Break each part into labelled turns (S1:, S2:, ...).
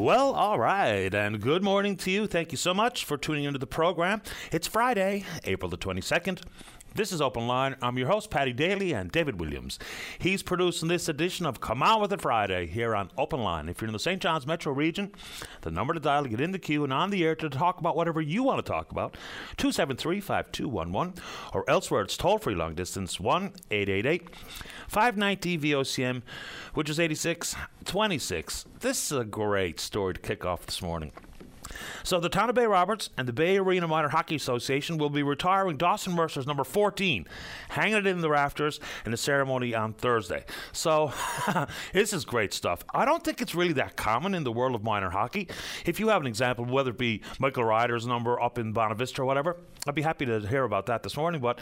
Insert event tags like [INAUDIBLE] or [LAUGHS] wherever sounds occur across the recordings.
S1: Well, all right, and good morning to you. Thank you so much for tuning into the program. It's Friday, April the 22nd. This is Open Line. I'm your host, Paddy Daly, and David Williams. He's producing this edition of Come On With It Friday here on Open Line. If you're in the St. John's metro region, the number to dial to get in the queue and on the air to talk about whatever you want to talk about, 273 5211, or elsewhere it's toll free long distance 1 888 590 VOCM, which is 8626. This is a great story to kick off this morning. So the town of Bay Roberts and the Bay Arena Minor Hockey Association will be retiring Dawson Mercer's number 14, hanging it in the rafters in the ceremony on Thursday. So [LAUGHS] this is great stuff. I don't think it's really that common in the world of minor hockey. If you have an example, whether it be Michael Ryder's number up in Bonavista or whatever, I'd be happy to hear about that this morning, but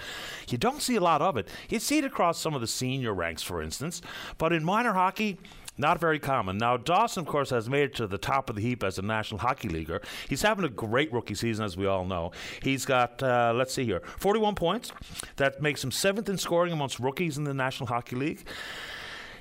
S1: you don't see a lot of it. You see it across some of the senior ranks, for instance, but in minor hockey, not very common. Now, Dawson, of course, has made it to the top of the heap as a National Hockey Leaguer. He's having a great rookie season, as we all know. He's got, uh, let's see here, 41 points. That makes him seventh in scoring amongst rookies in the National Hockey League.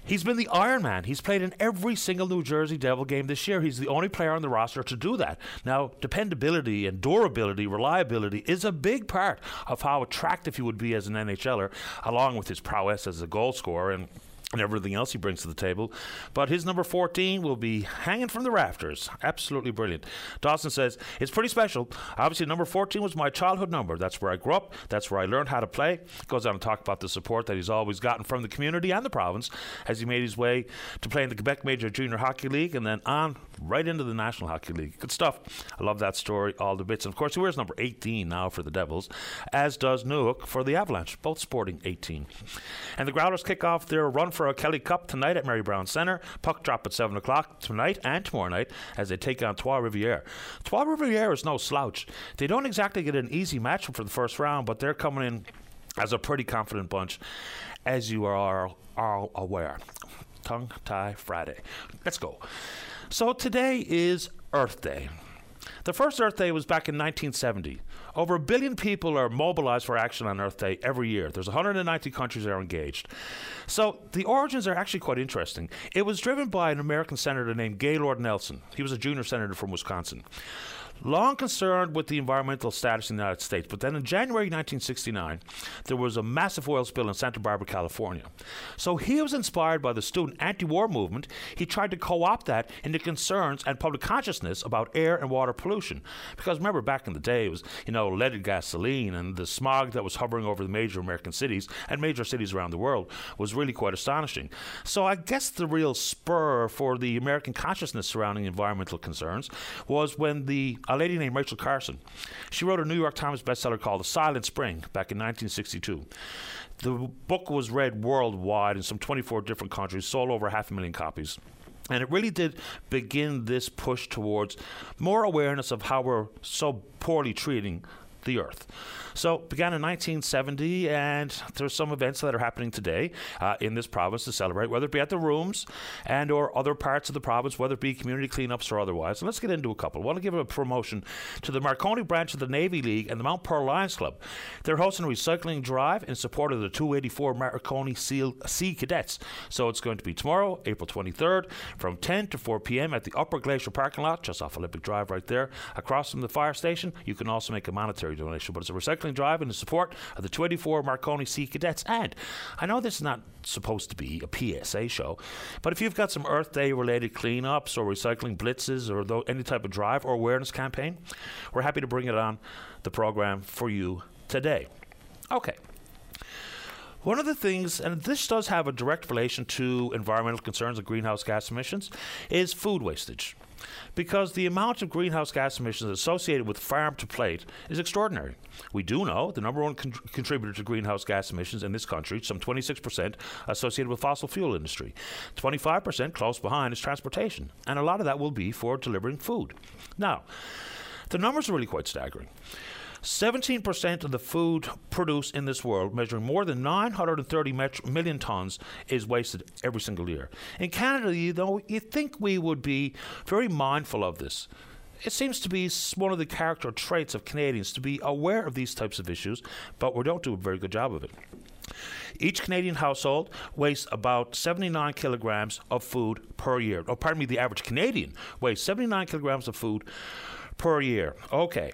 S1: He's been the Iron Man. He's played in every single New Jersey Devil game this year. He's the only player on the roster to do that. Now, dependability and durability, reliability is a big part of how attractive he would be as an NHLer, along with his prowess as a goal scorer and and everything else he brings to the table. But his number 14 will be hanging from the rafters. Absolutely brilliant. Dawson says, It's pretty special. Obviously, number 14 was my childhood number. That's where I grew up. That's where I learned how to play. Goes on to talk about the support that he's always gotten from the community and the province as he made his way to play in the Quebec Major Junior Hockey League and then on right into the National Hockey League. Good stuff. I love that story, all the bits. And of course, he wears number 18 now for the Devils, as does Newhook for the Avalanche, both sporting 18. And the Growlers kick off their run for a Kelly Cup tonight at Mary Brown Centre. Puck drop at 7 o'clock tonight and tomorrow night as they take on Trois Rivières. Trois Rivières is no slouch. They don't exactly get an easy matchup for the first round, but they're coming in as a pretty confident bunch, as you are all aware. Tongue tie Friday. Let's go. So today is Earth Day. The first Earth Day was back in 1970. Over a billion people are mobilized for action on Earth Day every year. There's 190 countries that are engaged. So the origins are actually quite interesting. It was driven by an American senator named Gaylord Nelson. He was a junior senator from Wisconsin long concerned with the environmental status in the United States. But then in January 1969, there was a massive oil spill in Santa Barbara, California. So he was inspired by the student anti war movement. He tried to co opt that into concerns and public consciousness about air and water pollution. Because remember, back in the day, it was, you know, leaded gasoline and the smog that was hovering over the major American cities and major cities around the world was really quite astonishing. So I guess the real spur for the American consciousness surrounding environmental concerns was when the a lady named Rachel Carson. She wrote a New York Times bestseller called The Silent Spring back in 1962. The book was read worldwide in some 24 different countries, sold over half a million copies. And it really did begin this push towards more awareness of how we're so poorly treating the earth. So began in 1970, and there's some events that are happening today uh, in this province to celebrate, whether it be at the rooms and or other parts of the province, whether it be community cleanups or otherwise. So let's get into a couple. I want to give a promotion to the Marconi branch of the Navy League and the Mount Pearl Lions Club. They're hosting a recycling drive in support of the 284 Marconi Seal Sea Cadets. So it's going to be tomorrow, April 23rd, from 10 to 4 p.m. at the Upper Glacier parking lot, just off Olympic Drive, right there, across from the fire station. You can also make a monetary donation, but it's a recycling drive in the support of the 24 Marconi Sea Cadets. And I know this is not supposed to be a PSA show, but if you've got some Earth Day related cleanups or recycling blitzes or th- any type of drive or awareness campaign, we're happy to bring it on the program for you today. Okay. One of the things, and this does have a direct relation to environmental concerns and greenhouse gas emissions, is food wastage because the amount of greenhouse gas emissions associated with farm to plate is extraordinary. We do know the number one con- contributor to greenhouse gas emissions in this country, some 26%, associated with fossil fuel industry. 25% close behind is transportation, and a lot of that will be for delivering food. Now, the numbers are really quite staggering. 17% of the food produced in this world, measuring more than 930 met- million tons, is wasted every single year. In Canada, you know, you think we would be very mindful of this. It seems to be one of the character traits of Canadians to be aware of these types of issues, but we don't do a very good job of it. Each Canadian household wastes about 79 kilograms of food per year. Oh, pardon me, the average Canadian weighs 79 kilograms of food per year. Okay.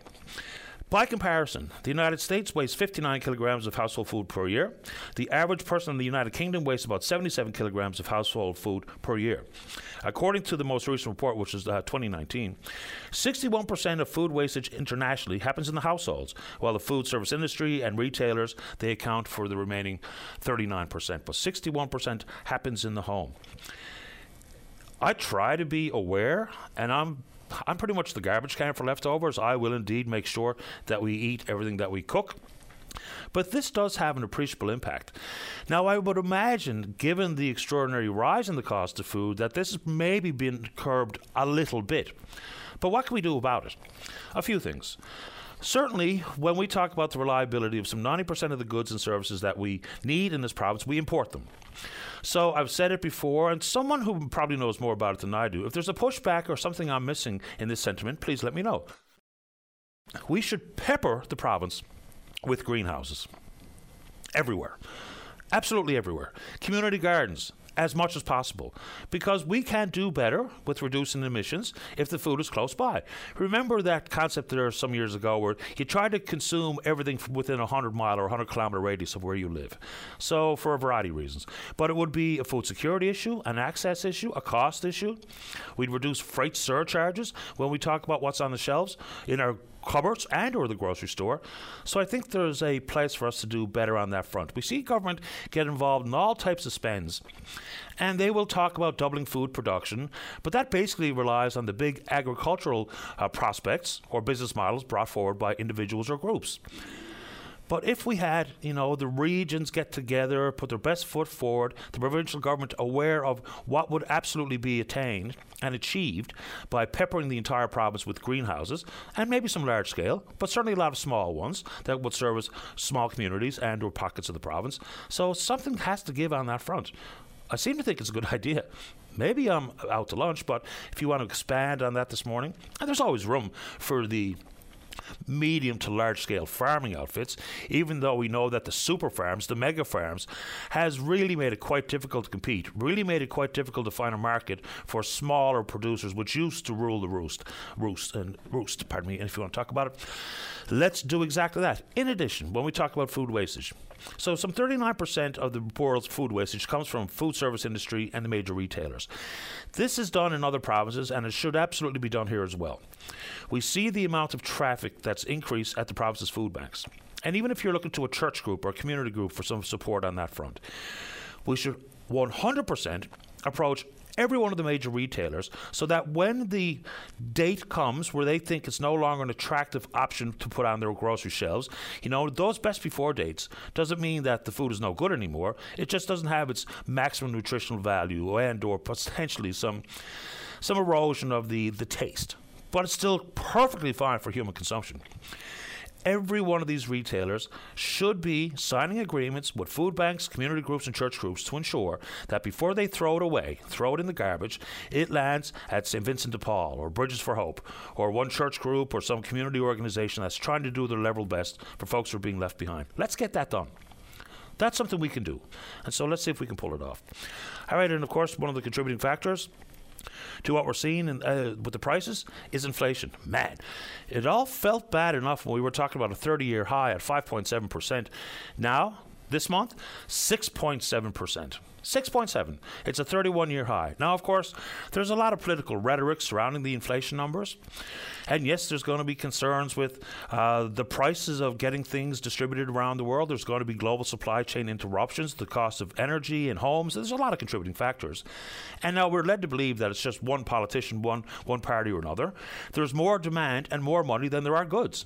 S1: By comparison, the United States weighs 59 kilograms of household food per year. The average person in the United Kingdom weighs about 77 kilograms of household food per year. According to the most recent report, which is uh, 2019, 61% of food wastage internationally happens in the households, while the food service industry and retailers they account for the remaining 39%. But 61% happens in the home. I try to be aware, and I'm I'm pretty much the garbage can for leftovers. I will indeed make sure that we eat everything that we cook. But this does have an appreciable impact. Now, I would imagine, given the extraordinary rise in the cost of food, that this has maybe been curbed a little bit. But what can we do about it? A few things. Certainly, when we talk about the reliability of some 90% of the goods and services that we need in this province, we import them. So I've said it before, and someone who probably knows more about it than I do, if there's a pushback or something I'm missing in this sentiment, please let me know. We should pepper the province with greenhouses everywhere. Absolutely everywhere. Community gardens, as much as possible because we can do better with reducing emissions if the food is close by. Remember that concept there some years ago where you try to consume everything within a 100 mile or 100 kilometer radius of where you live. So, for a variety of reasons. But it would be a food security issue, an access issue, a cost issue. We'd reduce freight surcharges when we talk about what's on the shelves in our cupboards and or the grocery store. So I think there's a place for us to do better on that front. We see government get involved in all types of spends and they will talk about doubling food production, but that basically relies on the big agricultural uh, prospects or business models brought forward by individuals or groups. But if we had, you know, the regions get together, put their best foot forward, the provincial government aware of what would absolutely be attained and achieved by peppering the entire province with greenhouses, and maybe some large scale, but certainly a lot of small ones that would service small communities and or pockets of the province. So something has to give on that front. I seem to think it's a good [LAUGHS] idea. Maybe I'm out to lunch, but if you want to expand on that this morning, and there's always room for the medium to large scale farming outfits, even though we know that the super farms, the mega farms, has really made it quite difficult to compete, really made it quite difficult to find a market for smaller producers, which used to rule the roost, roost and roost, pardon me, And if you want to talk about it. Let's do exactly that. In addition, when we talk about food wastage, so some 39% of the world's food wastage comes from food service industry and the major retailers. This is done in other provinces and it should absolutely be done here as well. We see the amount of traffic that's increased at the province's food banks. And even if you're looking to a church group or a community group for some support on that front, we should 100% approach every one of the major retailers so that when the date comes where they think it's no longer an attractive option to put on their grocery shelves, you know, those best before dates doesn't mean that the food is no good anymore. It just doesn't have its maximum nutritional value and or potentially some some erosion of the, the taste. But it's still perfectly fine for human consumption every one of these retailers should be signing agreements with food banks, community groups, and church groups to ensure that before they throw it away, throw it in the garbage, it lands at St. Vincent de Paul or Bridges for Hope or one church group or some community organization that's trying to do their level best for folks who are being left behind. Let's get that done. That's something we can do. And so let's see if we can pull it off. All right, and of course, one of the contributing factors to what we're seeing in, uh, with the prices is inflation. Man, it all felt bad enough when we were talking about a 30 year high at 5.7%. Now, this month, 6.7%. 6.7. It's a 31 year high. Now, of course, there's a lot of political rhetoric surrounding the inflation numbers. And yes, there's going to be concerns with uh, the prices of getting things distributed around the world. There's going to be global supply chain interruptions, the cost of energy and homes. There's a lot of contributing factors. And now we're led to believe that it's just one politician, one, one party or another. There's more demand and more money than there are goods.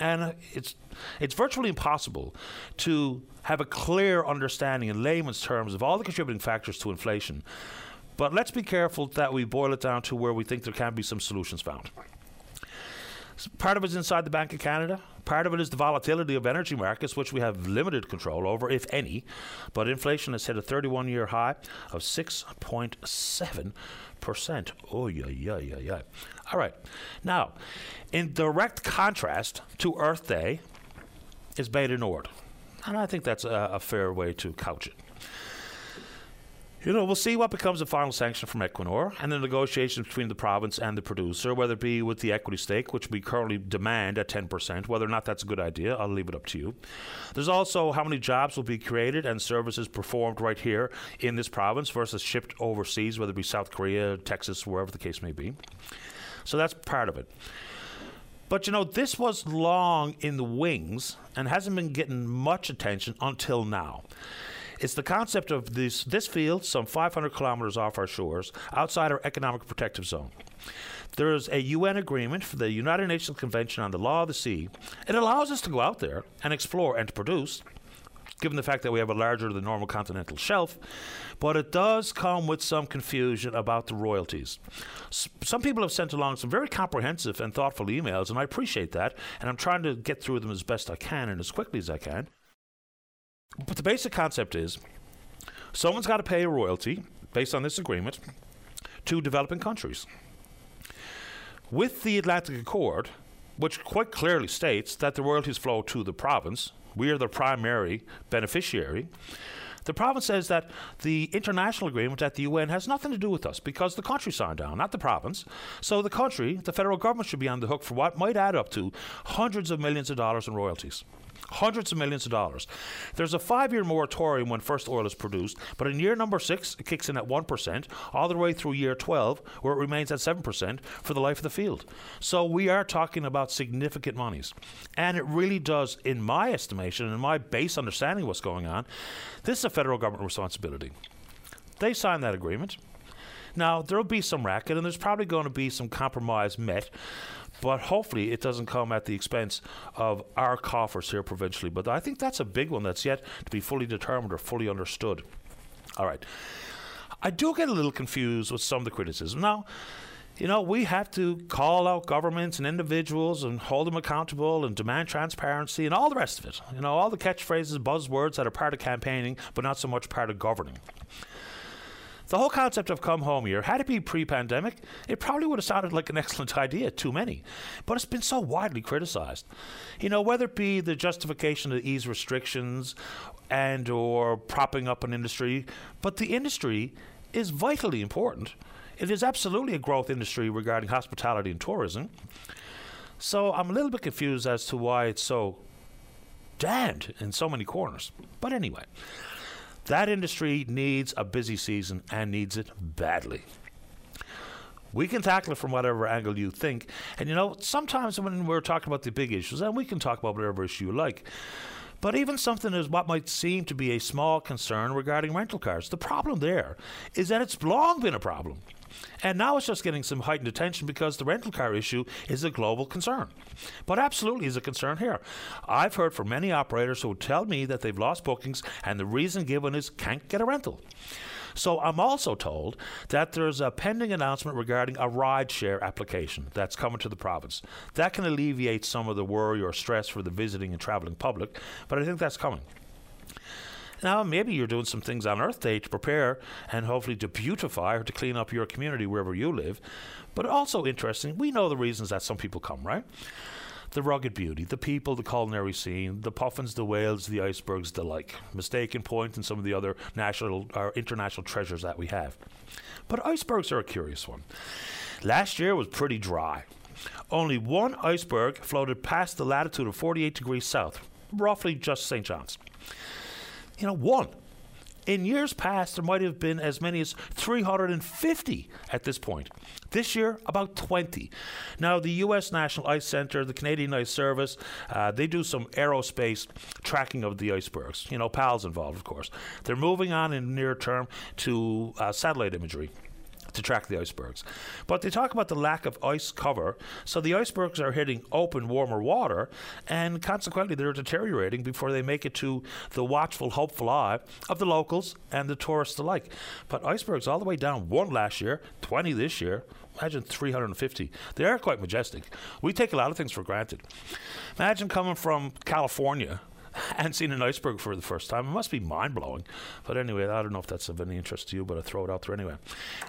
S1: And it's it's virtually impossible to have a clear understanding in layman's terms of all the contributing factors to inflation. But let's be careful that we boil it down to where we think there can be some solutions found. Part of it is inside the Bank of Canada. Part of it is the volatility of energy markets, which we have limited control over, if any. But inflation has hit a 31 year high of 6.7%. Oh, yeah, yeah, yeah, yeah. All right. Now, in direct contrast to Earth Day is Bay du Nord. And I think that's a, a fair way to couch it. You know, we'll see what becomes the final sanction from Equinor and the negotiations between the province and the producer, whether it be with the equity stake, which we currently demand at 10%, whether or not that's a good idea, I'll leave it up to you. There's also how many jobs will be created and services performed right here in this province versus shipped overseas, whether it be South Korea, Texas, wherever the case may be. So that's part of it. But you know, this was long in the wings and hasn't been getting much attention until now. It's the concept of this, this field, some 500 kilometers off our shores, outside our economic protective zone. There is a UN agreement for the United Nations Convention on the Law of the Sea. It allows us to go out there and explore and to produce, given the fact that we have a larger than normal continental shelf, but it does come with some confusion about the royalties. S- some people have sent along some very comprehensive and thoughtful emails, and I appreciate that, and I'm trying to get through them as best I can and as quickly as I can. But the basic concept is someone's got to pay a royalty based on this agreement to developing countries. With the Atlantic Accord, which quite clearly states that the royalties flow to the province, we are the primary beneficiary. The province says that the international agreement at the UN has nothing to do with us because the country signed on, not the province. So the country, the federal government, should be on the hook for what might add up to hundreds of millions of dollars in royalties hundreds of millions of dollars. There's a five year moratorium when first oil is produced, but in year number six, it kicks in at 1%, all the way through year 12, where it remains at 7% for the life of the field. So we are talking about significant monies. And it really does, in my estimation and my base understanding of what's going on, this is a federal government responsibility. They signed that agreement. Now, there will be some racket, and there's probably going to be some compromise met but hopefully it doesn't come at the expense of our coffers here provincially. But I think that's a big one that's yet to be fully determined or fully understood. All right. I do get a little confused with some of the criticism. Now, you know, we have to call out governments and individuals and hold them accountable and demand transparency and all the rest of it. You know, all the catchphrases, buzzwords that are part of campaigning, but not so much part of governing. The whole concept of Come Home Year, had it been pre pandemic, it probably would have sounded like an excellent [LAUGHS] idea, too many. But it's been so widely criticized. You know, whether it be the justification to ease restrictions and or propping up an industry, but the industry is vitally important. It is absolutely a growth industry regarding hospitality and tourism. So I'm a little bit confused as to why it's so damned in so many corners. But anyway, that industry needs a busy season and needs it badly. We can tackle it from whatever angle you think. And you know, sometimes when we're talking about the big issues, and we can talk about whatever issue you like. But even something as what might seem to be a small concern regarding rental cars, the problem there is that it's long been a problem. And now it's just getting some heightened attention because the rental car issue is a global concern. But absolutely is a concern here. I've heard from many operators who tell me that they've lost bookings and the reason given is can't get a rental. So I'm also told that there's a pending announcement regarding a rideshare application that's coming to the province. That can alleviate some of the worry or stress for the visiting and traveling public, but I think that's coming. Now, maybe you're doing some things on Earth Day to prepare and hopefully to beautify or to clean up your community wherever you live. But also interesting, we know the reasons that some people come, right? The rugged beauty, the people, the culinary scene, the puffins, the whales, the icebergs, the like. Mistaken Point and some of the other national or international treasures that we have. But icebergs are a curious one. Last year was pretty dry. Only one iceberg floated past the latitude of 48 degrees south, roughly just St. John's you know, one. In years past, there might have been as many as 350 at this point. This year, about 20. Now, the U.S. National Ice Center, the Canadian Ice Service, uh, they do some aerospace tracking of the icebergs. You know, PAL's involved, of course. They're moving on in near term to uh, satellite imagery to track the icebergs. But they talk about the lack of ice cover, so the icebergs are hitting open, warmer water, and consequently they're deteriorating before they make it to the watchful, hopeful eye of the locals and the tourists alike. But icebergs all the way down one last year, 20 this year. Imagine 350. They are quite majestic. We take a lot of things for granted. Imagine coming from California [LAUGHS] and seen an iceberg for the first time. It must be mind blowing. But anyway, I don't know if that's of any interest to you, but I throw it out there anyway.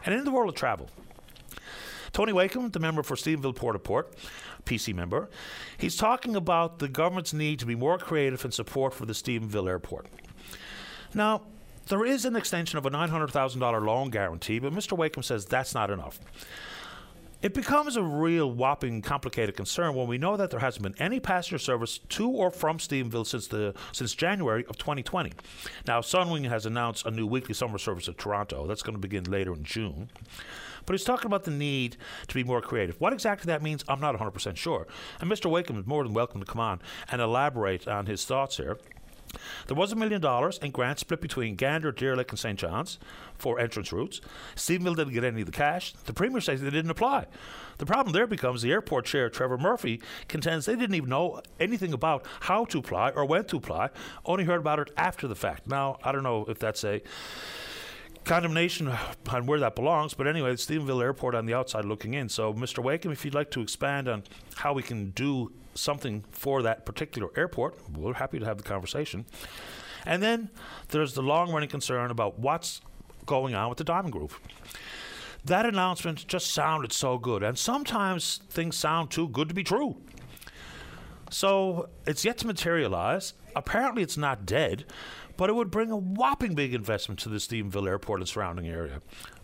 S1: And in the world of travel, Tony Wakeham, the member for Stephenville Port Port, PC member, he's talking about the government's need to be more creative in support for the Stephenville Airport. Now, there is an extension of a $900,000 loan guarantee, but Mr. Wakeham says that's not enough. It becomes a real whopping complicated concern when we know that there hasn't been any passenger service to or from Stephenville since the since January of 2020. Now, Sunwing has announced a new weekly summer service to Toronto. That's going to begin later in June. But he's talking about the need to be more creative. What exactly that means, I'm not 100% sure. And Mr. Wakeham is more than welcome to come on and elaborate on his thoughts here. There was a million dollars in grants split between Gander, Deer Lake, and St. John's for entrance routes. Stephenville didn't get any of the cash. The Premier says they didn't apply. The problem there becomes the airport chair, Trevor Murphy, contends they didn't even know anything about how to apply or when to apply, only heard about it after the fact. Now, I don't know if that's a condemnation on where that belongs. But anyway, it's Stephenville Airport on the outside looking in. So, Mr. Wakeham, if you'd like to expand on how we can do something for that particular airport, we're happy to have the conversation. And then there's the long running concern about what's going on with the Diamond Group. That announcement just sounded so good, and sometimes things sound too good to be true. So it's yet to materialize. Apparently, it's not dead, but it would bring a whopping big investment to the Stephenville Airport and surrounding area.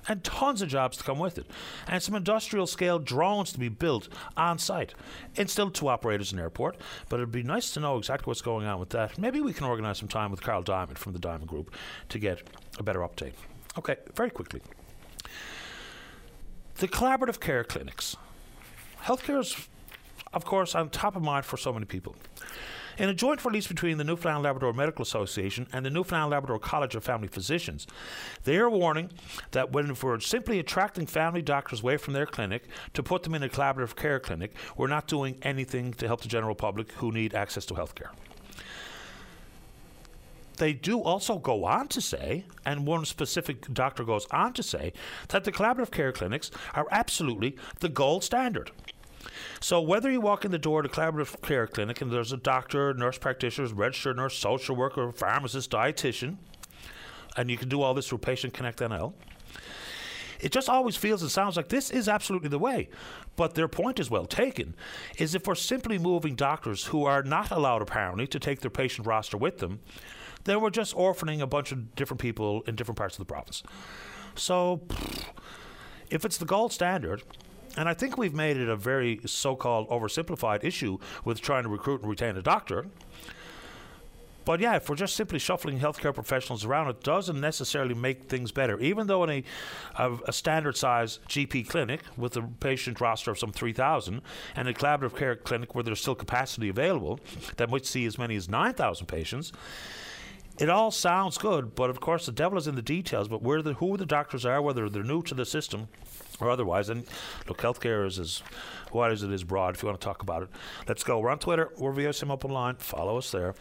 S1: And tons of jobs to come with it. And some industrial scale drones to be built on site. Still two operators in the airport, but it'd be nice to know exactly what's going on with that. Maybe we can organise some time with Carl Diamond from the Diamond Group to get a better update. Okay, very quickly. The collaborative care clinics. Healthcare is, of course, on top of mind for so many people. In a joint release between the Newfoundland Labrador Medical Association and the Newfoundland Labrador College of Family Physicians, they are warning that when we're simply attracting family doctors away from their clinic to put them in a collaborative care clinic, we're not doing anything to help the general public who need access to health care they do also go on to say, and one specific doctor goes on to say, that the collaborative care clinics are absolutely the gold standard. So whether you walk in the door to Collaborative Care Clinic and there's a doctor, nurse practitioner, registered nurse, social worker, pharmacist, dietitian, and you can do all this through Patient Connect NL. It just always feels and sounds like this is absolutely the way. But their point is well taken, is if we're simply moving doctors who are not allowed apparently to take their patient roster with them, then we're just orphaning a bunch of different people in different parts of the province. So if it's the gold standard, and I think we've made it a very so called oversimplified issue with trying to recruit and retain a doctor. But yeah, if we're just simply shuffling healthcare professionals around, it doesn't necessarily make things better. Even though in a, a, a standard size GP clinic with a patient roster of some 3,000 and a collaborative care clinic where there's still capacity available that might see as many as 9,000 patients, it all sounds good. But of course, the devil is in the details. But where the, who the doctors are, whether they're new to the system, or otherwise. And look, healthcare is as wide as it is broad if you want to talk about it. Let's go. We're on Twitter. We're VOCM Open Line. Follow us there.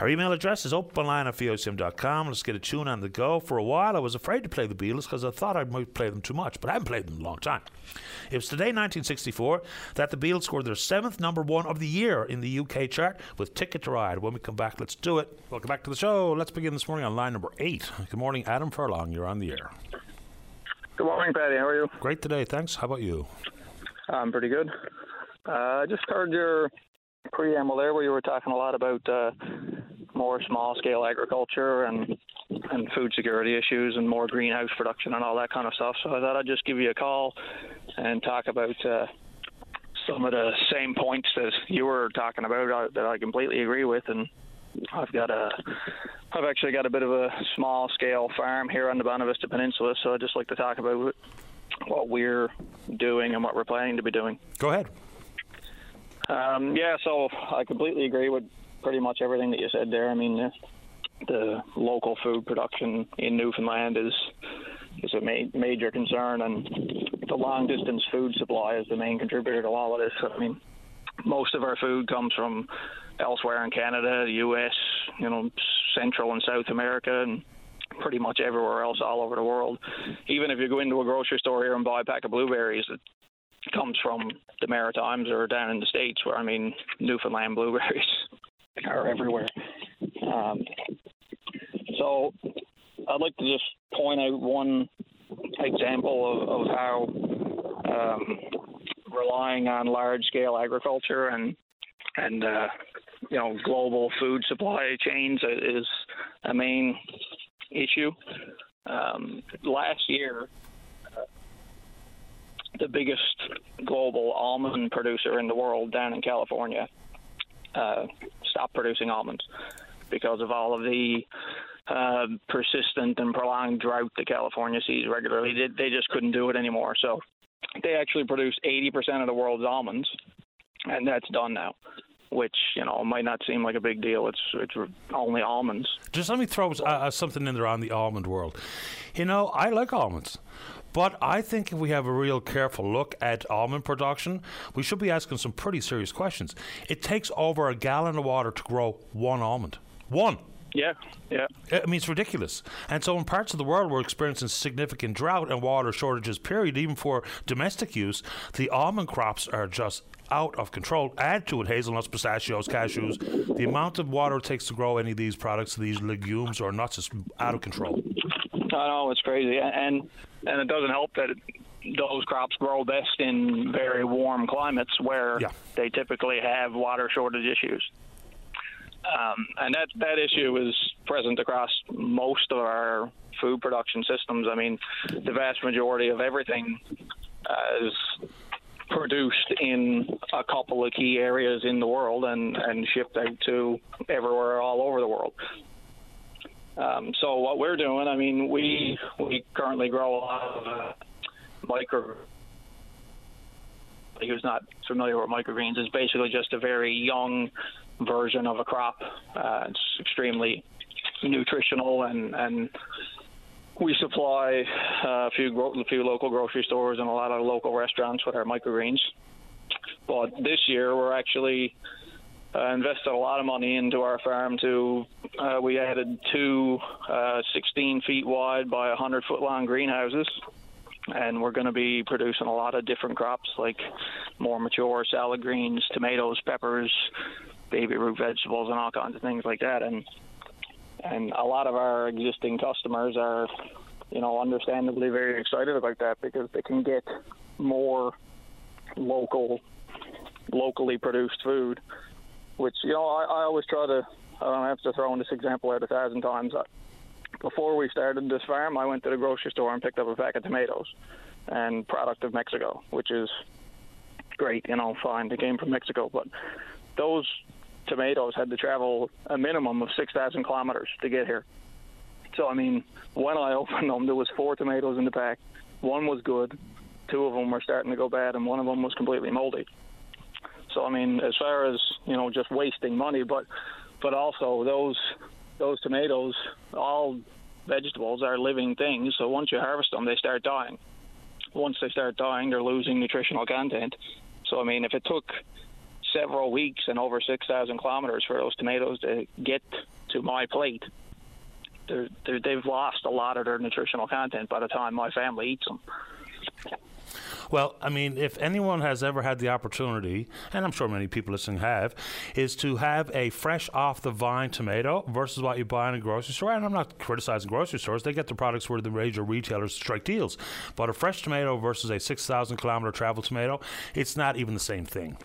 S1: Our email address is openline at VOCM.com. Let's get a tune on the go. For a while, I was afraid to play the Beatles because I thought I might play them too much, but I haven't played them in a long time. It was today, 1964, that the Beatles scored their seventh number one of the year in the UK chart with Ticket to Ride. When we come back, let's do it. Welcome back to the show. Let's begin this morning on line number eight. Good morning, Adam Furlong. You're on the air.
S2: Good morning, Paddy. How are you?
S1: Great today, thanks. How about you?
S2: I'm pretty good. Uh, I just heard your preamble there where you were talking a lot about uh, more small scale agriculture and and food security issues and more greenhouse production and all that kind of stuff. So I thought I'd just give you a call and talk about uh, some of the same points that you were talking about uh, that I completely agree with and I've got a, I've actually got a bit of a small scale farm here on the Bonavista Peninsula, so I'd just like to talk about what we're doing and what we're planning to be doing.
S1: Go ahead.
S2: Um, yeah, so I completely agree with pretty much everything that you said there. I mean, the, the local food production in Newfoundland is is a ma- major concern, and the long distance food supply is the main contributor to all of this. I mean, most of our food comes from elsewhere in Canada, the U.S., you know, Central and South America, and pretty much everywhere else all over the world. Even if you go into a grocery store here and buy a pack of blueberries, comes from the Maritimes or down in the States, where I mean, Newfoundland blueberries [LAUGHS] are everywhere. Um, so I'd like to just point out one example of, of how um, relying on large scale agriculture and and uh, you know global food supply chains is a main issue. Um, last year, the biggest global almond producer in the world down in California uh, stopped producing almonds because of all of the uh, persistent and prolonged drought that California sees regularly. They, they just couldn't do it anymore. So they actually produce 80% of the world's almonds, and that's done now. Which you know might not seem like a big deal. It's it's only almonds.
S1: Just let me throw uh, uh, something in there on the almond world. You know, I like almonds. But I think if we have a real careful look at almond production, we should be asking some pretty serious questions. It takes over a gallon of water to grow one almond. One.
S2: Yeah, yeah. I
S1: mean, it's ridiculous. And so, in parts of the world, we're experiencing significant drought and water shortages, period. Even for domestic use, the almond crops are just out of control. Add to it hazelnuts, pistachios, cashews. The amount of water it takes to grow any of these products, these legumes or nuts, is out of control.
S2: I know it's crazy, and and it doesn't help that those crops grow best in very warm climates where yeah. they typically have water shortage issues. Um, and that that issue is present across most of our food production systems. I mean, the vast majority of everything uh, is produced in a couple of key areas in the world and, and shipped out to everywhere all over the world. Um, so what we're doing, I mean, we we currently grow a lot of uh, micro. Who's not familiar with microgreens is basically just a very young version of a crop. Uh, it's extremely nutritional and and we supply uh, a few a few local grocery stores and a lot of local restaurants with our microgreens. But this year we're actually uh, invested a lot of money into our farm. To uh, we added two uh, 16 feet wide by 100 foot long greenhouses, and we're going to be producing a lot of different crops like more mature salad greens, tomatoes, peppers, baby root vegetables, and all kinds of things like that. And and a lot of our existing customers are, you know, understandably very excited about that because they can get more local, locally produced food. Which you know, I, I always try to. I don't have to throw in this example out a thousand times. Before we started this farm, I went to the grocery store and picked up a pack of tomatoes, and product of Mexico, which is great, you know, fine. They came from Mexico, but those tomatoes had to travel a minimum of 6,000 kilometers to get here. So, I mean, when I [LAUGHS] opened them, there was four tomatoes in the pack. One was good, two of them were starting to go bad, and one of them was completely moldy. So, I mean, as far as you know, just wasting money, but but also those those tomatoes, all vegetables are living things. So once you harvest them, they start dying. Once they start dying, they're losing nutritional content. So, I mean, if it took several weeks and over 6,000 kilometers for those tomatoes to get to my plate. They're, they're, they've lost a lot of their nutritional content by the time my family eats them.
S1: Well, I mean, if anyone has ever had the opportunity, and I'm sure many people listening have, is to have a fresh off the vine tomato versus what you buy in a grocery store. And I'm not criticizing grocery stores; they get the products where the major retailers strike deals. But a fresh tomato versus a 6,000 kilometer travel tomato, it's not even the same thing.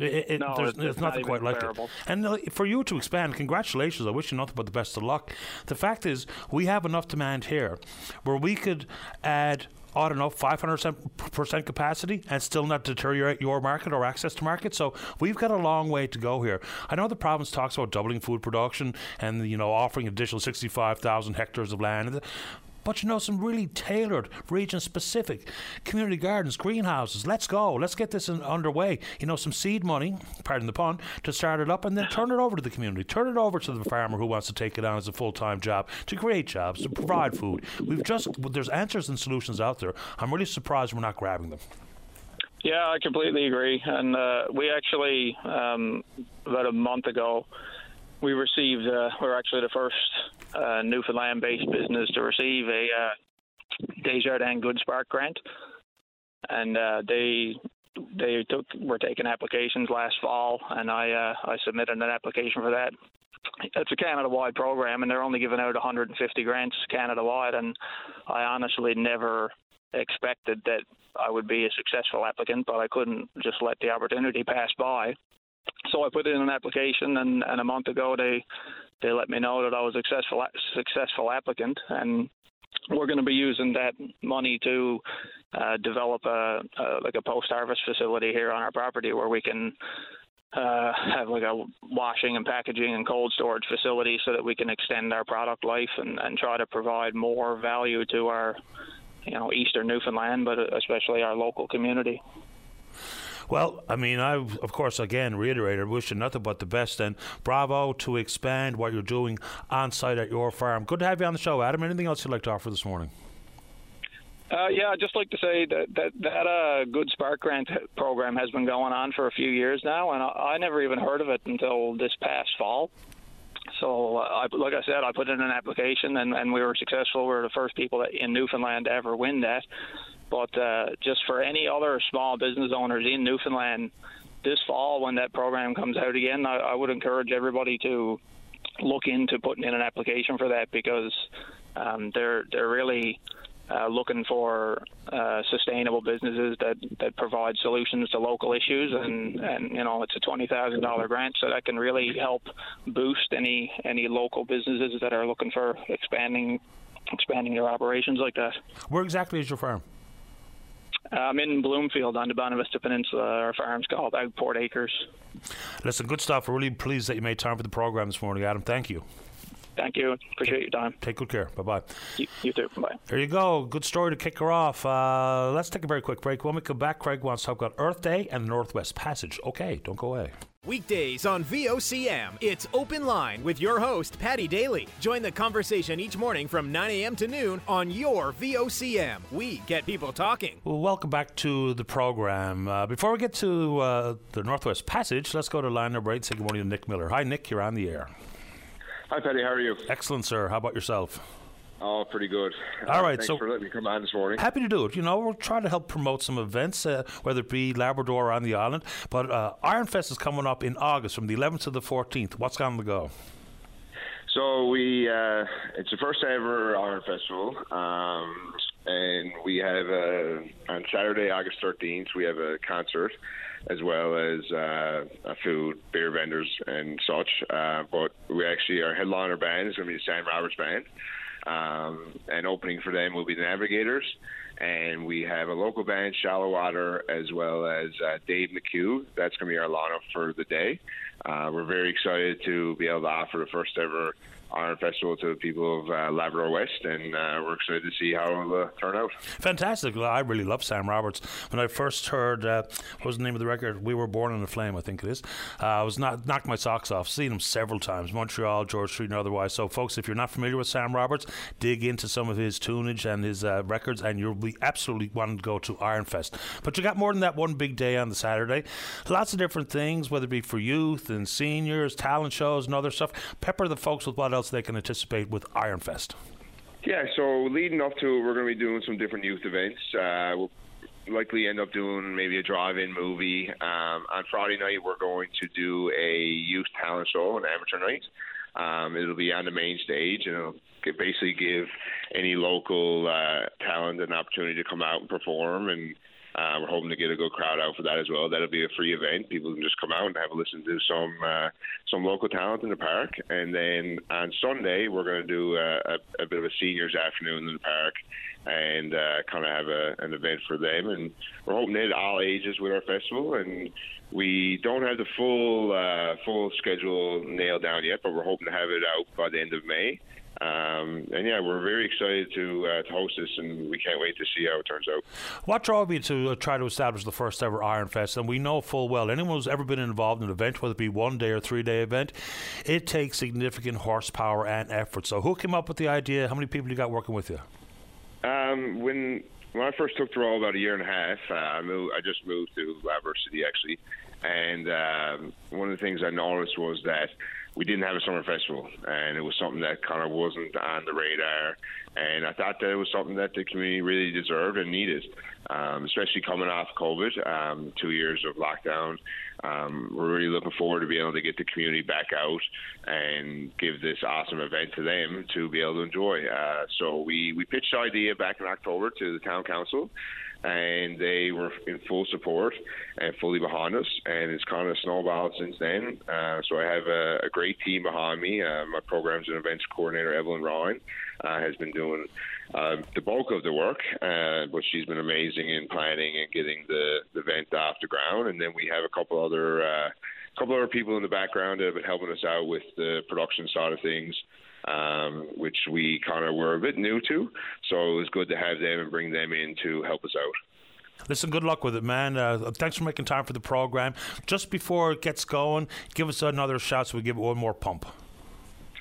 S1: It, it,
S2: no,
S1: there's,
S2: it's, it's
S1: nothing quite like
S2: it.
S1: And uh, for you to expand, congratulations. I wish you nothing but the best of luck. The fact is, we have enough demand here where we could add I don't know, 500% capacity and still not deteriorate your market or access to market. So we've got a long way to go here. I know the province talks about doubling food production and, you know, offering additional 65,000 hectares of land but you know, some really tailored, region specific community gardens, greenhouses. Let's go. Let's get this in, underway. You know, some seed money, pardon the pun, to start it up and then turn it over to the community. Turn it over to the farmer who wants to take it on as a full time job to create jobs, to provide food. We've just, there's answers and solutions out there. I'm really surprised we're not grabbing them.
S2: Yeah, I completely agree. And uh, we actually, um, about a month ago, we received, uh, we're actually the first uh, Newfoundland based business to receive a uh, Desjardins Good Spark grant. And uh, they they took were taking applications last fall, and I uh, I submitted an application for that. It's a Canada-wide program, and they're only giving out 150 grants Canada-wide. And I honestly never expected that I would be a successful applicant, but I couldn't just let the opportunity pass by. So I put in an application, and, and a month ago they they let me know that I was a successful successful applicant, and we're going to be using that money to uh, develop a, a like a post harvest facility here on our property where we can uh, have like a washing and packaging and cold storage facility so that we can extend our product life and, and try to provide more value to our you know eastern Newfoundland, but especially our local community.
S1: Well, I mean, I of course again reiterate, I wish you nothing but the best, and bravo to expand what you're doing on site at your farm. Good to have you on the show, Adam. Anything else you'd like to offer this morning?
S2: Uh, yeah, I'd just like to say that that that uh, Good Spark Grant program has been going on for a few years now, and I, I never even heard of it until this past fall. So, uh, I, like I said, I put in an application, and, and we were successful. We were the first people in Newfoundland to ever win that. But uh, just for any other small business owners in Newfoundland, this fall when that program comes out again, I, I would encourage everybody to look into putting in an application for that because um, they're they're really uh, looking for uh, sustainable businesses that, that provide solutions to local issues, and, and you know it's a twenty thousand dollar grant, so that can really help boost any any local businesses that are looking for expanding expanding their operations like that.
S1: Where exactly is your farm?
S2: I'm in Bloomfield on the Bonavista Peninsula. Our farm's called Outport Acres.
S1: Listen, good stuff. We're really pleased that you made time for the program this morning, Adam. Thank you.
S2: Thank you. Appreciate your time.
S1: Take good care. Bye bye.
S2: You, you, too. Bye.
S1: There you go. Good story to kick her off. Uh, let's take a very quick break. When we come back, Craig wants to talk about Earth Day and the Northwest Passage. Okay, don't go away.
S3: Weekdays on VOCM, it's Open Line with your host, Paddy Daly. Join the conversation each morning from 9 a.m. to noon on your VOCM. We get people talking.
S1: Well, welcome back to the program. Uh, before we get to uh, the Northwest Passage, let's go to line number eight. Say good morning to Nick Miller. Hi, Nick. You're on the air.
S4: Hi, Paddy. How are you?
S1: Excellent, sir. How about yourself?
S4: Oh, pretty good.
S1: All right,
S4: thanks
S1: so
S4: for letting me come on this morning.
S1: Happy to do it. You know, we'll try to help promote some events, uh, whether it be Labrador or on the island. But uh, Ironfest is coming up in August from the 11th to the 14th. What's on the go?
S4: So we, uh, it's the first ever Iron Festival, um, and we have a, on Saturday, August 13th, we have a concert as well as uh, food, beer vendors, and such. Uh, but we actually our headliner band is going to be the Sam Roberts Band. Um, and opening for them will be the Navigators. And we have a local band, Shallow Water, as well as uh, Dave McHugh. That's going to be our lineup for the day. Uh, we're very excited to be able to offer the first ever Iron Festival to the people of uh, Labrador West, and uh, we're excited to see how it'll uh, turn out.
S1: Fantastic! I really love Sam Roberts. When I first heard uh, what was the name of the record, "We Were Born in a Flame," I think it is. Uh, I was not knocked my socks off. Seen him several times, Montreal, George Street, and otherwise. So, folks, if you're not familiar with Sam Roberts, dig into some of his tunage and his uh, records, and you'll be absolutely wanting to go to Iron Fest. But you got more than that one big day on the Saturday. Lots of different things, whether it be for youth and seniors, talent shows, and other stuff. Pepper the folks with what else they can anticipate with Ironfest?
S4: Yeah, so leading up to it, we're going to be doing some different youth events. Uh, we'll likely end up doing maybe a drive-in movie. Um, on Friday night, we're going to do a youth talent show, an amateur night. Um, it'll be on the main stage, and it'll basically give any local uh, talent an opportunity to come out and perform and uh, we're hoping to get a good crowd out for that as well. That'll be a free event. People can just come out and have a listen to some uh, some local talent in the park. And then on Sunday, we're going to do a, a, a bit of a seniors afternoon in the park and uh, kind of have a, an event for them. And we're hoping to hit all ages with our festival. And we don't have the full uh, full schedule nailed down yet, but we're hoping to have it out by the end of May. Um, and yeah, we're very excited to, uh, to host this, and we can't wait to see how it turns out.
S1: What drove you to uh, try to establish the first ever Iron Fest? And we know full well anyone who's ever been involved in an event, whether it be one day or three day event, it takes significant horsepower and effort. So, who came up with the idea? How many people you got working with you?
S4: Um, when when I first took the role about a year and a half, uh, I moved. I just moved to Labrador City actually, And um, one of the things I noticed was that we didn't have a summer festival, and it was something that kind of wasn't on the radar. And I thought that it was something that the community really deserved and needed, um, especially coming off COVID, um, two years of lockdown. Um, we're really looking forward to being able to get the community back out and give this awesome event to them to be able to enjoy. Uh, so we, we pitched the idea back in October to the town council and they were in full support and fully behind us. And it's kind of snowballed since then. Uh, so I have a, a, great team behind me. Uh, my programs and events coordinator Evelyn Ryan uh, has been doing uh, the bulk of the work, uh, but she's been amazing in planning and getting the, the event off the ground. And then we have a couple other. Uh, couple other people in the background that have been helping us out with the production side of things um, which we kind of were a bit new to. So it was good to have them and bring them in to help us out.
S1: Listen, good luck with it, man. Uh, thanks for making time for the program. Just before it gets going, give us another shot so we give it one more pump.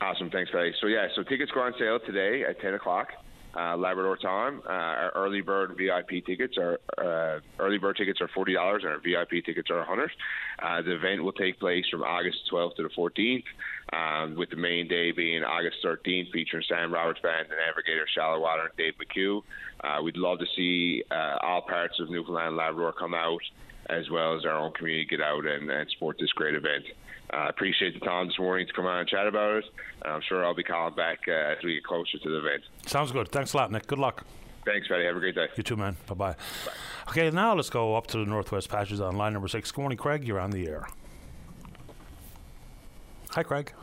S4: Awesome, thanks, Paddy. So yeah, so tickets go on sale today at ten o'clock. Uh, Labrador time. Uh, our early bird VIP tickets are uh, early bird tickets are forty dollars, and our VIP tickets are hundred. Uh, the event will take place from August 12th to the 14th um, with the main day being August 13th, featuring Sam Roberts Band, the Navigator, Shallow Water, and Dave McHugh. Uh, we'd love to see uh, all parts of Newfoundland and Labrador come out, as well as our own community get out and, and support this great event. I uh, appreciate the time this morning to come on and chat about it. I'm sure I'll be calling back uh, as we get closer to the event.
S1: Sounds good. Thanks a lot, Nick. Good luck.
S4: Thanks, Paddy. Have a great day.
S1: You too, man. Bye-bye. Okay, now let's go up to the Northwest Passage on line number six. Good morning, Craig. You're on the air. Hi, Craig.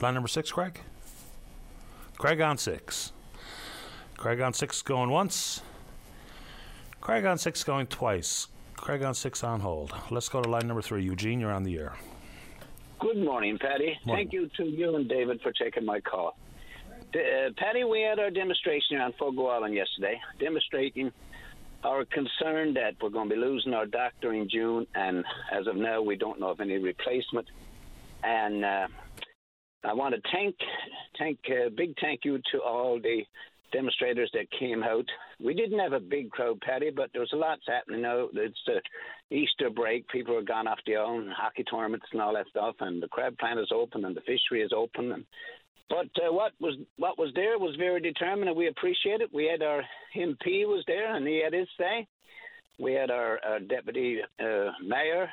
S1: Line number six, Craig. Craig on six. Craig on six going once. Craig on six going twice. Craig on six on hold. Let's go to line number three. Eugene, you're on the air.
S5: Good morning, Paddy. Morning. Thank you to you and David for taking my call. Uh, Paddy, we had our demonstration here on Fogo Island yesterday, demonstrating our concern that we're going to be losing our doctor in June, and as of now, we don't know of any replacement. And uh, I want to thank, thank, uh, big thank you to all the demonstrators that came out. We didn't have a big crowd, Paddy, but there was a lot happening now. It's the Easter break. People are gone off their own hockey tournaments and all that stuff, and the crab plant is open and the fishery is open. And, but uh, what was what was there was very determined, and we appreciate it. We had our MP was there, and he had his say. We had our, our deputy uh, mayor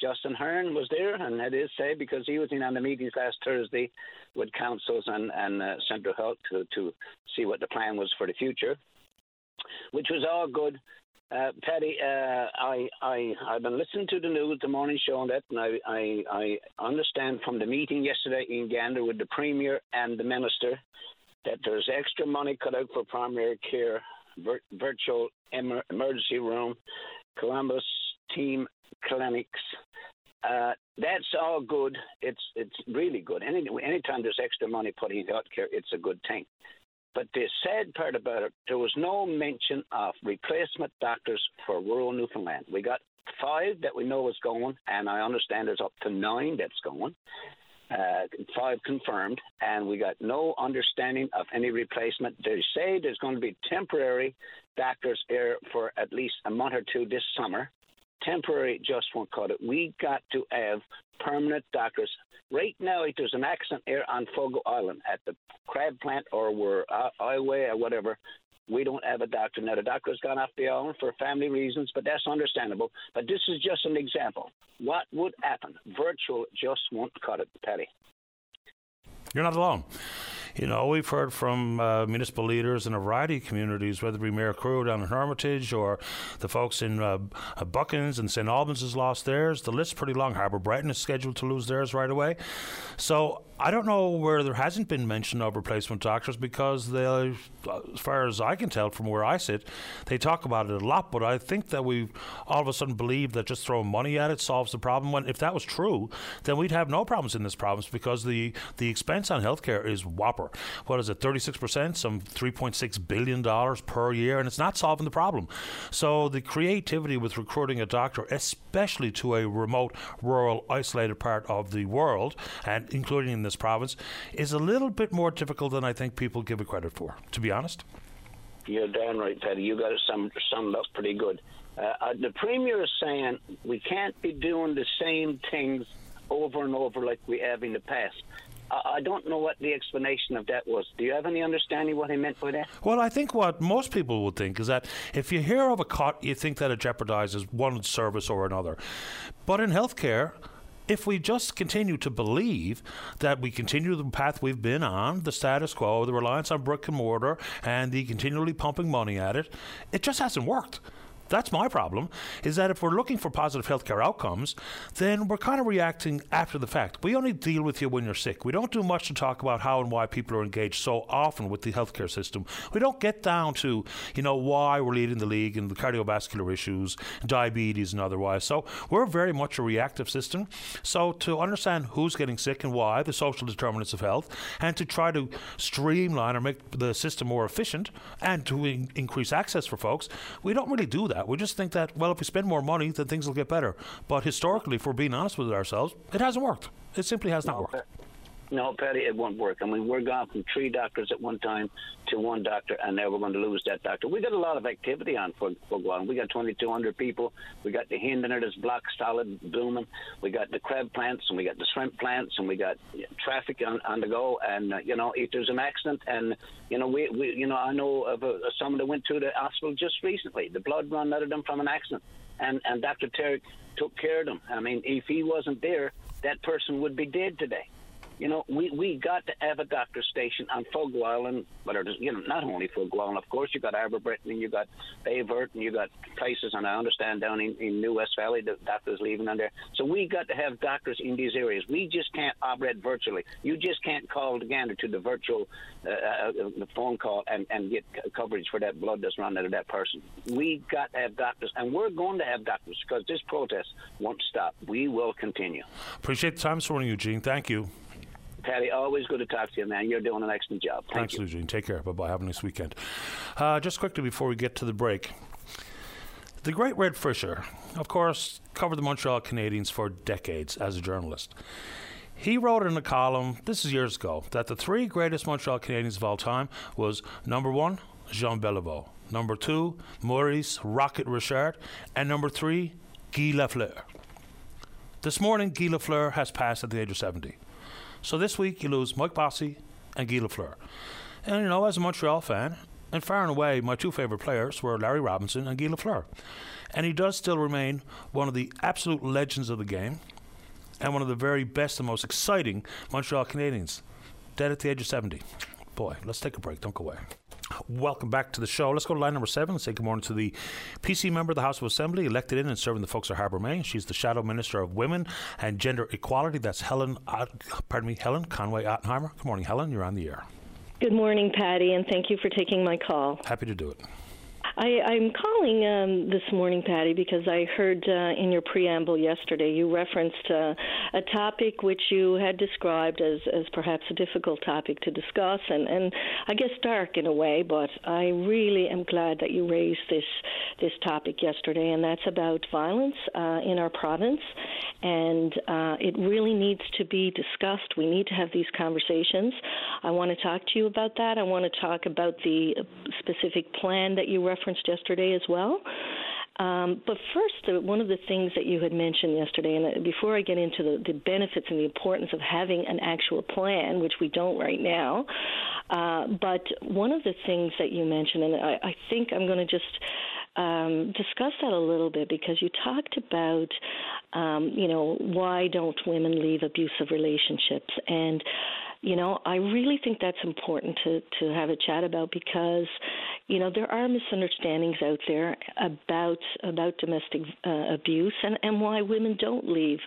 S5: Justin Hearn was there and had his say because he was in on the meetings last Thursday with councils and, and uh, Central Health to, to see what the plan was for the future, which was all good. Uh, Paddy, uh, I, I, I've been listening to the news, the morning show, and that, and I, I, I understand from the meeting yesterday in Gander with the Premier and the Minister that there's extra money cut out for primary care, vir- virtual emer- emergency room, Columbus team clinics, uh, that's all good. It's it's really good. Any anytime there's extra money put in healthcare, it's a good thing. But the sad part about it, there was no mention of replacement doctors for rural Newfoundland. We got five that we know is going, and I understand there's up to nine that's going. Uh, five confirmed, and we got no understanding of any replacement. They say there's going to be temporary doctors here for at least a month or two this summer, temporary just won't cut it. We got to have permanent doctors. Right now, if there's an accident here on Fogo Island at the crab plant or we're uh, highway or whatever, we don't have a doctor. Now, the doctor's gone off the island for family reasons, but that's understandable. But this is just an example. What would happen? Virtual just won't cut it, Paddy.
S1: You're not alone. You know, we've heard from uh, municipal leaders in a variety of communities, whether it be Mayor Crew down in Hermitage or the folks in uh, Buckens and St. Albans has lost theirs. The list's pretty long. Harbour Breton is scheduled to lose theirs right away. So I don't know where there hasn't been mention of replacement doctors because they, uh, as far as I can tell from where I sit, they talk about it a lot. But I think that we all of a sudden believe that just throwing money at it solves the problem. When if that was true, then we'd have no problems in this province because the the expense on healthcare is whopper. What is it, 36 percent, some 3.6 billion dollars per year, and it's not solving the problem. So the creativity with recruiting a doctor, especially to a remote, rural, isolated part of the world, and including in the this province is a little bit more difficult than I think people give it credit for, to be honest.
S5: You're darn right, Paddy. You got it summed, summed up pretty good. Uh, uh, the premier is saying we can't be doing the same things over and over like we have in the past. I don't know what the explanation of that was. Do you have any understanding what he meant by that?
S1: Well, I think what most people would think is that if you hear of a cut, you think that it jeopardizes one service or another. But in healthcare, if we just continue to believe that we continue the path we've been on, the status quo, the reliance on brick and mortar, and the continually pumping money at it, it just hasn't worked. That's my problem, is that if we're looking for positive healthcare outcomes, then we're kind of reacting after the fact. We only deal with you when you're sick. We don't do much to talk about how and why people are engaged so often with the healthcare system. We don't get down to, you know, why we're leading the league in the cardiovascular issues, diabetes and otherwise. So we're very much a reactive system. So to understand who's getting sick and why, the social determinants of health, and to try to streamline or make the system more efficient and to in- increase access for folks, we don't really do that that. We just think that, well, if we spend more money, then things will get better. But historically, if we're being honest with ourselves, it hasn't worked. It simply has not worked.
S5: No, Paddy, it won't work. I mean, we're gone from three doctors at one time to one doctor, and now we're going to lose that doctor. We got a lot of activity on for Fogo Island. We got 2,200 people. We got the Hindener that's block solid blooming. We got the crab plants, and we got the shrimp plants, and we got traffic on, on the go. And uh, you know, if there's an accident, and you know, we, we you know, I know of a, someone that went to the hospital just recently. The blood run out of them from an accident, and and Dr. Terry took care of them. I mean, if he wasn't there, that person would be dead today you know, we, we got to have a doctor station on Fogo Island, but it is, you know, not only Fogo Island, of course, you got Harbour Breton and you got Baie Verte and you got places, and I understand down in, in New-Wes-Valley, the doctors leaving on there. So we got to have doctors in these areas. We just can't operate virtually. You just can't call together to the virtual uh, uh, the phone call and, and get coverage for that blood that's run out of that person. We got to have doctors, and we're going to have doctors because this protest won't stop. We will continue.
S1: Appreciate the time this morning, Eugene. Thank you.
S5: Paddy, always good to talk to you, man. You're doing an excellent job. Thank
S1: Thanks, you. Eugene. Take care. Bye bye. Have a nice weekend. Uh, just quickly before we get to the break. The great Red Fisher, of course, covered the Montreal Canadiens for decades as a journalist. He wrote in a column, this is years ago, that the three greatest Montreal Canadiens of all time was number one, Jean Beliveau, number two, Maurice Rocket Richard, and number three, Guy Lafleur. This morning, Guy Lafleur has passed at the age of 70. So this week you lose Mike Bossy and Guy Lafleur. And you know, as a Montreal fan, and far and away my two favourite players were Larry Robinson and Guy Lafleur. And he does still remain one of the absolute legends of the game and one of the very best and most exciting Montreal Canadiens. Dead at the age of 70. Boy, let's take a break. Don't go away. Welcome back to the show. Let's go to line number seven and say good morning to the PC member of the House of Assembly, elected in and serving the folks of Harbour Main. She's the Shadow Minister of Women and Gender Equality. That's Helen, pardon me, Helen Conway Ottenheimer. Good morning, Helen. You're on the air.
S6: Good morning, Paddy, and thank you for taking my call.
S1: Happy to do it.
S6: I, am calling um, this morning, Paddy, because I heard uh, in your preamble yesterday you referenced uh, a topic which you had described as, as perhaps a difficult topic to discuss, and, and I guess dark in a way. But I really am glad that you raised this this topic yesterday, and that's about violence uh, in our province, and uh, it really needs to be discussed. We need to have these conversations. I want to talk to you about that. I want to talk about the specific plan that you referenced yesterday as well. Um, but first, one of the things that you had mentioned yesterday, and uh, before I get into the, the, benefits and the importance of having an actual plan, which we don't right now, uh, but one of the things that you mentioned, and I, I think I'm going to just um, discuss that a little bit because you talked about, um, you know, why don't women leave abusive relationships and you know, I really think that's important to to have a chat about because, you know, there are misunderstandings out there about about domestic uh, abuse and and why women don't leave,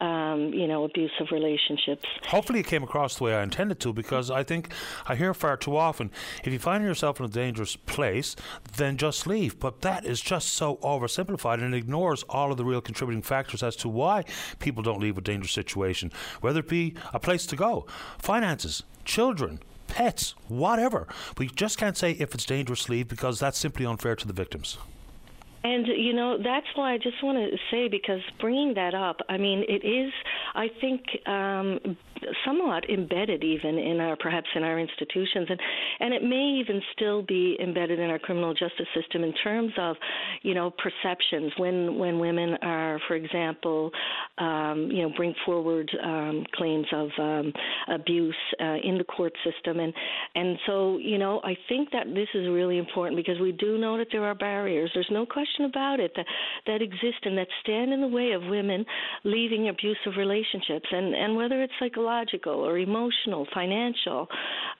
S6: um, you know, abusive relationships.
S1: Hopefully, it came across the way I intended to because I think I hear far too often if you find yourself in a dangerous place, then just leave. But that is just so oversimplified and ignores all of the real contributing factors as to why people don't leave a dangerous situation, whether it be a place to go finances, children, pets, whatever. We just can't say if it's dangerous, leave because that's simply unfair to the victims.
S6: And you know that's why I just want to say because bringing that up, I mean, it is I think um, somewhat embedded even in our perhaps in our institutions, and and it may even still be embedded in our criminal justice system in terms of, you know, perceptions. When when women are, for example, um, you know, bring forward um, claims of um, abuse uh, in the court system, and and so you know, I think that this is really important because we do know that there are barriers. There's no question about it that that exist and that stand in the way of women leaving abusive relationships, and and whether it's psychological or emotional, financial,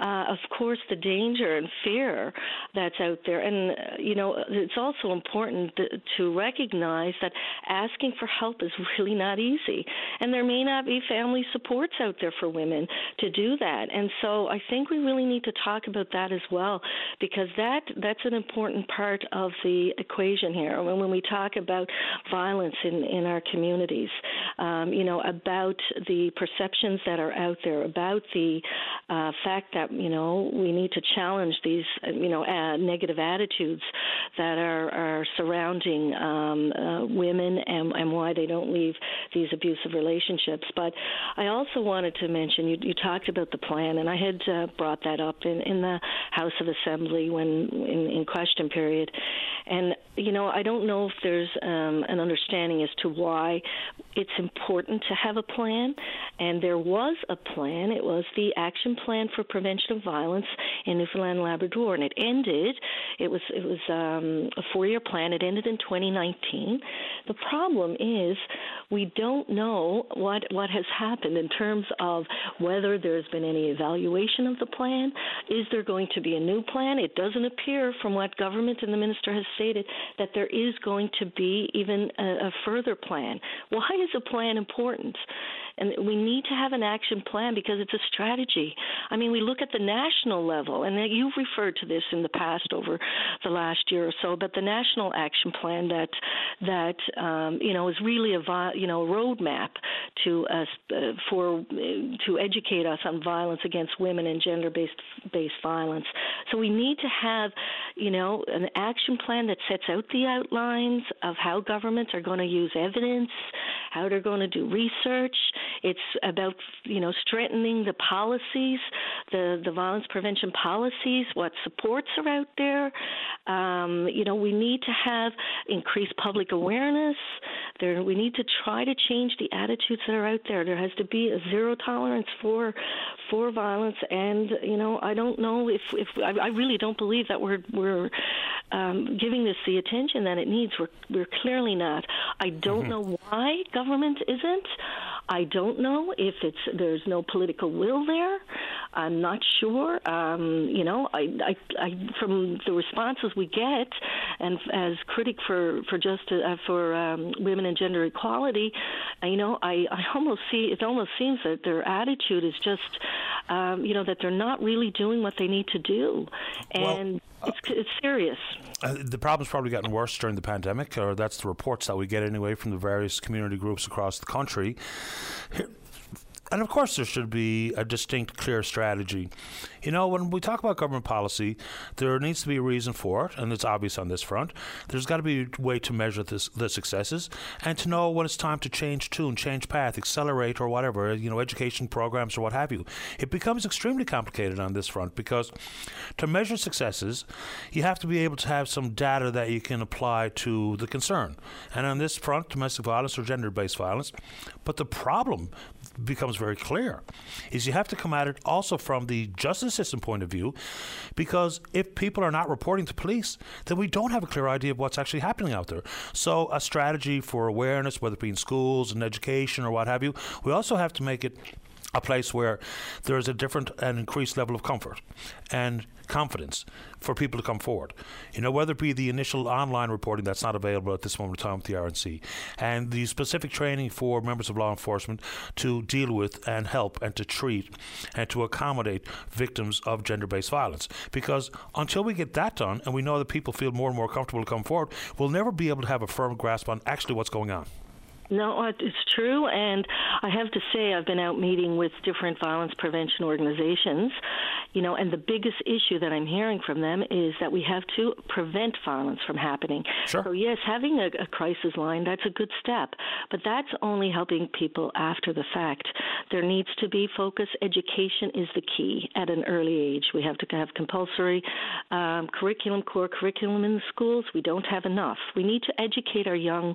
S6: uh, of course, the danger and fear that's out there, and uh, you know, it's also important to recognize that asking for help is [LAUGHS] really not easy, and there may not be family supports out there for women to do that, and so I think we really need to talk about that as well because that that's an important part of the equation here. When, when we talk about violence in in our communities, um, you know, about the perceptions that are out there, about the uh, fact that you know we need to challenge these you know uh, negative attitudes that are are surrounding um, uh, women and and why they don't leave these abusive relationships. But I also wanted to mention you, you talked about the plan, and I had uh, brought that up in, in the House of Assembly when in, in question period. And you know, I don't know if there's um, an understanding as to why it's important to have a plan. And there was a plan. It was the Action Plan for Prevention of Violence in Newfoundland and Labrador, and it ended. It was it was um, a four-year plan. It ended in 2019. The problem is we don't know what what has happened in terms of whether there's been any evaluation of the plan. Is there going to be a new plan? It doesn't appear from what government and the minister has stated that there is going to be even a, a further plan. Why is a plan important? And we need to have an action plan because it's a strategy. I mean, we look at the national level, and you've referred to this in the past over the last year or so, but the national action plan that that um, you know is really a you know roadmap to us uh, for uh, to educate us on violence against women and gender-based based violence. So we need to have you know an action plan that sets out the outlines of how governments are going to use evidence, how they're going to do research. It's about you know strengthening the policies, the the violence prevention policies, what supports are out there. Um, you know, we need to have increased public awareness. There, we need to try to change the attitudes that are out there. There has to be a zero tolerance for for violence, and you know, I don't know if if I, I really don't believe that we're we're um, giving this the attention that it needs. We're we're clearly not. I don't mm-hmm. know why government isn't. I don't know if it's there's no political will there. I'm not sure. Um, you know, I, I, I, from the responses we get, and as critic for for justice uh, for um, women and gender equality, uh, you know, I, I almost see it almost seems that their attitude is just, um, you know, that they're not really doing what they need to do, and. Well, it's, it's serious.
S1: Uh, the problem's probably gotten worse during the pandemic, or that's the reports that we get anyway from the various community groups across the country. Here, and of course, there should be a distinct, clear strategy. You know, when we talk about government policy, there needs to be a reason for it, and it's obvious on this front. There's got to be a way to measure this, the successes and to know when it's time to change tune, change path, accelerate, or whatever, you know, education programs or what have you. It becomes extremely complicated on this front because to measure successes, you have to be able to have some data that you can apply to the concern. And on this front, domestic violence or gender based violence. But the problem becomes very clear is you have to come at it also from the justice system point of view because if people are not reporting to police then we don't have a clear idea of what's actually happening out there. So a strategy for awareness whether it be in schools and education or what have you we also have to make it a place where there is a different and increased level of comfort and confidence for people to come forward. You know, whether it be the initial online reporting that's not available at this moment in time with the RNC, and the specific training for members of law enforcement to deal with and help and to treat and to accommodate victims of gender based violence. Because until we get that done and we know that people feel more and more comfortable to come forward, we'll never be able to have a firm grasp on actually what's going on.
S6: No, it's true. And I have to say, I've been out meeting with different violence prevention organizations. you know, and the biggest issue that I'm hearing from them is that we have to prevent violence from happening.
S1: Sure.
S6: So yes, having a, a crisis line that's a good step, but that's only helping people after the fact. There needs to be focus. Education is the key at an early age. We have to have compulsory um, curriculum, core curriculum in the schools. We don't have enough. We need to educate our young,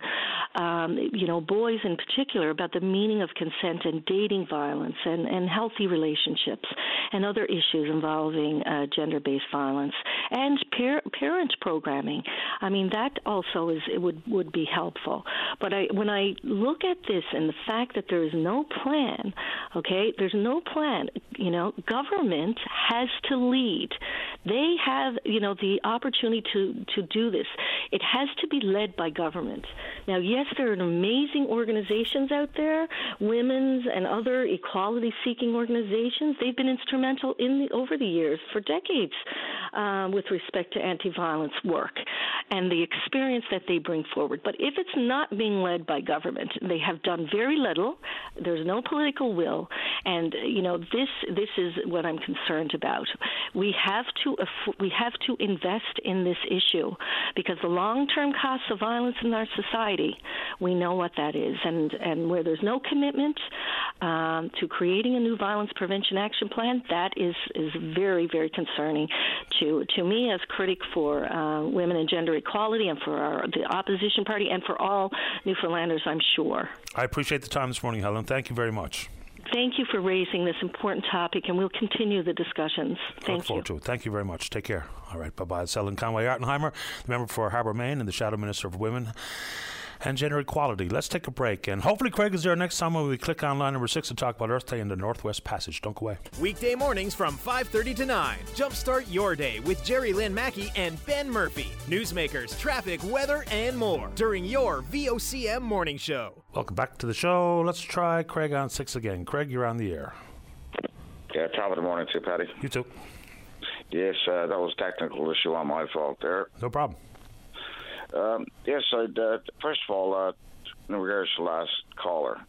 S6: um, you know, boys in particular about the meaning of consent and dating violence and, and healthy relationships and other issues involving uh, gender-based violence and par- parent programming. I mean, that also is it would would be helpful. But I, when I look at this and the fact that there is no plan, okay, there's no plan. You know, government has to lead. They have, you know, the opportunity to to do this. It has to be led by government. Now, yes, there are an amazing organizations out there, women's and other equality-seeking organizations. They've been instrumental in the, over the years for decades um, with respect to anti-violence work and the experience that they bring forward. But if it's not being led by government, they have done very little. There's no political will, and you know this this is what I'm concerned about. We have to we have to invest in this issue because the long-term costs of violence in our society, we know what that is, and and where there's no commitment um, to creating a new violence prevention action plan, that is is very very concerning to to me as critic for uh, women and gender equality and for our, the opposition party and for all Newfoundlanders, I'm sure.
S1: I appreciate the time this morning, Helen. Thank you very much.
S6: Thank you for raising this important topic, and we'll continue the discussions. Thank
S1: Look forward
S6: you.
S1: to it. Thank you very much. Take care. All right, bye bye. It's Helen Conway Ottenheimer, the member for Harbour Main and the Shadow Minister of Women and Gender Equality. Let's take a break, and hopefully Craig is there next time when we click on line number six to talk about Earth Day in the Northwest Passage. Don't go away.
S3: Weekday mornings from 5:30 to 9. Jumpstart your day with Jerry Lynn Mackey and Ben Murphy. Newsmakers, traffic, weather, and more during your VOCM morning show.
S1: Welcome back to the show. Let's try Craig on six again. Craig, you're on the air.
S7: Yeah, top of the morning to you, Paddy.
S1: You too.
S7: Yes, uh, that was a technical issue on my fault there.
S1: No problem.
S7: Um, yes, I'd, uh, first of all, uh, in regards to last caller,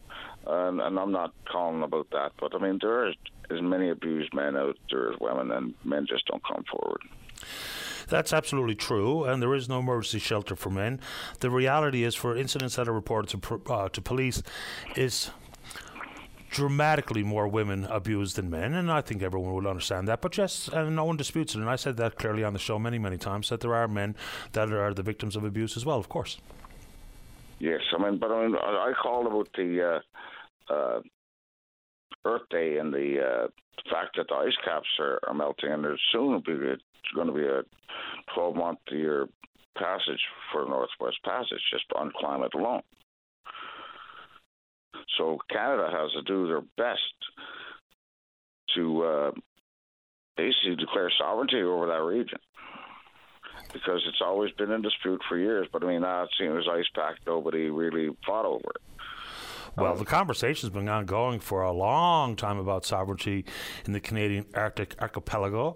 S7: and, and I'm not calling about that, but I mean, there are as many abused men out there as women, and men just don't come forward.
S1: That's absolutely true, and there is no emergency shelter for men. The reality is, for incidents that are reported to, uh, to police, is dramatically more women abused than men, and I think everyone will understand that. But yes, and no one disputes it, and I said that clearly on the show many, many times that there are men that are the victims of abuse as well, of course.
S7: Yes, I mean, but I mean, I I called about the uh, uh, Earth Day and the uh, fact that the ice caps are, are melting, and there's soon be it's going to be a 12 month year passage for Northwest Passage just on climate alone. So Canada has to do their best to uh, basically declare sovereignty over that region because it's always been in dispute for years. But I mean, now it seems ice pack, nobody really fought over it.
S1: Well, the conversation's been ongoing for a long time about sovereignty in the Canadian Arctic archipelago.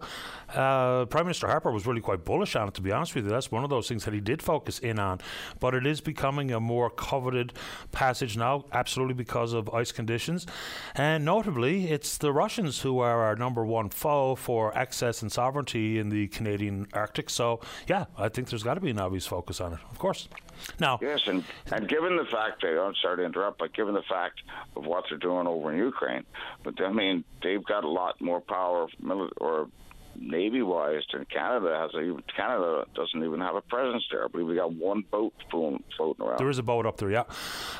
S1: Uh, Prime Minister Harper was really quite bullish on it, to be honest with you. That's one of those things that he did focus in on. But it is becoming a more coveted passage now, absolutely because of ice conditions. And notably, it's the Russians who are our number one foe for access and sovereignty in the Canadian Arctic. So, yeah, I think there's got to be an obvious focus on it, of course. Now,
S7: Yes, and, and given the fact that I'm sorry to interrupt, but given the fact of what they're doing over in Ukraine, but I mean they've got a lot more power, mili- or navy wise, than Canada has. Even Canada doesn't even have a presence there. I believe we got one boat floating, floating around.
S1: There is a boat up there, yeah.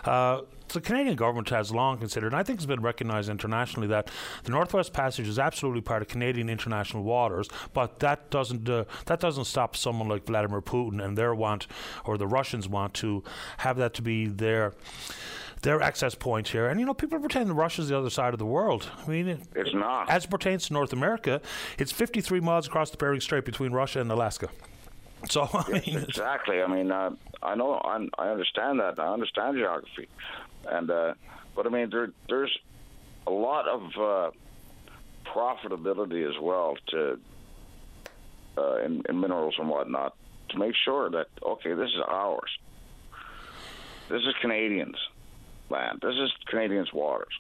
S1: Uh, the Canadian government has long considered, and I think it's been recognised internationally, that the Northwest Passage is absolutely part of Canadian international waters. But that doesn't uh, that doesn't stop someone like Vladimir Putin and their want, or the Russians want to have that to be their their access points here. And you know, people pretend Russia's the other side of the world. I mean, it,
S7: It's not.
S1: as it pertains to North America, it's 53 miles across the Bering Strait between Russia and Alaska. So [LAUGHS] I mean,
S7: Exactly. I mean, uh, I know, I, I understand that. I understand geography, and uh, but I mean, there, there's a lot of uh, profitability as well to uh, in, in minerals and whatnot to make sure that okay, this is ours. This is Canadians' land. This is Canadians' waters.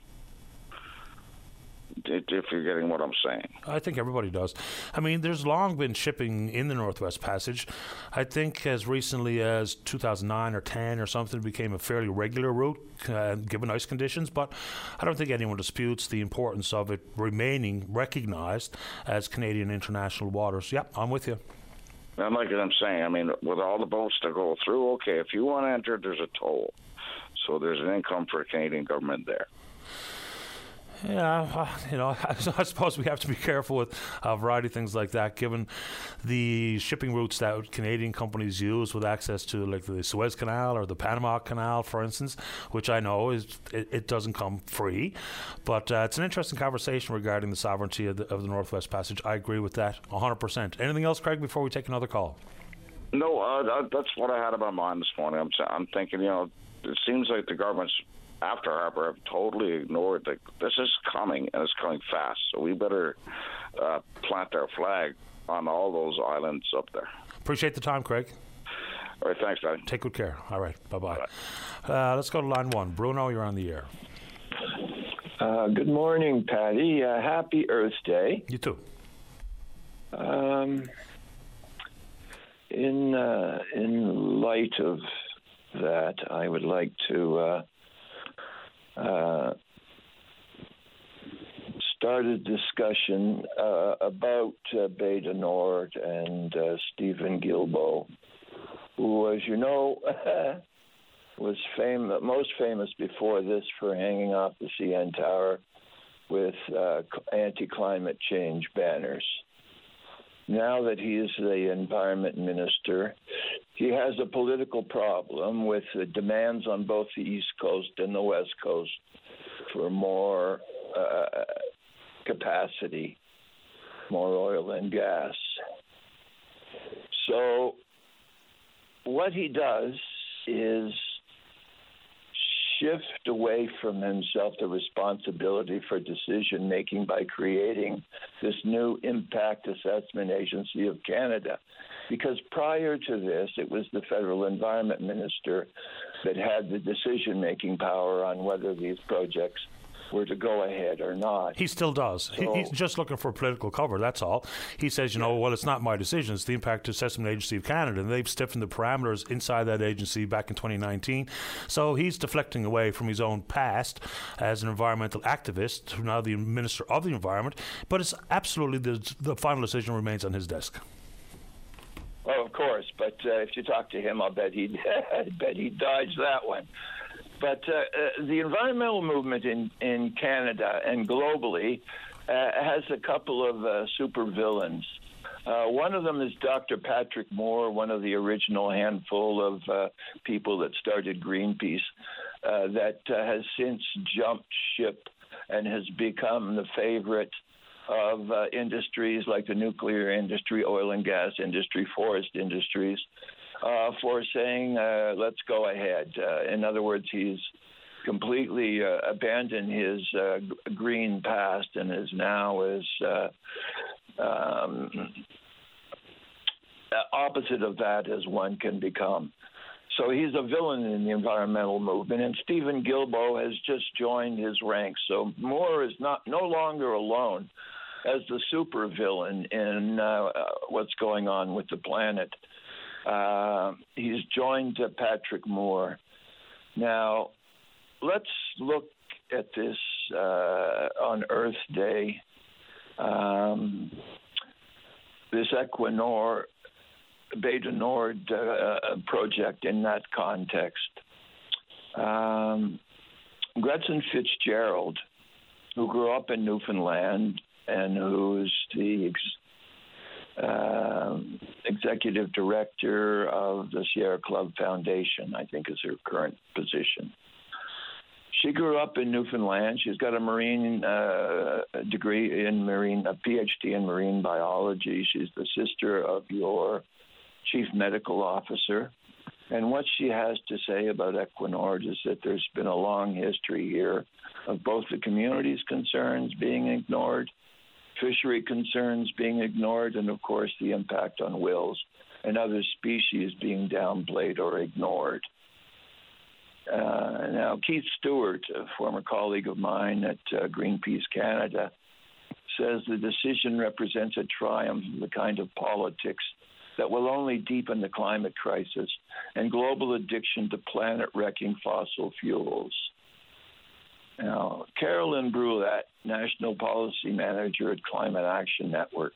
S7: if you're getting what I'm saying.
S1: I think everybody does. I mean, there's long been shipping in the Northwest Passage. I think as recently as 2009 or 10 or something, it became a fairly regular route uh, given ice conditions. But I don't think anyone disputes the importance of it remaining recognised as Canadian international waters. Yep, I'm with you.
S7: And like what I'm saying, I mean, with all the boats that go through, okay, if you want to enter, there's a toll. So there's an income for Canadian government there.
S1: Yeah, you know, [LAUGHS] I, suppose we have to be careful with a variety of things like that, given the shipping routes that Canadian companies use with access to, like the Suez Canal or the Panama Canal, for instance, which I know is it, it doesn't come free, but uh, it's an interesting conversation regarding the sovereignty of the, of the Northwest Passage. I agree with that 100%. Anything else, Craig, before we take another call?
S7: No, uh, that's what I had in my mind this morning. I'm, I'm thinking, you know, it seems like the government's after Harper have totally ignored that this is coming and it's coming fast. So we better uh, plant our flag on all those islands up there.
S1: Appreciate the time, Craig.
S7: All right, thanks, Daddy.
S1: Take good care. All right, bye bye. Uh, let's go to line one. Bruno, you're on the air.
S8: Uh, good morning, Paddy. Uh, happy Earth Day.
S1: You too.
S8: Um, in uh, in light of that, I would like to uh, uh, start a discussion uh, about uh, du Nord and uh, Steven Guilbeault, who, as you know, [LAUGHS] was fam- most famous before this for hanging off the CN Tower with uh, anti climate change banners. Now that he is the environment minister, he has a political problem with the demands on both the East Coast and the West Coast for more uh, capacity, more oil and gas. So, what he does is shift away from himself the responsibility for decision making by creating this new impact assessment agency of Canada. Because prior to this, it was the federal environment minister that had the decision making power on whether these projects were to go ahead or not.
S1: He still does. So, he's just looking for political cover. That's all. He says, you know, well, it's not my decision. It's the Impact Assessment Agency of Canada, and they've stiffened the parameters inside that agency back in 2019. So he's deflecting away from his own past as an environmental activist, now the Minister of the Environment. But it's absolutely the, the final decision remains on his desk.
S8: Well, of course, but uh, if you talk to him, I'll bet he'd, [LAUGHS] bet he'd dodge that one. But uh, uh, the environmental movement in, in Canada and globally uh, has a couple of uh, supervillains. Uh, one of them is Dr. Patrick Moore, one of the original handful of uh, people that started Greenpeace, that has since jumped ship and has become the favorite of industries like the nuclear industry, oil and gas industry, forest industries, uh, for saying, uh, let's go ahead. Uh, in other words, he's completely uh, abandoned his uh, green past and is now is uh, um, opposite of that as one can become. So he's a villain in the environmental movement, and Steven Guilbeault has just joined his ranks. So Moore is not no longer alone as the supervillain in uh, what's going on with the planet. Uh, he's joined uh, Patrick Moore. Now, let's look at this uh, on Earth Day. Um, this Equinor du Nord uh, project in that context. Um, Gretchen Fitzgerald, who grew up in Newfoundland and who's the ex- um, executive director of the Sierra Club Foundation, I think is her current position. She grew up in Newfoundland. She's got a marine uh, degree in marine, a PhD in marine biology. She's the sister of your chief medical officer. And what she has to say about Equinord is that there's been a long history here of both the community's concerns being ignored fishery concerns being ignored, and of course the impact on whales and other species being downplayed or ignored. Uh, now, Keith Stewart, a former colleague of mine at uh, Greenpeace Canada, says the decision represents a triumph of the kind of politics that will only deepen the climate crisis and global addiction to planet wrecking fossil fuels. Now, Caroline Brouillette, National Policy Manager at Climate Action Network,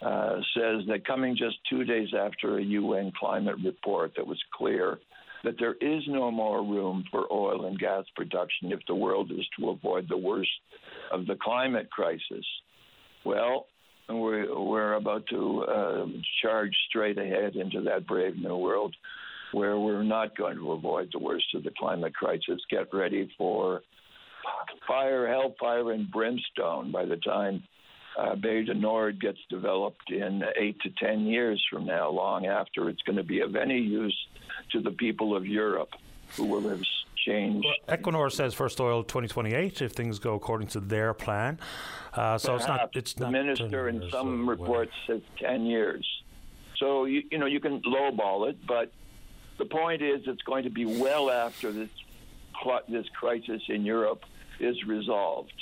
S8: uh, says that coming just two days after a UN climate report that was clear that there is no more room for oil and gas production if the world is to avoid the worst of the climate crisis. Well, we're, we're about to uh, charge straight ahead into that brave new world where we're not going to avoid the worst of the climate crisis. Get ready for fire, hellfire, and brimstone by the time uh, Bay du Nord gets developed in eight to ten years from now, long after it's going to be of any use to the people of Europe who will have changed.
S1: Well, Equinor says first oil 2028 if things go according to their plan. Uh, so
S8: Perhaps.
S1: it's not. It's
S8: the
S1: not
S8: minister in some reports says ten years. So you you know you can lowball it, but the point is it's going to be well after this this crisis in Europe is resolved.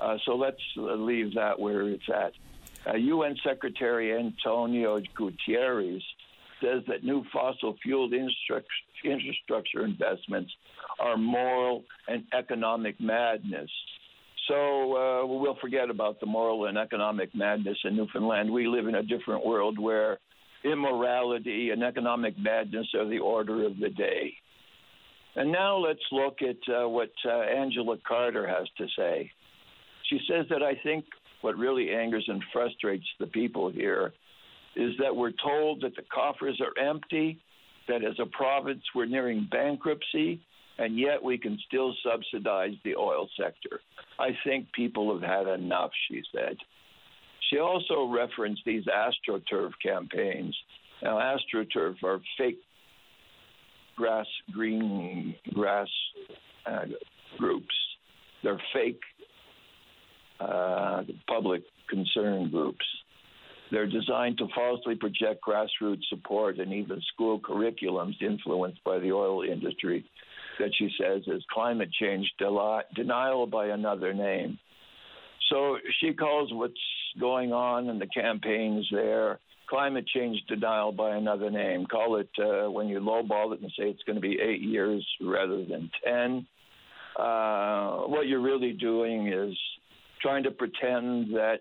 S8: Uh, so let's uh, leave that where it's at. Uh, UN Secretary Antonio Guterres says that new fossil fueled infrastructure investments are moral and economic madness. So uh, we'll forget about the moral and economic madness in Newfoundland. We live in a different world where immorality and economic madness are the order of the day. And now let's look at uh, what uh, Angela Carter has to say. She says that I think what really angers and frustrates the people here is that we're told that the coffers are empty, that as a province we're nearing bankruptcy, and yet we can still subsidize the oil sector. I think people have had enough, she said. She also referenced these AstroTurf campaigns. Now, AstroTurf are fake grass, green grass uh, groups. They're fake uh, public concern groups. They're designed to falsely project grassroots support and even school curriculums influenced by the oil industry that she says is climate change denial by another name. So she calls what's going on in the campaigns there climate change denial by another name. Call it uh, when you lowball it and say it's going to be eight years rather than 10. Uh, what you're really doing is trying to pretend that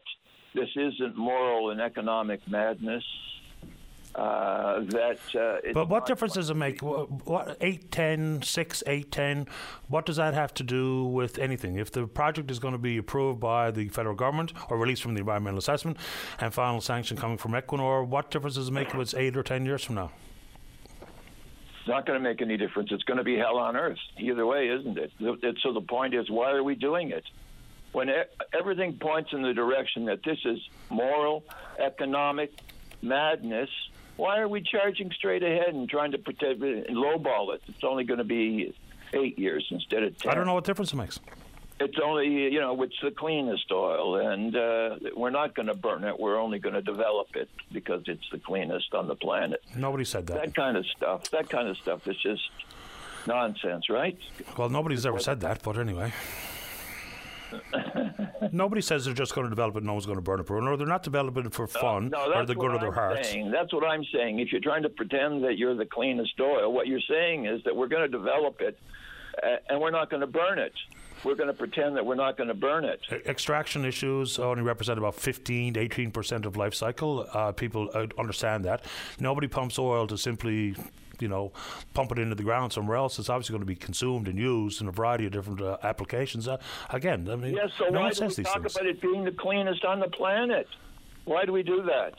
S8: this isn't moral and economic madness. Uh, that uh,
S1: but what difference does it make? What, what 8, 10, 6, 8, 10, what does that have to do with anything? If the project is going to be approved by the federal government or released from the environmental assessment and final sanction coming from Equinor, what difference does it make if it's 8 or 10 years from now?
S8: It's not going to make any difference. It's going to be hell on earth either way, isn't it? So the point is, why are we doing it? when everything points in the direction that this is moral, economic madness, why are we charging straight ahead and trying to protect it and lowball it? It's only going to be eight years instead of ten.
S1: I don't know what difference it makes.
S8: It's only you know it's the cleanest oil, and uh, we're not going to burn it. We're only going to develop it because it's the cleanest on the planet.
S1: Nobody said that.
S8: That kind of stuff. That kind of stuff is just nonsense, right?
S1: Well, nobody's ever said that, but anyway. [LAUGHS] Nobody says they're just going to develop it. and No one's going to burn it, Bruno. They're not developing it for fun
S8: no,
S1: or the good of their hearts.
S8: Saying. That's what I'm saying. If you're trying to pretend that you're the cleanest oil, what you're saying is that we're going to develop it, uh, and we're not going to burn it we're going to pretend that we're not going to burn it.
S1: Extraction issues only represent about 15 to 18 percent of life cycle. Uh, people uh, understand that. Nobody pumps oil to simply you know, pump it into the ground somewhere else. It's obviously going to be consumed and used in a variety of different uh, applications. Uh, again, I mean,
S8: yes. So
S1: no
S8: why do we talk
S1: things.
S8: about it being the cleanest on the planet? Why do we do that?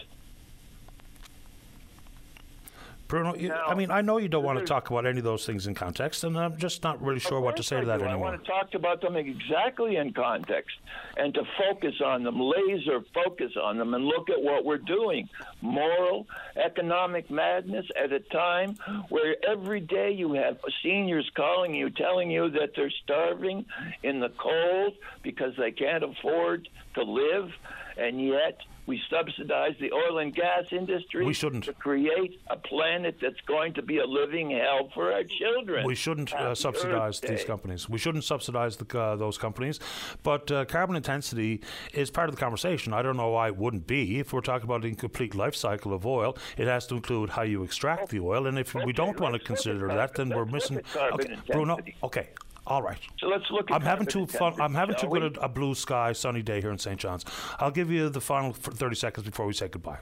S1: Bruno, you, I mean, I know you don't want to talk about any of those things in context, and I'm just not really sure what to say to that anymore.
S8: I want to talk about them exactly in context and to focus on them, laser focus on them, and look at what we're doing. Moral, economic madness at a time where every day you have seniors calling you, telling you that they're starving in the cold because they can't afford to live and yet we subsidize the oil and gas industry.
S1: We shouldn't.
S8: to create a planet that's going to be a living hell for our children.
S1: We shouldn't uh, subsidize these companies. We shouldn't subsidize the, uh, those companies. But uh, carbon intensity is part of the conversation. I don't know why it wouldn't be. If we're talking about the complete life cycle of oil, it has to include how you extract the oil. And if we don't want to
S8: let's look at
S1: consider that, then we're missing. okay, Bruno. Okay, all right.
S8: So let's look at
S1: I'm having too fun. I'm having too good
S8: we?
S1: a, blue sky, sunny day here in St. John's. I'll give you the final 30 seconds before we say goodbye.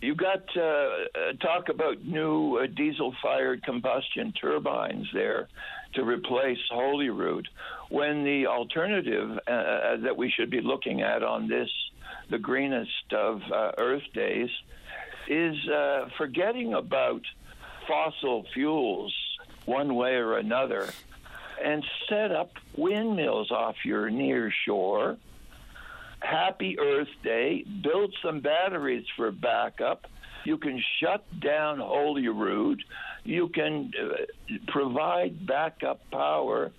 S8: You got uh, uh, talk about new uh, diesel-fired combustion turbines there to replace Holyrood, when the alternative uh, uh, that we should be looking at on this, the greenest of uh, Earth days, is uh, forgetting about fossil fuels one way or another, and set up windmills off your near shore Happy Earth Day, build some batteries for backup. You can shut down Holyrood. You can uh, provide backup power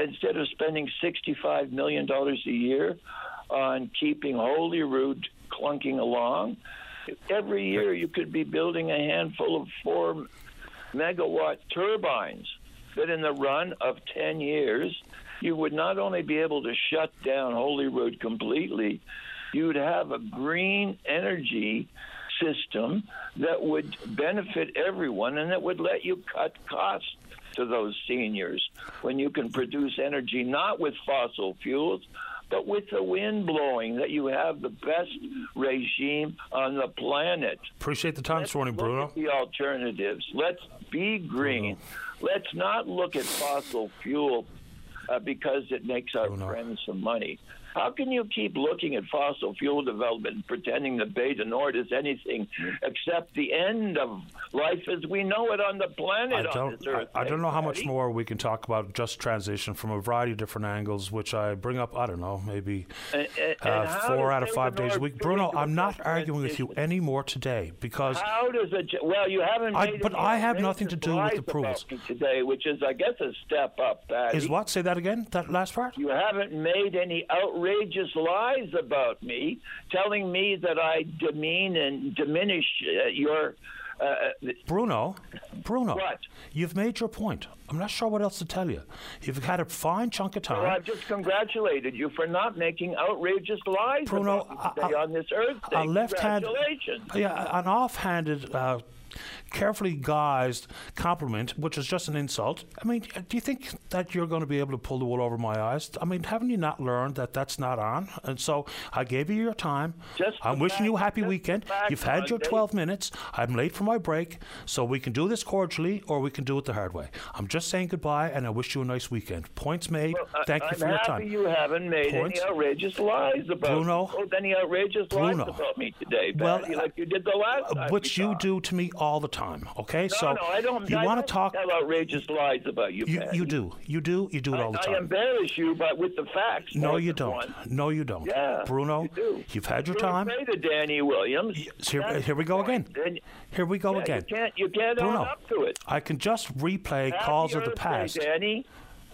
S8: instead of spending $65 million a year on keeping Holyrood clunking along. Every year you could be building a handful of four megawatt turbines that in the run of 10 years you would not only be able to shut down Holyrood completely, you would have a green energy system that would benefit everyone and that would let you cut costs to those seniors when you can produce energy not with fossil fuels but with the wind blowing that you have the best regime on the planet
S1: Appreciate the time this morning,
S8: look
S1: Bruno.
S8: at the alternatives. Let's be green. Let's not look at fossil fuel uh, because it makes our
S1: Bruno.
S8: friends some money. How can you keep looking at fossil fuel development and pretending that Bay du Nord is anything except the end of life as we know it on the planet
S1: I don't. I, I don't know how much more we can talk about just transition from a variety of different angles, which I bring up. I don't know, maybe
S8: And- and-
S1: uh,
S8: and
S1: four out of five
S8: Beta
S1: days a week. Bruno, I'm not arguing with you anymore today because
S8: How does it? Well, you haven't.
S1: I- but I have nothing to do with the approvals.
S8: today, which is, I guess, a step up. Patty.
S1: is what? Say that again. That last part.
S8: You haven't made any outrageous lies about me, telling me that I demean and diminish uh, your. Uh,
S1: Bruno, Bruno,
S8: What?
S1: you've made your point. I'm not sure what else to tell you. You've had a fine chunk of
S8: well,
S1: time.
S8: I've just congratulated you for not making outrageous lies
S1: Bruno,
S8: about
S1: I- I-
S8: on this Earth Day.
S1: a left-hand,
S8: Congratulations.
S1: yeah, an offhanded, uh, carefully guised compliment, which is just an insult. I mean, do you think that you're going to be able to pull the wool over my eyes? I mean, haven't you not learned that that's not on? And so I gave you your time.
S8: Just
S1: I'm wishing you a happy weekend. You've had your
S8: Monday.
S1: 12 minutes. I'm late for my break, so we can do this cordially or we can do it the hard way. I'm just saying goodbye, and I wish you a nice weekend. Points made.
S8: Well, I-
S1: Thank you
S8: I'm
S1: for your
S8: happy
S1: time.
S8: you haven't made
S1: Points?
S8: any outrageous lies about
S1: Bruno?
S8: me. Oh, any outrageous
S1: Bruno.
S8: lies about me today,
S1: Well,
S8: like you did the last
S1: Uh,
S8: time.
S1: which you do to me all the time. Okay,
S8: No,
S1: so
S8: no, I don't.
S1: you want to talk?
S8: Tell outrageous lies about you.
S1: You you do you do you do it all the
S8: time. I embarrass you, but with the facts.
S1: No, you don't.
S8: once.
S1: No, you don't.
S8: Yeah,
S1: Bruno,
S8: you do.
S1: you've had your
S8: You're
S1: time.
S8: afraid of Danny Williams.
S1: Here, here we go again.
S8: And-
S1: Here we go
S8: yeah,
S1: again.
S8: You can't. You can't
S1: Bruno,
S8: own up to it.
S1: I can just replay
S8: Happy
S1: calls of the past.
S8: Danny.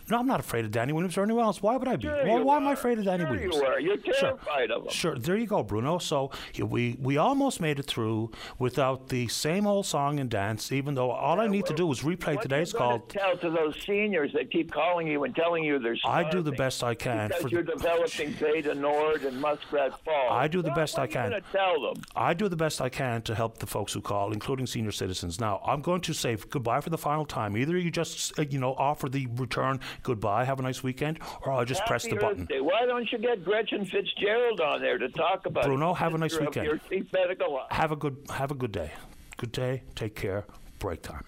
S1: No, I'm not afraid of Danny Williams or anyone else. Why would I be?
S8: Sure
S1: well, why am I afraid of Danny
S8: Sure
S1: Williams?
S8: You are. You're
S1: Sure.
S8: terrified of him.
S1: Sure, there you go, Bruno. So we we almost made it through without the same old song and dance. Even though all I need to do is replay today's
S8: you
S1: call.
S8: Tell to those seniors that keep calling you and telling you they're.
S1: I do the best I can
S8: because
S1: for
S8: you're developing [LAUGHS] Bay du Nord and Muskrat Falls.
S1: I do the
S8: What-
S1: best I
S8: are
S1: can.
S8: tell them.
S1: I do the best I can to help the folks who call, including senior citizens. Now, I'm going to say goodbye for the final time. Either you just, uh, you know, offer the return goodbye, have a nice weekend, or I'll just press the
S8: Earth
S1: button.
S8: Day. Why don't you get Gretchen Fitzgerald on there to talk about it?
S1: Bruno,
S8: it?
S1: have a nice weekend.
S8: Your chief medical officer.
S1: Have a good, have a good day. Good day. Take care. Break time.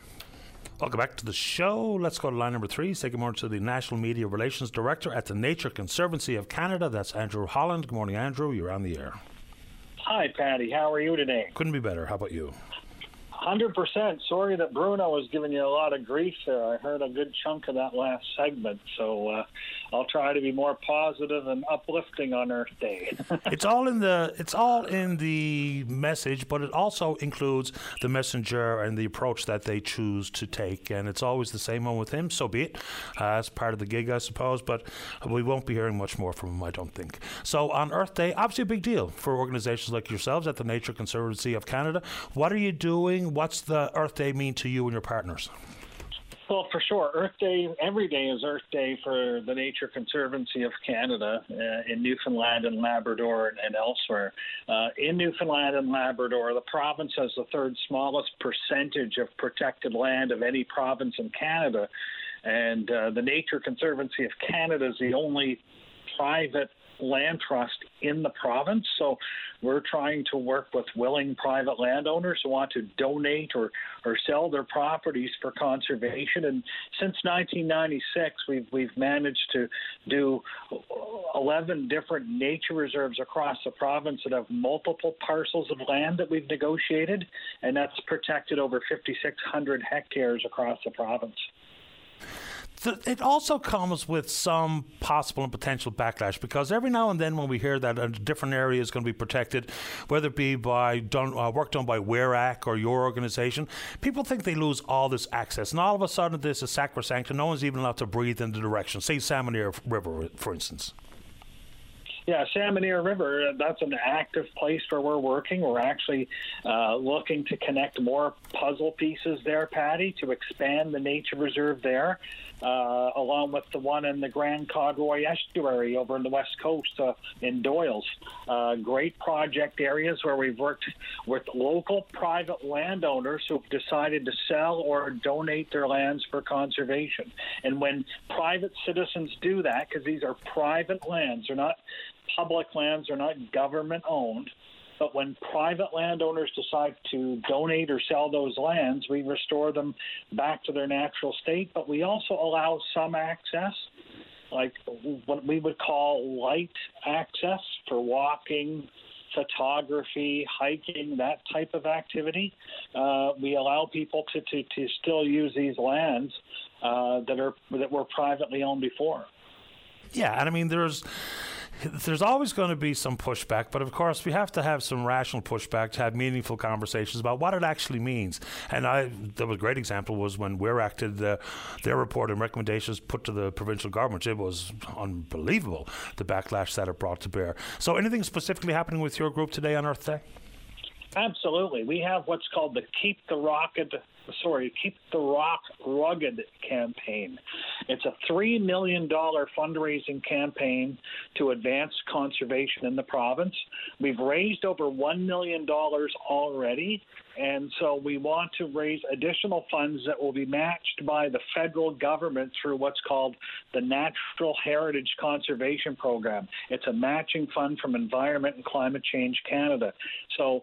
S1: Welcome back to the show. Let's go to line number three. Say good morning to the National Media Relations Director at the Nature Conservancy of Canada. That's Andrew Holland. Good morning, Andrew. You're on the air.
S9: Hi, Patty. How are you today?
S1: Couldn't be better. How about you?
S10: Hundred percent. Sorry that Bruno was giving you a lot of grief there. I heard a good chunk of that last segment, so uh, I'll try to be more positive and uplifting on Earth Day. [LAUGHS]
S1: it's all in the it's all in the message, but it also includes the messenger and the approach that they choose to take, and it's always the same one with him. So be it. Uh, part of the gig, I suppose, but we won't be hearing much more from him, I don't think. So on Earth Day, obviously a big deal for organisations like yourselves at the Nature Conservancy of Canada. What are you doing? What's the Earth Day mean to you and your partners?
S10: Well, for sure. Earth Day, every day is Earth Day for the Nature Conservancy of Canada uh, in Newfoundland and Labrador and, and elsewhere. Uh, in Newfoundland and Labrador, the province has the third smallest percentage of protected land of any province in Canada. And uh, the Nature Conservancy of Canada is the only private land trust in the province. So we're trying to work with willing private landowners who want to donate or, or sell their properties for conservation. And since 1996, we've, we've managed to do 11 different nature reserves across the province that have multiple parcels of land that we've negotiated, and that's protected over 5,600 hectares across the province
S1: it also comes with some possible and potential backlash because every now and then when we hear that a different area is going to be protected, whether it be by done, uh, work done by WERAC or your organization, people think they lose all this access. And all of a sudden, this is sacrosanct and no one's even allowed to breathe in the direction. Say Salmonier River, for instance.
S10: Yeah, Salmonier River, that's an active place where we're working. We're actually uh, looking to connect more puzzle pieces there, Patty, to expand the nature reserve there uh, along with the one in the Grand Codroy Estuary over in the west coast uh, in Doyles. Uh, great project areas where we've worked with local private landowners who've decided to sell or donate their lands for conservation. And when private citizens do that, because these are private lands, they're not public lands, they're not government owned but when private landowners decide to donate or sell those lands, we restore them back to their natural state. But we also allow some access, like what we would call light access for walking, photography, hiking, that type of activity. Uh, we allow people to, to, to still use these lands uh, that are that were privately owned before.
S1: Yeah, and I mean there's there's always going to be some pushback, but of course we have to have some rational pushback to have meaningful conversations about what it actually means. And I, a great example was when WERAC did uh, their report and recommendations put to the provincial government. It was unbelievable the backlash that it brought to bear. So, anything specifically happening with your group today on Earth Day?
S10: Absolutely, we have what's called the Keep the Rocket sorry, Keep the Rock Rugged campaign. It's a $3 million fundraising campaign to advance conservation in the province. We've raised over $1 million already, and so we want to raise additional funds that will be matched by the federal government through what's called the Natural Heritage Conservation Program. It's a matching fund from Environment and Climate Change Canada. So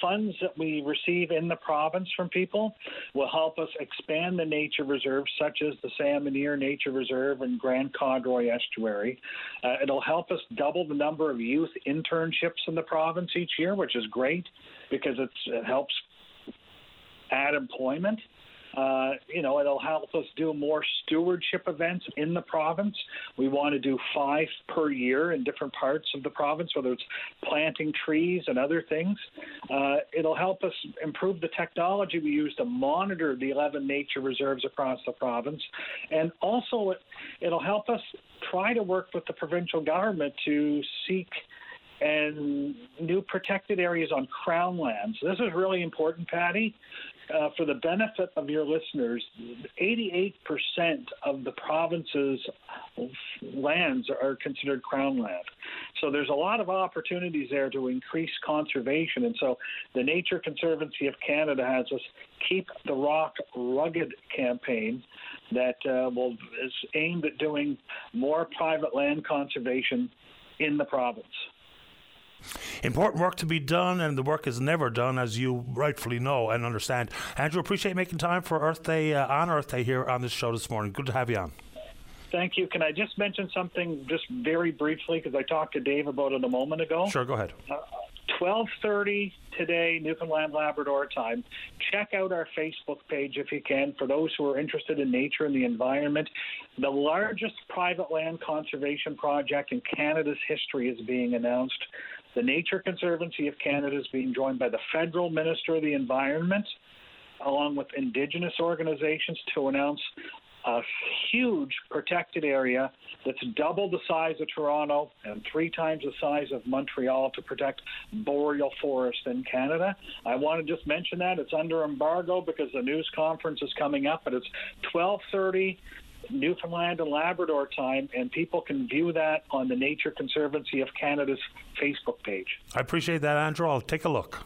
S10: funds that we receive in the province from people will help us expand the nature reserves, such as the Salmonier Nature Reserve and Grand Codroy Estuary. Uh, it'll help us double the number of youth internships in the province each year, which is great because it helps add employment. Uh, you know, it'll help us do more stewardship events in the province. We want to do five per year in different parts of the province, whether it's planting trees and other things. Uh, it'll help us improve the technology we use to monitor the 11 nature reserves across the province. And also, it, it'll help us try to work with the provincial government to seek and new protected areas on crown lands. This is really important, Patty. Uh, for the benefit of your listeners, 88% of the province's lands are considered crown land. So there's a lot of opportunities there to increase conservation. And so the Nature Conservancy of Canada has this Keep the Rock Rugged campaign that uh, will is aimed at doing more private land conservation in the province.
S1: Important work to be done, and the work is never done, as you rightfully know and understand. Andrew, appreciate making time for Earth Day uh, on Earth Day here on this show this morning. Good to have you on.
S10: Thank you. Can I just mention something just very briefly because I talked to Dave about it a moment ago?
S1: Sure, go ahead. Uh,
S9: 12:30 today, Newfoundland Labrador time. Check out our Facebook page if you can for those who are interested in nature and the environment. The largest private land conservation project in Canada's history is being announced. The Nature Conservancy of Canada is being joined by the Federal Minister of the Environment, along with Indigenous organizations, to announce a huge protected area that's double the size of Toronto and three times the size of Montreal to protect boreal forest in Canada. I want to just mention that it's under embargo because the news conference is coming up, but it's 12:30 Newfoundland and Labrador time, and people can view that on the Nature Conservancy of Canada's Facebook page.
S1: I appreciate that, Andrew. I'll take a look.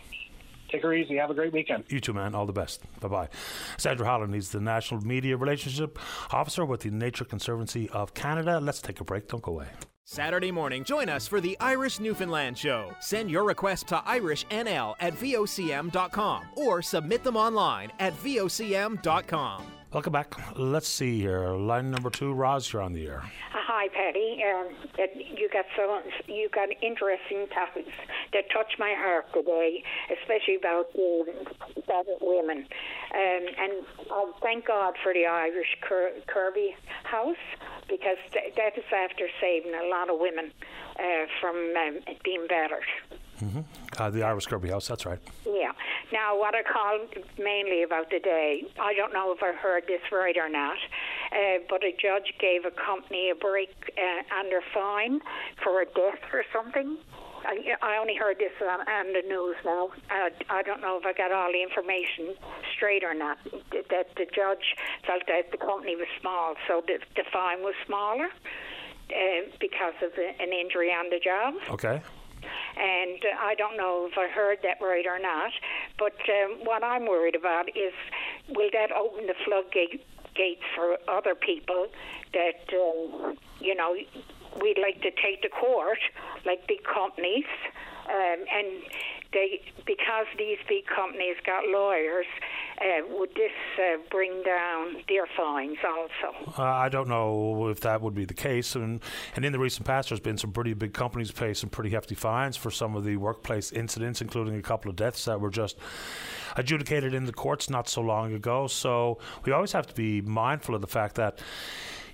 S9: Take her easy. Have a great weekend.
S1: You too, man. All the best. Bye bye. Sandra Holland, he's the National Media Relationship Officer with the Nature Conservancy of Canada. Let's take a break. Don't go away.
S3: Saturday morning, join us for the Irish Newfoundland Show. Send your request to irishnl at vocm.com or submit them online at vocm.com.
S1: Welcome back. Let's see here. Line number two, Roz, you're on the air.
S11: Hi, Patty. Um, you got so you got interesting topics that touch my heart today, especially about um, women. Um, and I thank God for the Iris Cur- Kirby House because th- that is after saving a lot of women uh, from um, being battered.
S1: Mm-hmm. Uh, the Iris Kirby House, that's right.
S11: Yeah. Now, what I called mainly about today, I don't know if I heard this right or not, uh, but a judge gave a company a break uh, under fine for a death or something. I, I only heard this on, on the news now. Uh, I don't know if I got all the information straight or not. That the judge felt that the company was small, so the, the fine was smaller uh, because of an injury on the job.
S1: Okay
S11: and I don't know if I heard that right or not. But um, what I'm worried about is will that open the floodgate gates for other people that um, you know we'd like to take to court, like big companies, um, and they because these big companies got lawyers uh, would this uh, bring down their fines also?
S1: Uh, I don't know if that would be the case. And, and in the recent past, there's been some pretty big companies pay some pretty hefty fines for some of the workplace incidents, including a couple of deaths that were just adjudicated in the courts not so long ago. So we always have to be mindful of the fact that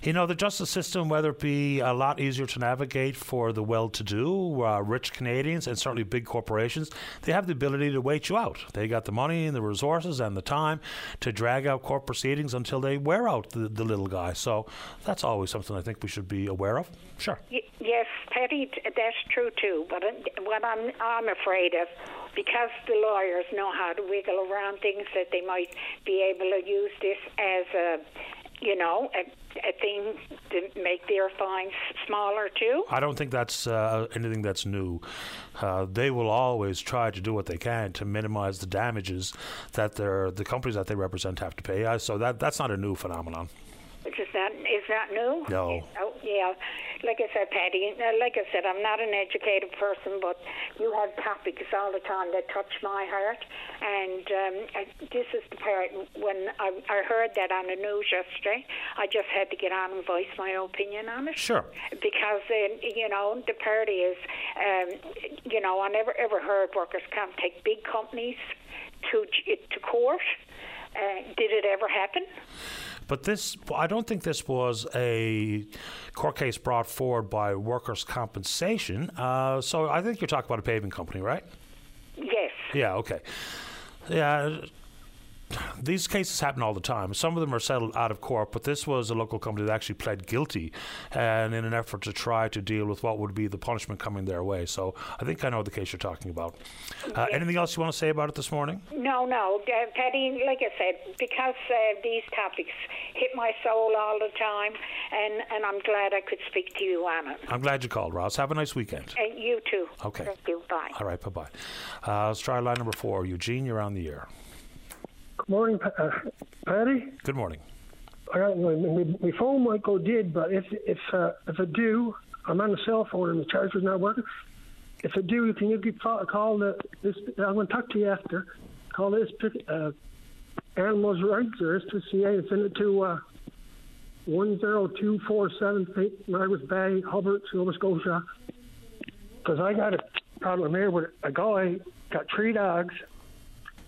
S1: you know, the justice system, whether it be a lot easier to navigate for the well to do, uh, rich Canadians, and certainly big corporations, they have the ability to wait you out. They got the money and the resources and the time to drag out court proceedings until they wear out the, the little guy. So that's always something I think we should be aware of. Sure.
S11: Yes, Patty, that's true too. But what I'm, I'm afraid of, because the lawyers know how to wiggle around things, that they might be able to use this as a you know, a, a thing to make their fines smaller too.
S1: I don't think that's uh, anything that's new. Uh, they will always try to do what they can to minimize the damages that their the companies that they represent have to pay. Uh, so that that's not a new phenomenon.
S11: Is that is that new?
S1: No.
S11: Oh, yeah. Like I said, Patty. Like I said, I'm not an educated person, but you have topics all the time that touch my heart, and um, I, this is the part when I, I heard that on the news yesterday. I just had to get on and voice my opinion on it.
S1: Sure.
S11: Because uh, you know the party is, um, you know, I never ever heard workers come take big companies to to court. Uh, did it ever happen?
S1: But this, I don't think this was a court case brought forward by workers' compensation. Uh, so I think you're talking about a paving company, right?
S11: Yes.
S1: Yeah. Okay. Yeah these cases happen all the time. Some of them are settled out of court, but this was a local company that actually pled guilty, and in an effort to try to deal with what would be the punishment coming their way. So I think I know the case you're talking about. Uh, anything else you want to say about it this morning?
S11: No, no, uh, Patty. Like I said, because uh, these topics hit my soul all the time, and and I'm glad I could speak to you on it.
S1: I'm glad you called, Ross. Have a nice weekend.
S11: And you too.
S1: Okay.
S11: Thank you. Bye.
S1: All right. Bye bye. Uh, let's try line number four. Eugene, you're on the air.
S12: Morning, uh, Patty.
S1: Good morning.
S12: All right, my, my, phone might go dead, but if if uh, if it do, I'm on the cell phone and the charger's not working. If it do, can you give call, call the this? I'm going to talk to you after. Call this uh, animals rights or SPCA and send it to uh, one zero two four seven eight Margaret Bay, Hubbard, Nova Scotia. Because I got a problem here with a guy got three dogs.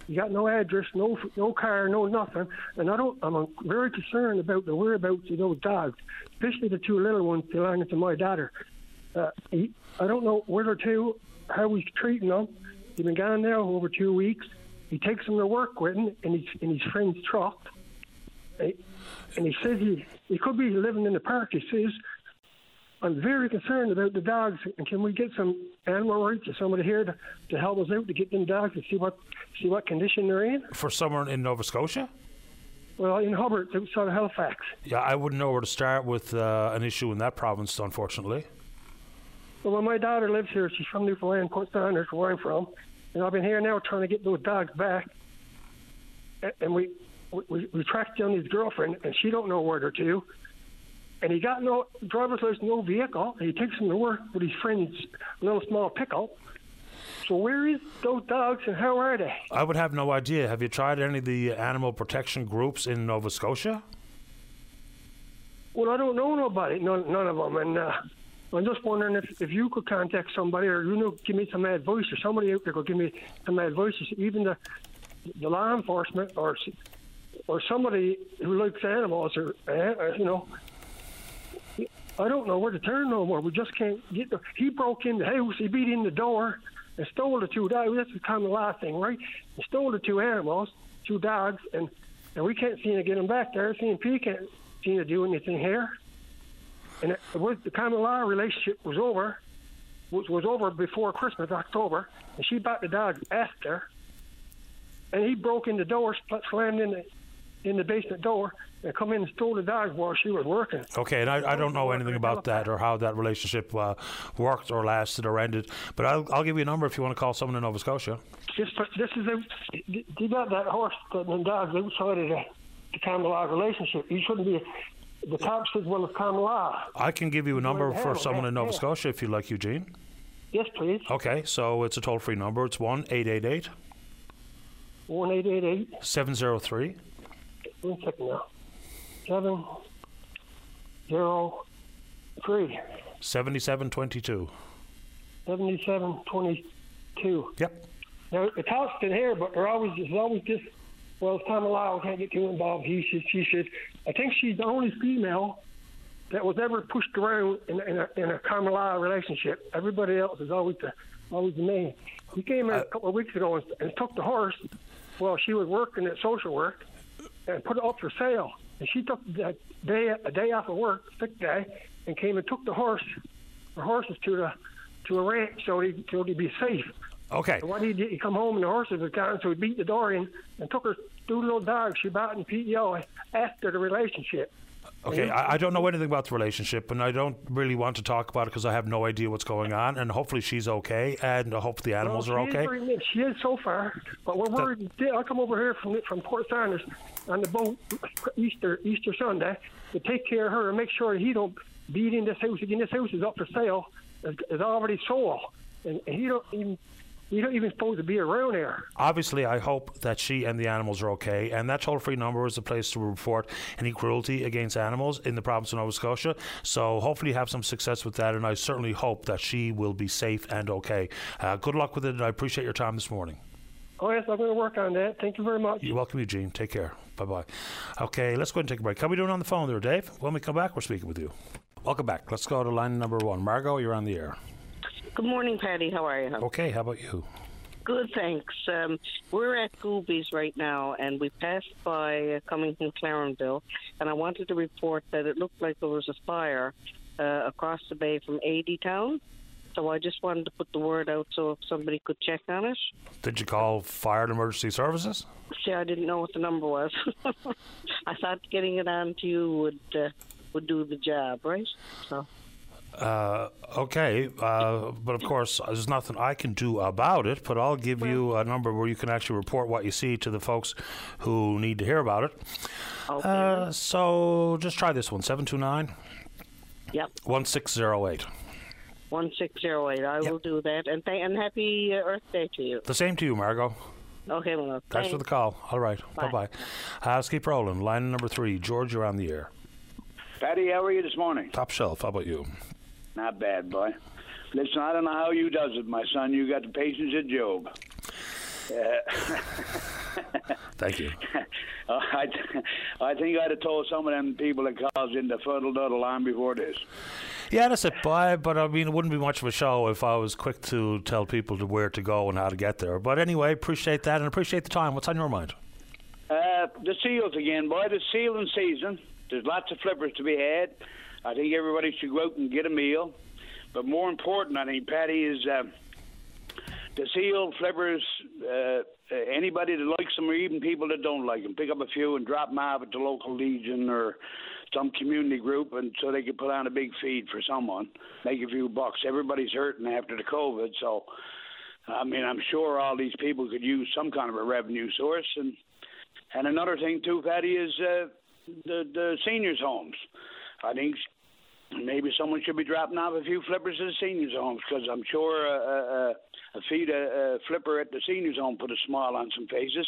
S12: He got no address, no no car, no nothing, and I don't. I'm very concerned about the whereabouts of those dogs, especially the two little ones belonging to my daughter. Uh, he, I don't know where they're to, how he's treating them. He's been gone now over two weeks. He takes them to work with him in his in his friend's truck, and he says he he could be living in the park. He says I'm very concerned about the dogs, and can we get some animal rights or somebody here to, to help us out to get them dogs to see what see what condition they're in?
S1: For someone in Nova Scotia?
S12: Well, in Hubbard, outside of Halifax.
S1: Yeah, I wouldn't know where to start with uh, an issue in that province, unfortunately.
S12: Well, my daughter lives here, she's from Newfoundland, Port Saunders, where I'm from, and I've been here now trying to get those dogs back. And we we, we tracked down his girlfriend, and she don't know where they're to and he got no driver's license, no vehicle. And he takes him to work with his friend's little small pickle. So where is those dogs and how are they?
S1: I would have no idea. Have you tried any of the animal protection groups in Nova Scotia?
S12: Well, I don't know nobody, none, none of them, and uh, I'm just wondering if, if you could contact somebody or you know give me some advice or somebody out there could give me some advice, even the the law enforcement or or somebody who likes animals or uh, you know I don't know where to turn no more. We just can't get the. He broke in the house. He beat in the door and stole the two dogs. That's the kind of last thing, right? He stole the two animals, two dogs, and and we can't seem to get them back there. CNP can't seem to do anything here. And it was the common law relationship was over, was was over before Christmas, October, and she bought the dogs after. And he broke in the door, slammed in the in the basement door, and come in and stole the dog while she was working.
S1: Okay, and I, I don't know anything about that or how that relationship uh, worked or lasted or ended, but I'll, I'll give you a number if you want to call someone in Nova Scotia.
S12: This, this is a, you got that horse that and dogs outside of the, the common law relationship. You shouldn't be. The top says, well, it's common law.
S1: I can give you a number for someone in Nova Scotia if you like, Eugene.
S12: Yes, please.
S1: Okay, so it's a toll free number. It's 1 888
S12: 1 888
S1: 703
S12: One second now seven zero three.
S1: Seventy-seven twenty-two.
S12: Seventy-seven twenty-two.
S1: Yep.
S12: Now the talk's been here, but they're always there's always just well, it's time allowed. Can't get too involved. He should. She should. I think she's the only female that was ever pushed around in, in a in a common relationship. Everybody else is always the always the man. He came in uh, a couple of weeks ago and, and took the horse while she was working at social work and put it up for sale. And she took that day a day off of work, sick day, and came and took the horse, the horses to the to a ranch so he so he'd be safe.
S1: Okay.
S12: And what he did, he come home and the horses was gone, so he beat the door in and took her two little dogs she bought in PEO after the relationship.
S1: Okay, I, I, don't know anything about the relationship, and I don't really want to talk about it because I have no idea what's going on. And hopefully she's okay, and uh, I hope the animals
S12: well,
S1: are okay.
S12: Is she is so far, but we're worried. That, I'll come over here from from Port Saunders on the boat Easter Easter Sunday to take care of her and make sure he don't beat in this house again. This house is up for sale. It's already sold, and, he don't even you don't even supposed to be around here.
S1: Obviously, I hope that she and the animals are okay, and that toll free number is the place to report any cruelty against animals in the province of Nova Scotia. So, hopefully, have some success with that, and I certainly hope that she will be safe and okay. Uh, good luck with it, and I appreciate your time this morning.
S12: Oh, yes, I'm going to work on that. Thank you very much.
S1: You're welcome, Eugene. Take care. Bye bye. Okay, let's go ahead and take a break. How are we doing on the phone there, Dave? When we come back, we're speaking with you. Welcome back. Let's go to line number one. Margot, you're on the air.
S13: Good morning, Patty. How are you?
S1: Okay, how about you?
S13: Good, thanks. Um, we're at Gooby's right now, and we passed by uh, coming from Clarenville, and I wanted to report that it looked like there was a fire uh, across the bay from AD Town. So I just wanted to put the word out so if somebody could check on it.
S1: Did you call fire and emergency services?
S13: See, I didn't know what the number was. [LAUGHS] I thought getting it on to you would uh, would do the job, right? So.
S1: Uh, okay, uh, but of course, there's nothing I can do about it. But I'll give you a number where you can actually report what you see to the folks who need to hear about it.
S13: Okay.
S1: Uh, so just try this one: seven two nine.
S13: Yep.
S1: One six zero eight.
S13: One six zero eight. I yep. will do that, and th- and happy uh, Earth Day to you.
S1: The same to you, Margot.
S13: Okay, well,
S1: thanks. thanks for the call. All right, bye bye. Uh, let's keep rolling. Line number three, George, you're on the air.
S14: Patty, how are you this morning?
S1: Top shelf. How about you?
S14: Not bad, boy. Listen, I don't know how you does it, my son. You got the patience of Job. Uh, [LAUGHS]
S1: Thank you. [LAUGHS]
S14: I, I think I'd have told some of them people that calls in the fuddle duddle on before this.
S1: Yeah, that's it, boy. But I mean, it wouldn't be much of a show if I was quick to tell people to where to go and how to get there. But anyway, appreciate that and appreciate the time. What's on your mind?
S14: Uh, the seals again, boy. The sealing season. There's lots of flippers to be had. I think everybody should go out and get a meal. But more important, I think, Patty, is uh, the seal flippers. Uh, anybody that likes them, or even people that don't like them, pick up a few and drop them off at the local Legion or some community group, and so they can put on a big feed for someone, make a few bucks. Everybody's hurting after the COVID, so I mean, I'm sure all these people could use some kind of a revenue source. And and another thing too, Patty, is uh, the the seniors' homes. I think maybe someone should be dropping off a few flippers at the seniors' homes because I'm sure a, a, a feed a, a flipper at the seniors' home put a smile on some faces.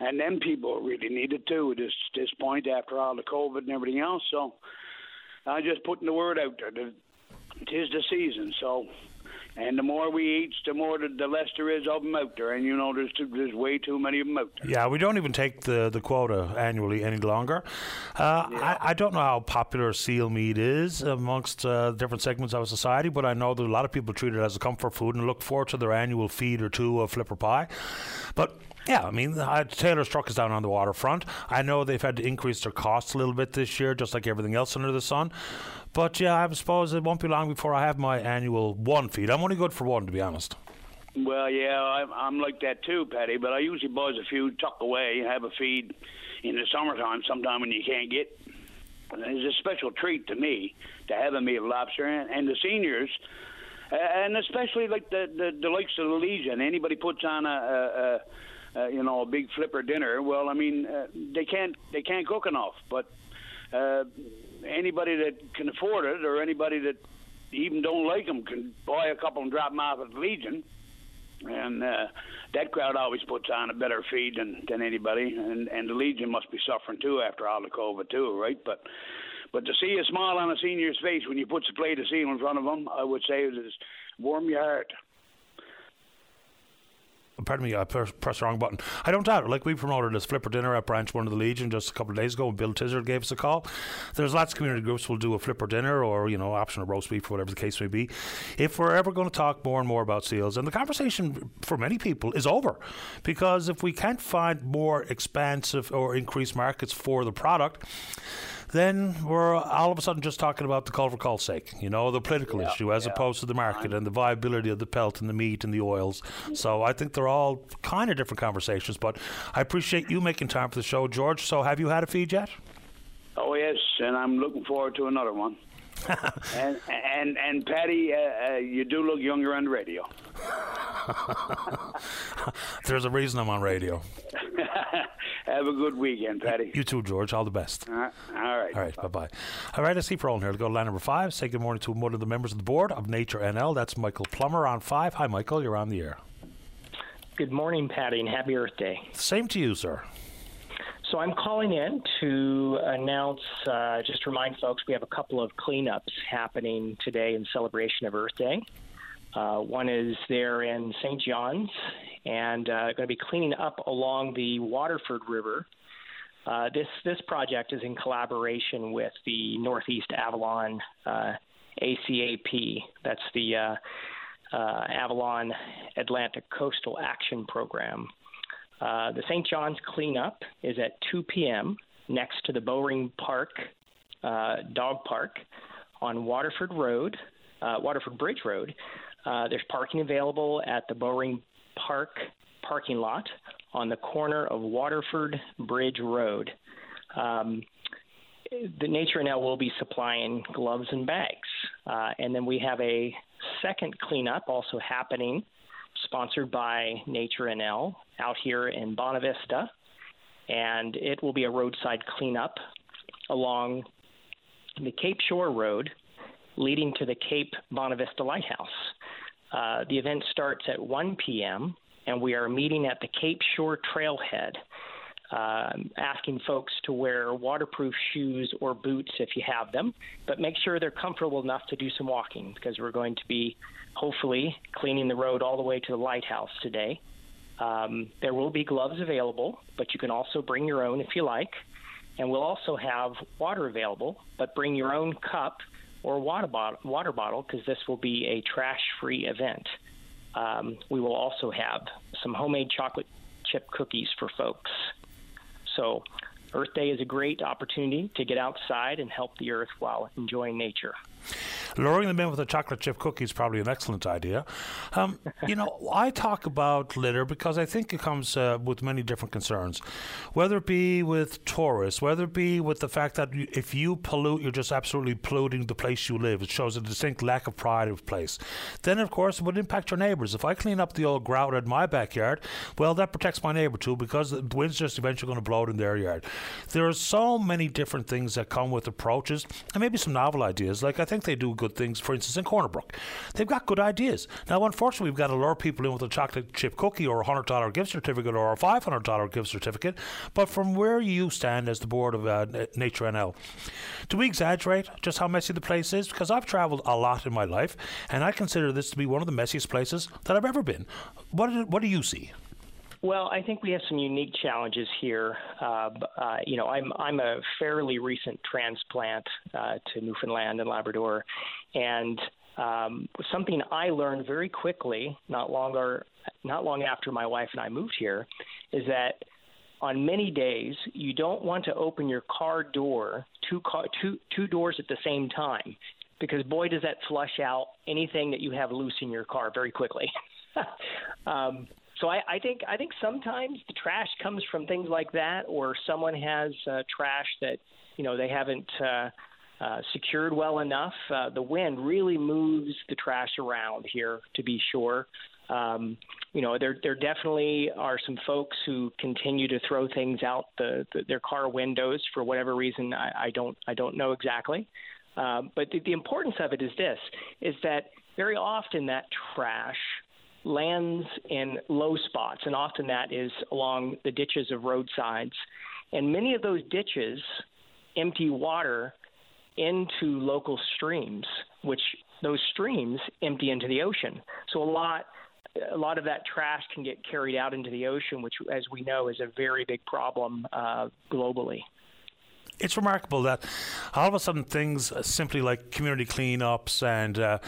S14: And them people really need it too at this this point after all the COVID and everything else. So I'm just putting the word out there that tis the season. So and the more we eat, the more the, the less there is of them out there. And you know, there's too, there's way too many of them out there.
S1: Yeah, we don't even take the, the quota annually any longer. Uh, I, I don't know how popular seal meat is amongst uh, different segments of society, but I know that a lot of people treat it as a comfort food and look forward to their annual feed or two of flipper pie. But yeah, I mean, uh, Taylor's truck is down on the waterfront. I know they've had to increase their costs a little bit this year, just like everything else under the sun. But yeah, I suppose it won't be long before I have my annual one feed. I'm only good for one, to be honest.
S14: Well, yeah, I'm, I'm like that too, Patty. But I usually buzz a few, tuck away, and have a feed in the summertime. Sometime when you can't get, it's a special treat to me to have a meal lobster and, and the seniors. And especially like the, the the likes of the Legion, anybody puts on a, a, a, a you know a big flipper dinner. Well, I mean uh, they can't they can't cook enough, but uh, anybody that can afford it or anybody that even don't like them can buy a couple and drop them off at Legion. And uh, that crowd always puts on a better feed than, than anybody, and and the Legion must be suffering too after all the COVID too, right? But but to see a smile on a senior's face when you put a plate of seal in front of them, I would say it is warm your heart.
S1: Pardon me, I pressed the wrong button. I don't doubt it. Like we promoted this flipper dinner at Branch One of the Legion just a couple of days ago, and Bill Tizard gave us a call. There's lots of community groups will do a flipper dinner, or you know, optional roast beef, or whatever the case may be. If we're ever going to talk more and more about seals, and the conversation for many people is over, because if we can't find more expansive or increased markets for the product then we're all of a sudden just talking about the call for call sake, you know, the political
S14: Yeah,
S1: issue as
S14: yeah.
S1: opposed to the market and the viability of the pelt and the meat and the oils. So I think they're all kind of different conversations. But I appreciate you making time for the show, George. So have you had a feed yet?
S14: Oh yes, and I'm looking forward to another one. [LAUGHS] and and and Patty, uh, uh, you do look younger on the radio. [LAUGHS]
S1: There's a reason I'm on radio. [LAUGHS]
S14: Have a good weekend, Patty.
S1: You too, George. All the best.
S14: Uh, all right.
S1: All right, bye bye. All right, I see keep rolling here. Let's go to line number five. Say good morning to one of the members of the board of Nature NL. That's Michael Plummer on five. Hi, Michael. You're on the air.
S15: Good morning, Patty, and happy Earth Day.
S1: Same to you, sir.
S15: So I'm calling in to announce, uh, just to remind folks, we have a couple of cleanups happening today in celebration of Earth Day. Uh, one is there in St. John's, and uh, going to be cleaning up along the Waterford River. Uh, this this project is in collaboration with the Northeast Avalon uh, ACAP. That's the uh, uh, Avalon Atlantic Coastal Action Program. Uh, the St. John's cleanup is at 2 p.m. next to the Bowring Park Dog Park on Waterford Road, Waterford Bridge Road. Uh, there's parking available at the Bowring Park parking lot on the corner of Waterford Bridge Road. Um, the Nature NL will be supplying gloves and bags. Uh, and then we have a second cleanup also happening, sponsored by Nature NL out here in Bonavista. And it will be a roadside cleanup along the Cape Shore Road leading to the Cape Bonavista Lighthouse. Uh, the event starts at 1 p.m., and we are meeting at the Cape Shore Trailhead. um, asking folks to wear waterproof shoes or boots if you have them, but make sure they're comfortable enough to do some walking because we're going to be hopefully cleaning the road all the way to the lighthouse today. Um, there will be gloves available, but you can also bring your own if you like. And we'll also have water available, but bring your own cup or water bottle water bottle because this will be a trash-free event. Um, we will also have some homemade chocolate chip cookies for folks. So, Earth Day is a great opportunity to get outside and help the earth while enjoying nature.
S1: Luring them in with a chocolate chip cookie is probably an excellent idea. Um, you know, I talk about litter because I think it comes uh, with many different concerns, whether it be with tourists, whether it be with the fact that if you pollute, you're just absolutely polluting the place you live. It shows a distinct lack of pride of place. Then, of course, it would impact your neighbours. If I clean up the old grout in my backyard, well, that protects my neighbour too because the wind's just eventually going to blow it in their yard. There are so many different things that come with approaches and maybe some novel ideas. Like I think they do good things, for instance, in Corner Brook. They've got good ideas. Now, unfortunately, we've got to lure people in with a chocolate chip cookie or a $100 gift certificate or a $500 gift certificate. But from where you stand as the board of uh, Nature NL, do we exaggerate just how messy the place is? Because I've traveled a lot in my life, and I consider this to be one of the messiest places that I've ever been. What, what do you see?
S15: Well, I think we have some unique challenges here. Uh, uh, you know, I'm I'm a fairly recent transplant uh, to Newfoundland and Labrador, and um, something I learned very quickly, not longer, not long after my wife and I moved here, is that on many days you don't want to open your car door two car two two doors at the same time because boy does that flush out anything that you have loose in your car very quickly. [LAUGHS] um, so I, I think I think sometimes the trash comes from things like that, or someone has uh, trash that you know they haven't uh, uh, secured well enough. Uh, the wind really moves the trash around here, to be sure. Um, you know, there there definitely are some folks who continue to throw things out the, the their car windows for whatever reason. I, I don't I don't know exactly. Um, but the, the importance of it is this: is that very often that trash lands in low spots, and often that is along the ditches of roadsides. And many of those ditches empty water into local streams, which those streams empty into the ocean. So a lot a lot of that trash can get carried out into the ocean, which, as we know, is a very big problem uh, globally
S1: it's remarkable that all of a sudden things simply like community cleanups and uh,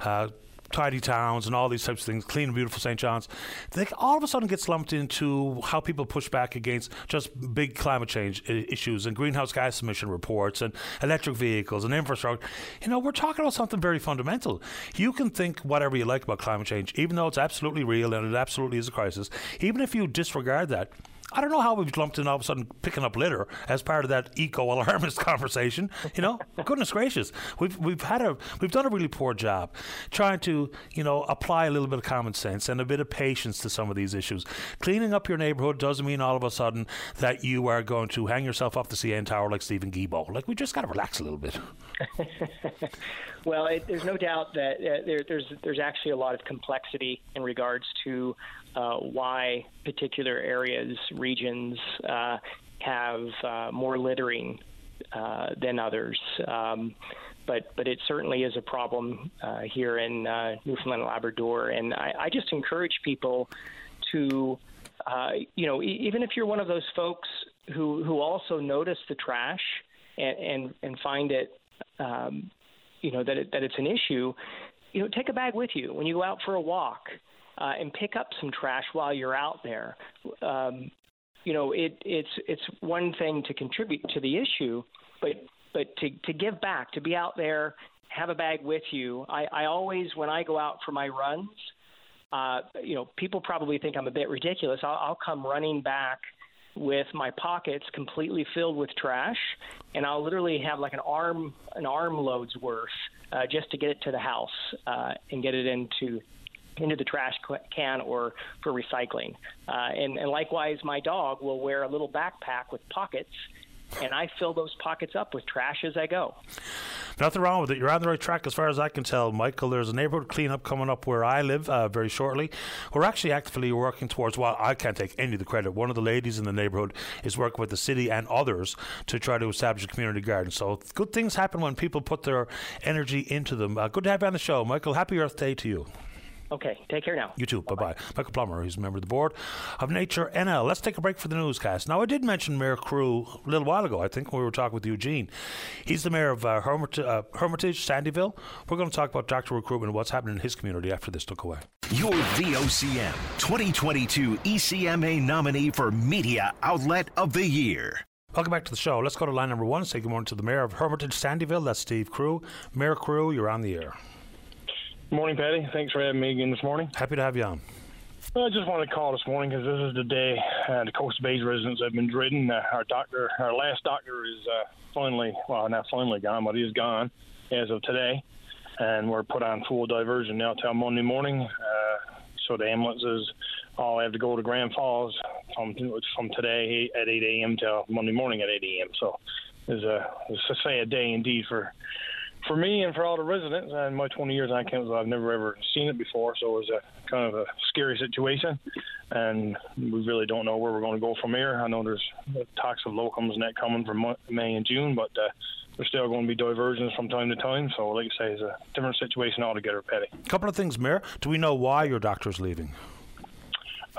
S1: uh, tidy towns and all these types of things, clean and beautiful St. John's, they all of a sudden gets lumped into how people push back against just big climate change issues and greenhouse gas emission reports and electric vehicles and infrastructure. You know, we're talking about something very fundamental. You can think whatever you like about climate change, even though it's absolutely real and it absolutely is a crisis, even if you disregard that, I don't know how we've lumped in all of a sudden picking up litter as part of that eco alarmist [LAUGHS] conversation. You know, goodness gracious, we've we've had a we've done a really poor job trying to you know apply a little bit of common sense and a bit of patience to some of these issues. Cleaning up your neighborhood doesn't mean all of a sudden that you are going to hang yourself off the CN Tower like Steven Guilbeault. Like we just got to relax a little bit. [LAUGHS]
S15: well, it, there's no doubt that uh, there, there's there's actually a lot of complexity in regards to uh, why particular areas, regions uh, have uh, more littering uh, than others. Um, but but it certainly is a problem uh, here in uh, Newfoundland and Labrador, and I, I just encourage people to, you know, e- even if you're one of those folks who who also notice the trash and and, and find it. Um, you know that it, that it's an issue. You know, take a bag with you when you go out for a walk uh, and pick up some trash while you're out there. Um, you know, it, it's it's one thing to contribute to the issue, but but to to give back, to be out there, have a bag with you. I, I always, when I go out for my runs, uh, you know, people probably think I'm a bit ridiculous. I'll, I'll come running back with my pockets completely filled with trash, and I'll literally have like an arm an arm load's worth uh, just to get it to the house uh, and get it into into the trash can or for recycling. Uh, and, and likewise, my dog will wear a little backpack with pockets and I fill those pockets up with trash as I go.
S1: Nothing wrong with it. You're on the right track as far as I can tell, Michael. There's a neighborhood cleanup coming up where I live uh, very shortly. We're actually actively working towards, well, I can't take any of the credit. One of the ladies in the neighborhood is working with the city and others to try to establish a community garden. So good things happen when people put their energy into them. Uh, good to have you on the show, Michael. Happy Earth Day to you.
S15: Okay, take care now.
S1: You too. Bye bye. Michael Plummer, who's a member of the board of Nature NL. Let's take a break for the newscast. Now, I did mention Mayor Crew a little while ago, I think, when we were talking with Eugene. He's the mayor of uh, Hermit- uh, Hermitage, Sandyville. We're going to talk about doctor recruitment and what's happening in his community after this took away.
S16: Your VOCM 2022 ECMA nominee for Media Outlet of the Year.
S1: Welcome back to the show. Let's go to line number one. Say good morning to the mayor of Hermitage, Sandyville. That's Steve Crew. Mayor Crew, you're on the air.
S17: Morning, Patty. Thanks for having me again this morning.
S1: Happy to have you on.
S17: I just wanted to call this morning because this is the day uh, the Coast Bays residents have been dreading. Uh, our doctor, our last doctor, is uh, finally, well, not finally gone, but he's gone as of today, and we're put on full diversion now till Monday morning. Uh, so the ambulances all have to go to Grand Falls from from today at 8 a.m. till Monday morning at 8 a.m. So it's a it's a sad day indeed for for me and for all the residents in my 20 years on campus, I've never ever seen it before, so it was a kind of a scary situation, and we really don't know where we're going to go from here. I know there's talks of locums that coming from May and June, but uh, there's still going to be diversions from time to time. So, like I say, it's a different situation altogether, Patty.
S1: A couple of things, Mayor. Do we know why your doctor's leaving?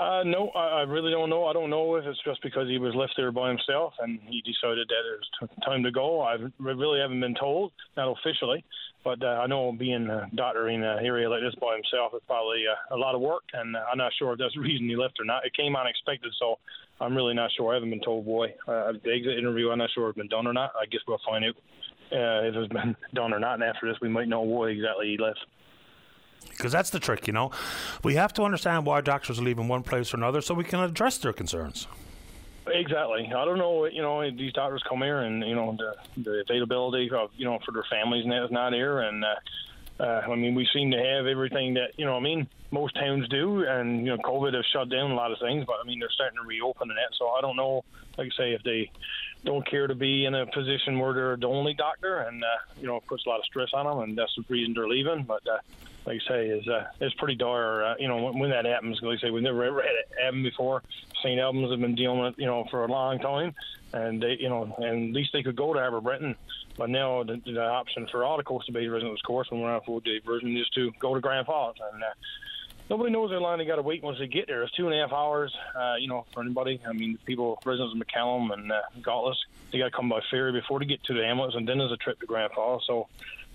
S17: Uh, no, I, I really don't know. I don't know if it's just because he was left there by himself and he decided that it was t- time to go. I really haven't been told, not officially, but uh, I know being a doctor in an area like this by himself is probably uh, a lot of work, and uh, I'm not sure if that's the reason he left or not. It came unexpected, so I'm really not sure. I haven't been told, boy. Uh, the exit interview, I'm not sure if it's been done or not. I guess we'll find out uh, if it's been [LAUGHS] done or not, and after this, we might know why exactly he left
S1: because that's the trick, you know. We have to understand why doctors are leaving one place or another so we can address their concerns.
S17: Exactly. I don't know. You know, these doctors come here, and you know the the availability of you know for their families is not here. And uh, uh, I mean, we seem to have everything that you know. I mean, most towns do, and you know, COVID has shut down a lot of things. But I mean, they're starting to reopen and that. So I don't know. Like I say, if they don't care to be in a position where they're the only doctor, and uh, you know, it puts a lot of stress on them, and that's the reason they're leaving. But uh, like I say, is uh, it's pretty dire. Uh, you know, when, when that happens, like I say, we've never ever had it happen before. St. Albans have been dealing with you know, for a long time, and they, you know, and at least they could go to Harbour Breton. But now the, the option for all the Coastal Bay residents, of course, when we're on full day version, is to go to Grand Falls, and uh, nobody knows how long they got to wait once they get there. It's two and a half hours, uh, you know, for anybody. I mean, people, residents of McCallum and uh, Gaultois, they got to come by ferry before they get to the ambulance, and then there's a trip to Grand Falls. So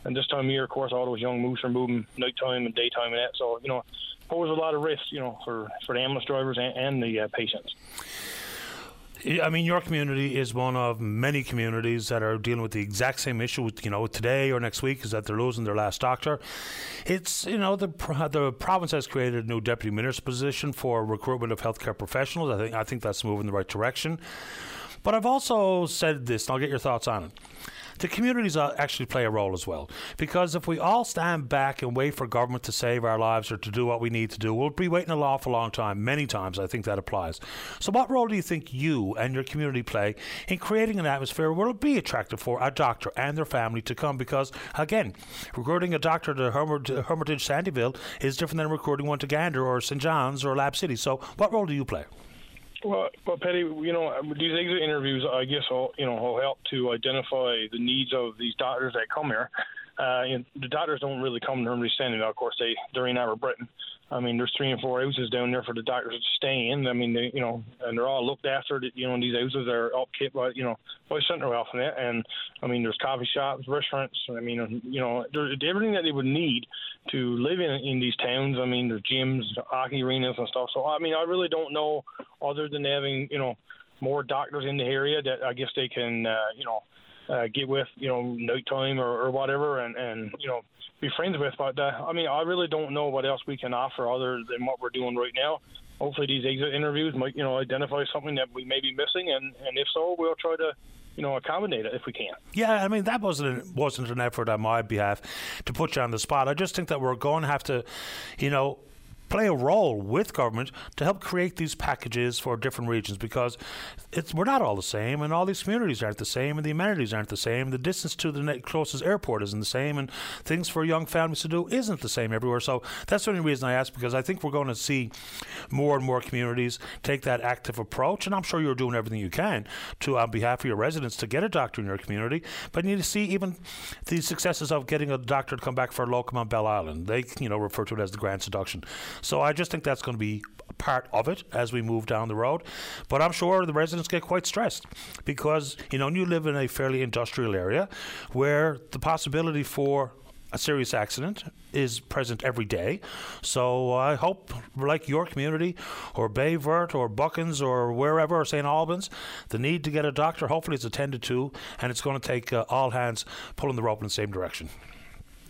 S17: and this time of year, of course, all those young moose are moving nighttime and daytime and that. So, you know, pose a lot of risk, you know, for, for the ambulance drivers and, and the uh, patients.
S1: I mean, your community is one of many communities that are dealing with the exact same issue. With, you know, today or next week is that they're losing their last doctor. It's you know the the province has created a new deputy minister's position for recruitment of healthcare professionals. I think I think that's moving in the right direction. But I've also said this, and I'll get your thoughts on it the communities actually play a role as well. Because if we all stand back and wait for government to save our lives or to do what we need to do, we'll be waiting an awful long time. Many times, I think that applies. So, what role do you think you and your community play in creating an atmosphere where it'll be attractive for a doctor and their family to come? Because, again, recruiting a doctor to Hermitage Sandyville is different than recruiting one to Gander or St. John's or Lab City. So, what role do you play?
S17: Well, well, Patty, you know, these exit interviews, I guess, will, you know, will help to identify the needs of these doctors that come here. Uh, know, the doctors don't really come to Hermitage Standing. Of course, they they're in Harbour Breton. I mean, there's three and four houses down there for the doctors to stay in. I mean, they, you know, and they're all looked after. You know, these houses are upkept by, you know, by Central Health and that. And I mean, there's coffee shops, restaurants. I mean, you know, there's everything that they would need to live in in these towns. I mean, there's gyms, hockey arenas, and stuff. So I mean, I really don't know, other than having, you know, more doctors in the area that I guess they can, uh, you know, uh, get with, you know, nighttime or, or whatever, and and you know be friends with. But uh, I mean, I really don't know what else we can offer other than what we're doing right now. Hopefully, these exit interviews might, you know, identify something that we may be missing, and and if so, we'll try to you know, accommodate it if we can.
S1: Yeah, I mean that wasn't wasn't an effort on my behalf to put you on the spot. I just think that we're going to have to, you know, play a role with government to help create these packages for different regions because it's, we're not all the same, and all these communities aren't the same, and the amenities aren't the same. The distance to the closest airport isn't the same, and things for young families to do isn't the same everywhere. So that's the only reason I ask because I think we're going to see more and more communities take that active approach, and I'm sure you're doing everything you can to, on behalf of your residents, to get a doctor in your community. But you need to see even the successes of getting a doctor to come back for a locum on Bell Island. They, you know, refer to it as the grand seduction. So I just think that's going to be part of it as we move down the road. But I'm sure the residents get quite stressed because, you know, you live in a fairly industrial area where the possibility for a serious accident is present every day. So I hope, like your community, or Baie Verte, or Buchans, or wherever, or St. Albans, the need to get a doctor hopefully is attended to, and it's going to take uh, all hands pulling the rope in the same direction.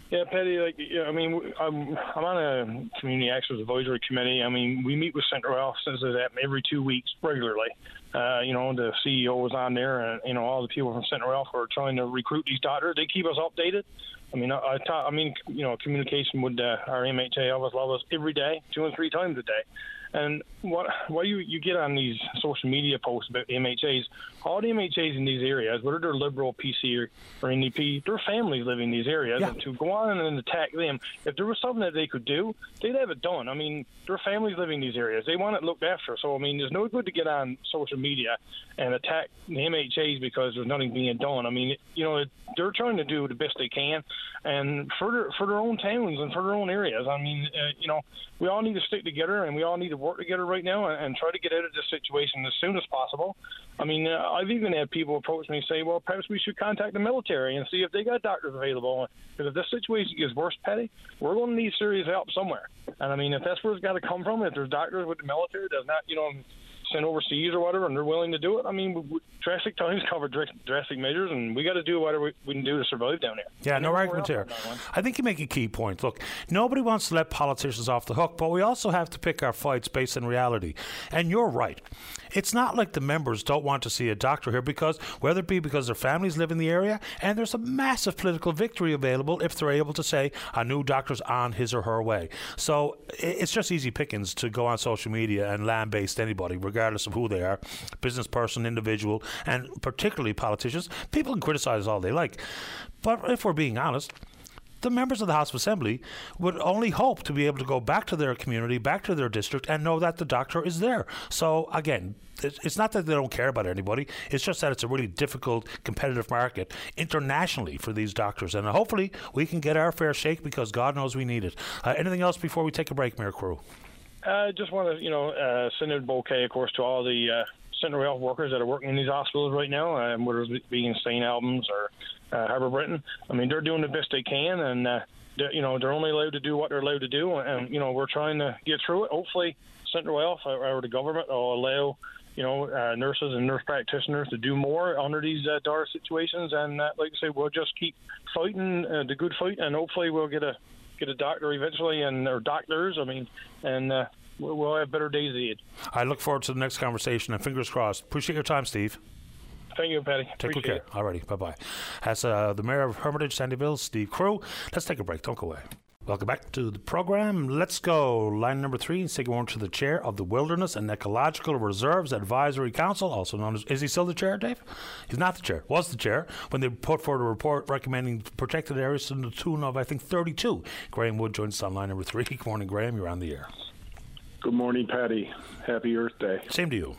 S17: Yeah, Patty. Like, I mean, I'm I'm on a community access advisory committee. I mean, we meet with Central Health every two weeks regularly. Uh, you know, the CEO was on there, and you know, all the people from Central Health are trying to recruit these doctors. They keep us updated. I mean, I, I, talk, I mean, you know, communication with uh, our MHA office levels every day, two and three times a day. And what what you you get on these social media posts about MHAs, all the MHAs in these areas, whether they're liberal, PC, or, or NDP, their families live in these areas, yeah. and to go on and attack them, if there was something that they could do, they'd have it done. I mean, their families live in these areas; they want it looked after. So I mean, there's no good to get on social media and attack the MHAs because there's nothing being done. I mean, you know, they're trying to do the best they can, and for their, for their own towns and for their own areas. I mean, uh, you know, we all need to stick together and we all need to work together right now and, and try to get out of this situation as soon as possible. I mean, uh, I've even had people approach me and say, well, perhaps we should contact the military and see if they got doctors available. Because if this situation gets worse, Patty, we're going to need serious help somewhere. And I mean, if that's where it's got to come from, if there's doctors with the military, does not, you know, sent overseas or whatever, and they're willing to do it. I mean, drastic times [LAUGHS] cover drastic measures, and we got to do whatever we can do to survive down here.
S1: Yeah, no argument here. I think you make a key point. Look, nobody wants to let politicians off the hook, but we also have to pick our fights based on reality. And you're right. It's not like the members don't want to see a doctor here because, whether it be because their families live in the area, and there's a massive political victory available if they're able to say a new doctor's on his or her way. So it's just easy pickings to go on social media and lambaste anybody, regardless of who they are business person, individual, and particularly politicians. People can criticize all they like. But if we're being honest, the members of the House of Assembly would only hope to be able to go back to their community, back to their district, and know that the doctor is there. So, again, it's not that they don't care about anybody. It's just that it's a really difficult, competitive market internationally for these doctors. And hopefully we can get our fair shake because God knows we need it. Uh, anything else before we take a break, Mayor Crew?
S17: I uh, just want to, you know, uh, send a bouquet, of course, to all the uh, Central Health workers that are working in these hospitals right now, um, whether it be in St. Albans or uh, Harbour Breton. I mean, they're doing the best they can, and uh, you know they're only allowed to do what they're allowed to do, and you know we're trying to get through it. Hopefully, Central Health or, or the government will allow you know uh, nurses and nurse practitioners to do more under these uh, dire situations, and uh, like I say, we'll just keep fighting uh, the good fight, and hopefully we'll get a get a doctor eventually, and or doctors. I mean, and uh, we'll have better days ahead.
S1: I look forward to the next conversation, and fingers crossed. Appreciate your time, Steve.
S17: Thank you, Patty.
S1: Take good care. Alrighty, bye bye. As uh, the mayor of Hermitage, Sandyville, Steve Crew. Let's take a break. Don't go away. Welcome back to the program. Let's go. Line number three, and say good morning to the chair of the Wilderness and Ecological Reserves Advisory Council, also known as. Is he still the chair, Dave? He's not the chair. Was the chair when they put forward a report recommending protected areas to the tune of, I think, 32. Graham Wood joins us on line number three. [LAUGHS] Good morning, Graham. You're on the air.
S18: Good morning, Patty. Happy Earth Day.
S1: Same to you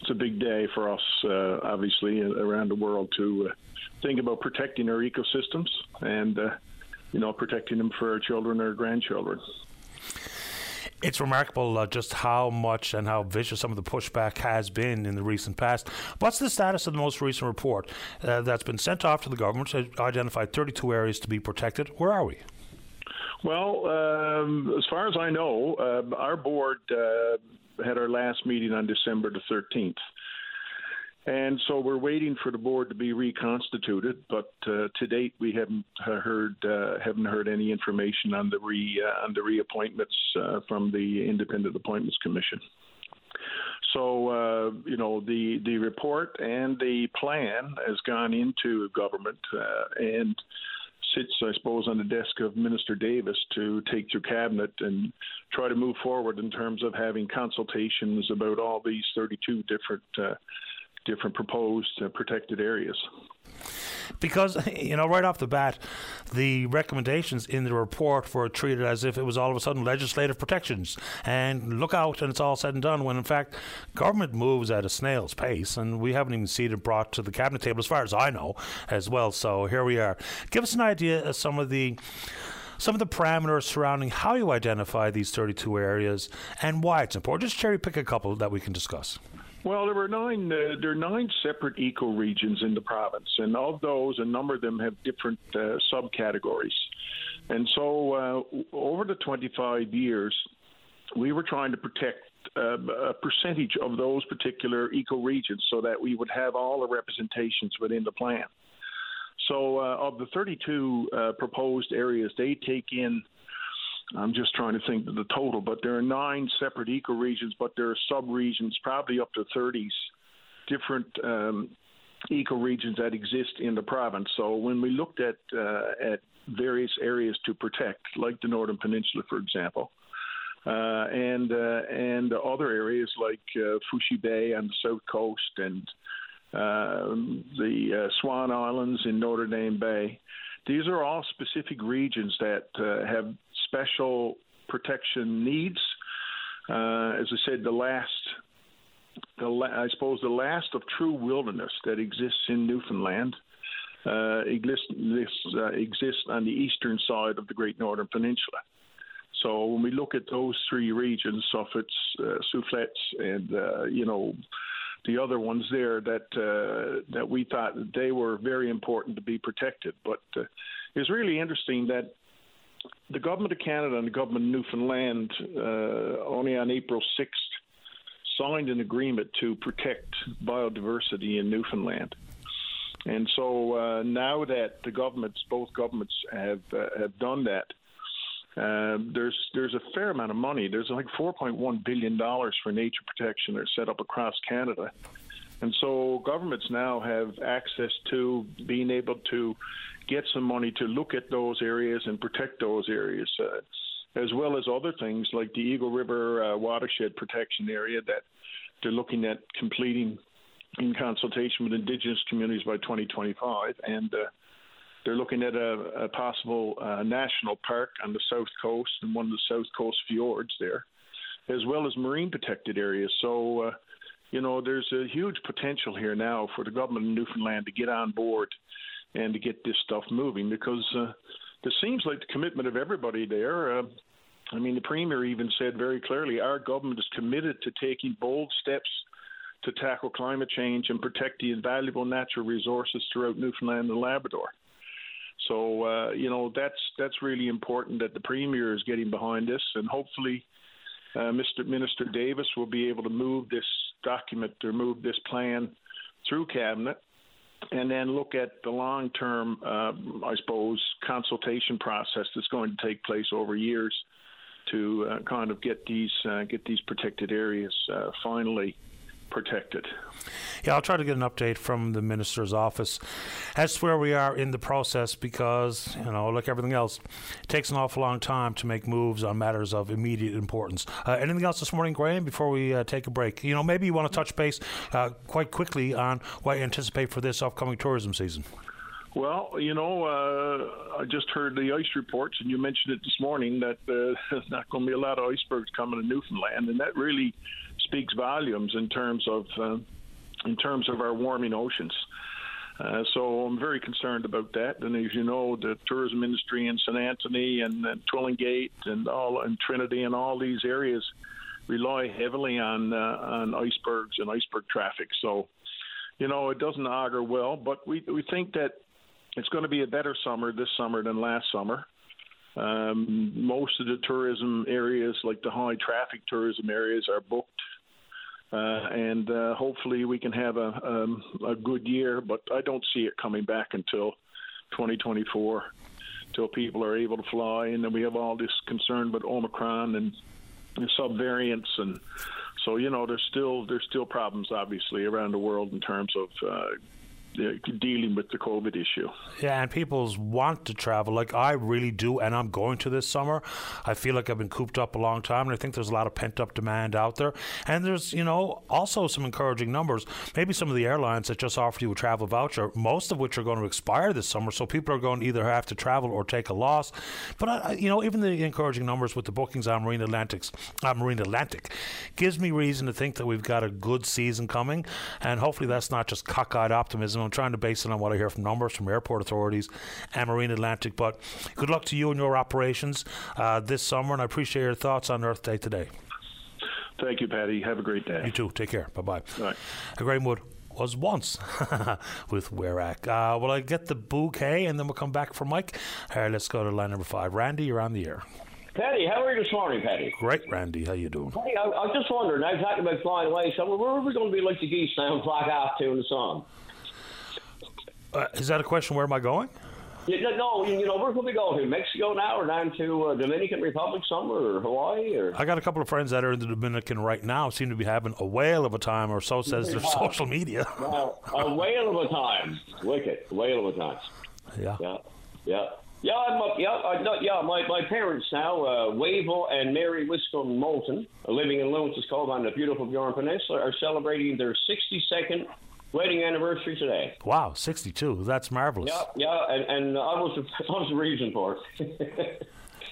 S18: it's a big day for us, uh, obviously, around the world to uh, think about protecting our ecosystems and, uh, you know, protecting them for our children or grandchildren.
S1: It's remarkable uh, just how much and how vicious some of the pushback has been in the recent past. What's the status of the most recent report uh, that's been sent off to the government to identify 32 areas to be protected? Where are we?
S18: Well, um, as far as I know, uh, our board uh, had our last meeting on December the 13th. And so we're waiting for the board to be reconstituted, but uh, to date we haven't heard uh, haven't heard any information on the re uh, on the reappointments uh, from the Independent Appointments Commission. So uh, you know the the report and the plan has gone into government, uh, and sits, I suppose, on the desk of Minister Davis to take through cabinet and try to move forward in terms of having consultations about all these 32 different uh, different proposed uh, protected areas.
S1: Because, you know, right off the bat, the recommendations in the report were treated as if it was all of a sudden legislative protections. And look out, and it's all said and done, when in fact, government moves at a snail's pace, and we haven't even seen it brought to the cabinet table, as far as I know, as well. So here we are. Give us an idea of some of the some of the parameters surrounding how you identify these 32 areas and why it's important. Just cherry pick a couple that we can discuss.
S18: Well, there were nine. Uh, there are nine separate ecoregions in the province, and of those, a number of them have different uh, subcategories. And so, uh, over the 25 years, we were trying to protect uh, a percentage of those particular ecoregions so that we would have all the representations within the plan. So, uh, of the 32 uh, proposed areas, they take in I'm just trying to think of the total, but there are nine separate ecoregions, but there are subregions, probably up to 30s different um, ecoregions that exist in the province. So when we looked at uh, at various areas to protect, like the Northern Peninsula, for example, uh, and uh, and other areas like uh, Facheux Bay on the south coast and um, the uh, Swan Islands in Notre Dame Bay. These are all specific regions that uh, have special protection needs. Uh, as I said, the last, the la- I suppose, the last of true wilderness that exists in Newfoundland uh, exists, uh, exists on the eastern side of the Great Northern Peninsula. So when we look at those three regions, Suffets, uh, Soufflets, and uh, you know the other ones there, that uh, that we thought they were very important to be protected. But uh, it's really interesting that the government of Canada and the government of Newfoundland uh, only on April 6th signed an agreement to protect biodiversity in Newfoundland. And so uh, now that the governments, both governments, have uh, have done that, uh, there's there's a fair amount of money. There's like 4.1 billion dollars for nature protection that are set up across Canada, and so governments now have access to being able to get some money to look at those areas and protect those areas, uh, as well as other things like the Eagle River uh, watershed protection area that they're looking at completing in consultation with Indigenous communities by 2025, and uh, they're looking at a, a possible uh, national park on the south coast and one of the south coast fjords there, as well as marine protected areas. So. You know, there's a huge potential here now for the government of Newfoundland to get on board and to get this stuff moving because uh, seems like the commitment of everybody there. Uh, I mean, the premier even said very clearly our government is committed to taking bold steps to tackle climate change and protect the invaluable natural resources throughout Newfoundland and Labrador. So uh, you know that's that's really important that the premier is getting behind this, and hopefully, uh, Mr. Minister Davis will be able to move this document or move this plan through cabinet and then look at the long term, uh, I suppose, consultation process that's going to take place over years to uh, kind of get these uh, get these protected areas uh, finally protected.
S1: Yeah, I'll try to get an update from the minister's office as to where we are in the process because, you know, like everything else, it takes an awful long time to make moves on matters of immediate importance. Uh, anything else this morning, Graham, before we uh, take a break? You know, maybe you want to touch base uh, quite quickly on what you anticipate for this upcoming tourism season.
S18: Well, you know, uh, I just heard the ice reports, and you mentioned it this morning that uh, [LAUGHS] there's not going to be a lot of icebergs coming to Newfoundland, and that really speaks volumes in terms of uh, in terms of our warming oceans. Uh, so I'm very concerned about that. And as you know, the tourism industry in St. Anthony and, and Twillingate and all and Trinity and all these areas rely heavily on uh, on icebergs and iceberg traffic. So, you know, it doesn't augur well. But we we think that it's going to be a better summer this summer than last summer. Um, most of the tourism areas, like the high traffic tourism areas, are booked uh, and uh, hopefully we can have a, um, a good year. But I don't see it coming back until 2024, until people are able to fly, and then we have all this concern about Omicron and, and subvariants, and so you know there's still there's still problems obviously around the world in terms of uh, dealing with the COVID issue.
S1: Yeah, and people want to travel. Like I really do, and I'm going to this summer. I feel like I've been cooped up a long time, and I think there's a lot of pent up demand out there. And there's, you know, also some encouraging numbers. Maybe some of the airlines that just offered you a travel voucher, most of which are going to expire this summer. So people are going to either have to travel or take a loss. But I, you know, even the encouraging numbers with the bookings on Marine Atlantic's uh, Marine Atlantic gives me reason to think that we've got a good season coming, and hopefully that's not just cockeyed optimism. I'm trying to base it on what I hear from numbers from airport authorities and Marine Atlantic. But good luck to you and your operations uh, this summer, and I appreciate your thoughts on Earth Day today.
S18: Thank you, Patty. Have a great day.
S1: You too. Take care. Bye bye.
S18: Bye.
S1: Grahamwood was once [LAUGHS] with Werac. Uh, well, I get the bouquet and then we'll come back for Mike. All right, let's go to line number five. Randy, you're on the air.
S19: Patty, how are you this morning, Patty?
S1: Great, Randy. How you doing?
S19: Hey, I, I was just wondering. I was talking about flying away So Where are we going to be like the geese now and fly off to in the sun?
S1: Uh, is that a question? Where am I going?
S19: Yeah, no, you know, where could we go to? Mexico now, or down to uh, Dominican Republic somewhere, or Hawaii, or?
S1: I got a couple of friends that are in the Dominican right now. Seem to be having a whale of a time, or so says their [LAUGHS] social media. [LAUGHS]
S19: Well, a whale of a time. Wicked. A whale of a time.
S1: Yeah.
S19: Yeah. Yeah. Yeah, I'm up, yeah, I, no, yeah. My, my parents now, uh, Wavell and Mary Wiscombe Moulton, living in Lawrence's Cove on the beautiful Bjorn Peninsula, are celebrating their 62nd wedding anniversary today.
S1: Wow, 62. That's marvelous.
S19: Yeah, yeah, and, and I was [LAUGHS] I was the reason for it.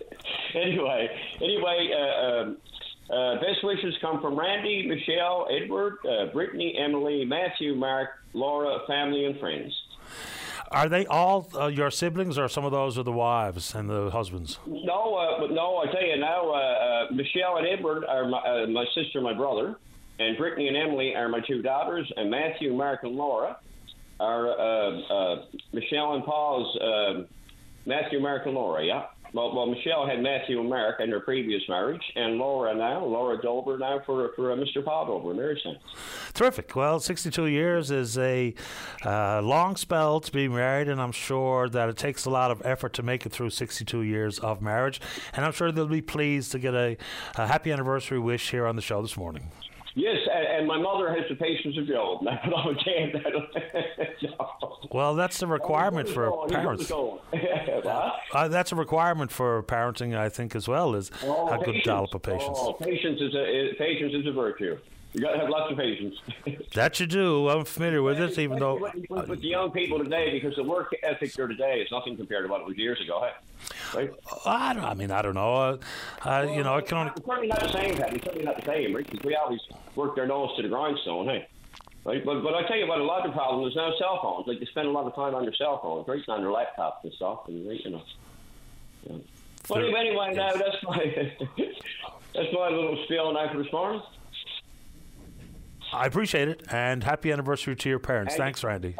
S19: [LAUGHS] anyway, anyway, uh, um, uh, best wishes come from Randy, Michelle, Edward, uh, Brittany, Emily, Matthew, Mark, Laura, family, and friends.
S1: Are they all uh, your siblings, or some of those are the wives and the husbands?
S19: No, uh, but no, I tell you now, uh, uh, Michelle and Edward are my, uh, my sister, and my brother, and Brittany and Emily are my two daughters, and Matthew, Mark, and Laura are uh, uh, Michelle and Paul's uh, Matthew, Mark, and Laura. Yeah. Well, well, Michelle had Matthew and Mark in her previous marriage, and Laura now, Laura Dover now for for uh, Mr. Paul Dover, married since.
S1: Terrific. Well, 62 years is a uh, long spell to be married, and I'm sure that it takes a lot of effort to make it through 62 years of marriage. And I'm sure they'll be pleased to get a, a happy anniversary wish here on the show this morning.
S19: Yes, and, and my mother has the patience of Job. That's what I would say. that.
S1: Well, that's the requirement for
S19: Going,
S1: parents. [LAUGHS] Uh, that's a requirement for parenting, I think, as well, is
S19: Oh,
S1: a good
S19: patience.
S1: dollop of patience.
S19: Oh, patience is a is, patience is a virtue. You got to have lots of patience. [LAUGHS]
S1: That you do. I'm familiar with this, even though.
S19: with, with the young people today, because the work ethic here today is nothing compared to what it was years ago. Right?
S1: I, don't, I mean, I don't know. Uh, uh, you know, I can only.
S19: It's certainly not the same, Pat. It's certainly not the same, right? 'Cause we always work their nose to the grindstone, hey. Right? But but I tell you what, a lot of the problem is now cell phones. Like they spend a lot of time on their cell phones, right? On their laptops and stuff, and right, you know. Yeah. But anyway, anyway, now that's my [LAUGHS] that's my little spiel now for this morning.
S1: I appreciate it, and happy anniversary to your parents.
S19: And-
S1: Thanks, Randy.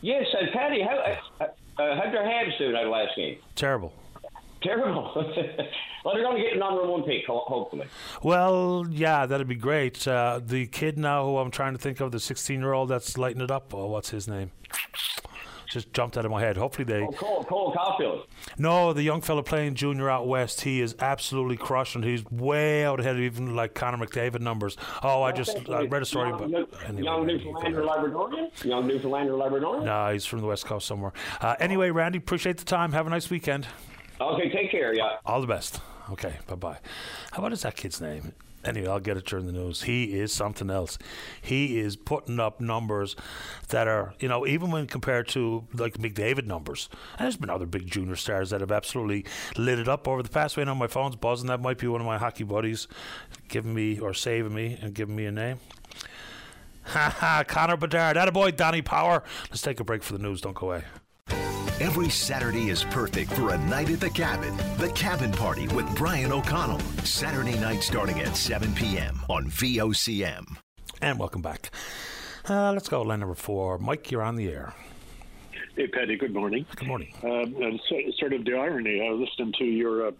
S19: Yes, and Patty, how uh, uh, how'd their Habs do that last game?
S1: Terrible.
S19: Terrible. [LAUGHS] well, they're going to get number one pick, hopefully.
S1: Well, yeah, that'd be great. Uh, the kid now, who I'm trying to think of, the 16 year old that's lighting it up. Oh, what's his name? Just jumped out of my head. Hopefully they.
S19: Oh, Cole, Cole Caufield.
S1: No, the young fella playing junior out west, he is absolutely crushing. He's way out ahead of even like Connor McDavid numbers. Oh, I just I read a story,
S19: Young,
S1: anyway,
S19: young Newfoundlander Labradorian? Young Newfoundlander Labradorian?
S1: No, he's from the west coast somewhere. Uh, anyway, Randy, appreciate the time. Have a nice weekend.
S19: Okay, take care, yeah.
S1: All the best. Okay, bye bye. How about is that kid's name? Anyway, I'll get it during the news. He is something else. He is putting up numbers that are, you know, even when compared to like McDavid numbers. And there's been other big junior stars that have absolutely lit it up over the past week. On my phone's buzzing. That might be one of my hockey buddies giving me or saving me and giving me a name. [LAUGHS] Ha ha, Connor Bedard. That a boy, Donny Power. Let's take a break for the news. Don't go away.
S16: Every Saturday is perfect for a night at the cabin. The Cabin Party with Brian O'Connell. Saturday night starting at 7 p.m. on VOCM.
S1: And welcome back. Uh, let's go line number four. Mike, you're on the air.
S18: Hey, Patty, good morning.
S1: Good morning.
S18: Um, and so, sort of the irony, I was listening to your uh,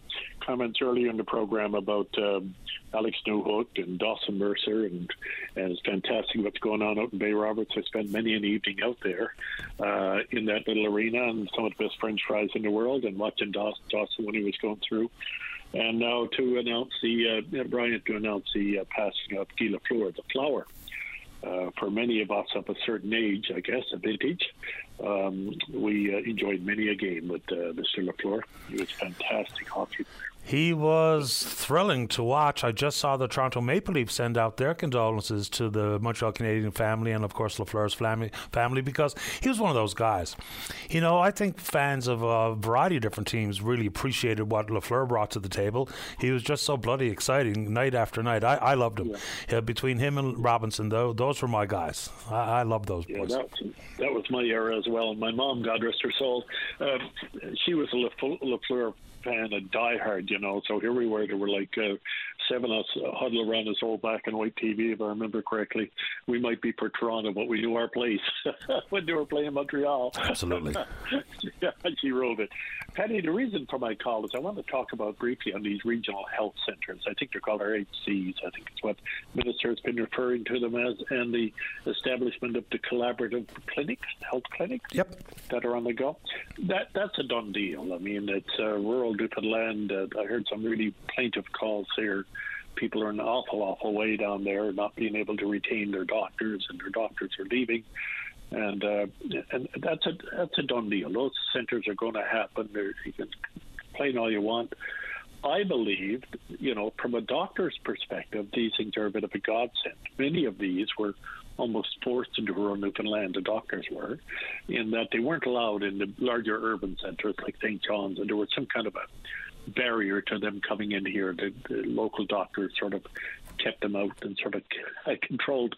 S18: comments earlier in the program about um, Alex Newhook and Dawson Mercer, and, and it's fantastic what's going on out in Bay Roberts. I spent many an evening out there uh, in that little arena and some of the best French fries in the world, and watching Daw- Dawson when he was going through. And now to announce the, uh, Brian, to announce the uh, passing of Guy Lafleur, the flower.
S9: Uh, for many of us of a certain age, I guess, a vintage, um, we uh, enjoyed many a game with uh, Mr. Lafleur. He was fantastic hockey player.
S1: He was thrilling to watch. I just saw the Toronto Maple Leafs send out their condolences to the Montreal Canadian family and, of course, Lafleur's family, family because he was one of those guys. You know, I think fans of a variety of different teams really appreciated what Lafleur brought to the table. He was just so bloody exciting night after night. I, I loved him. Yeah. Yeah, between him and Robinson, though, those were my guys. I, I love those
S9: yeah,
S1: boys.
S9: That, that was my era as well. And my mom, God rest her soul, uh, she was a Lafleur fan, a diehard, you know. So here we were. There were like uh, seven of us huddle around this old black and white TV, if I remember correctly. We might be for Toronto, but we knew our place [LAUGHS] when they were playing Montreal.
S1: Absolutely. [LAUGHS]
S9: yeah, she wrote it. Patty, the reason for my call is I want to talk about briefly on these regional health centres. I think they're called RHCs. I think it's what Minister has been referring to them as, and the establishment of the collaborative clinics, health clinics
S1: yep.
S9: that are on the go. That that's a done deal. I mean, it's uh, rural Newfoundland. Uh, I heard some really plaintive calls here people are in an awful, awful way down there, not being able to retain their doctors, and their doctors are leaving and uh, and that's a that's a done deal. Those centres are going to happen. They're, you can complain all you want. I believe, you know, from a doctor's perspective, these things are a bit of a godsend. Many of these were almost forced into rural Newfoundland, the doctors were, in that they weren't allowed in the larger urban centres like St. John's, and there was some kind of a barrier to them coming in here. The, the local doctors sort of kept them out and sort of [LAUGHS] controlled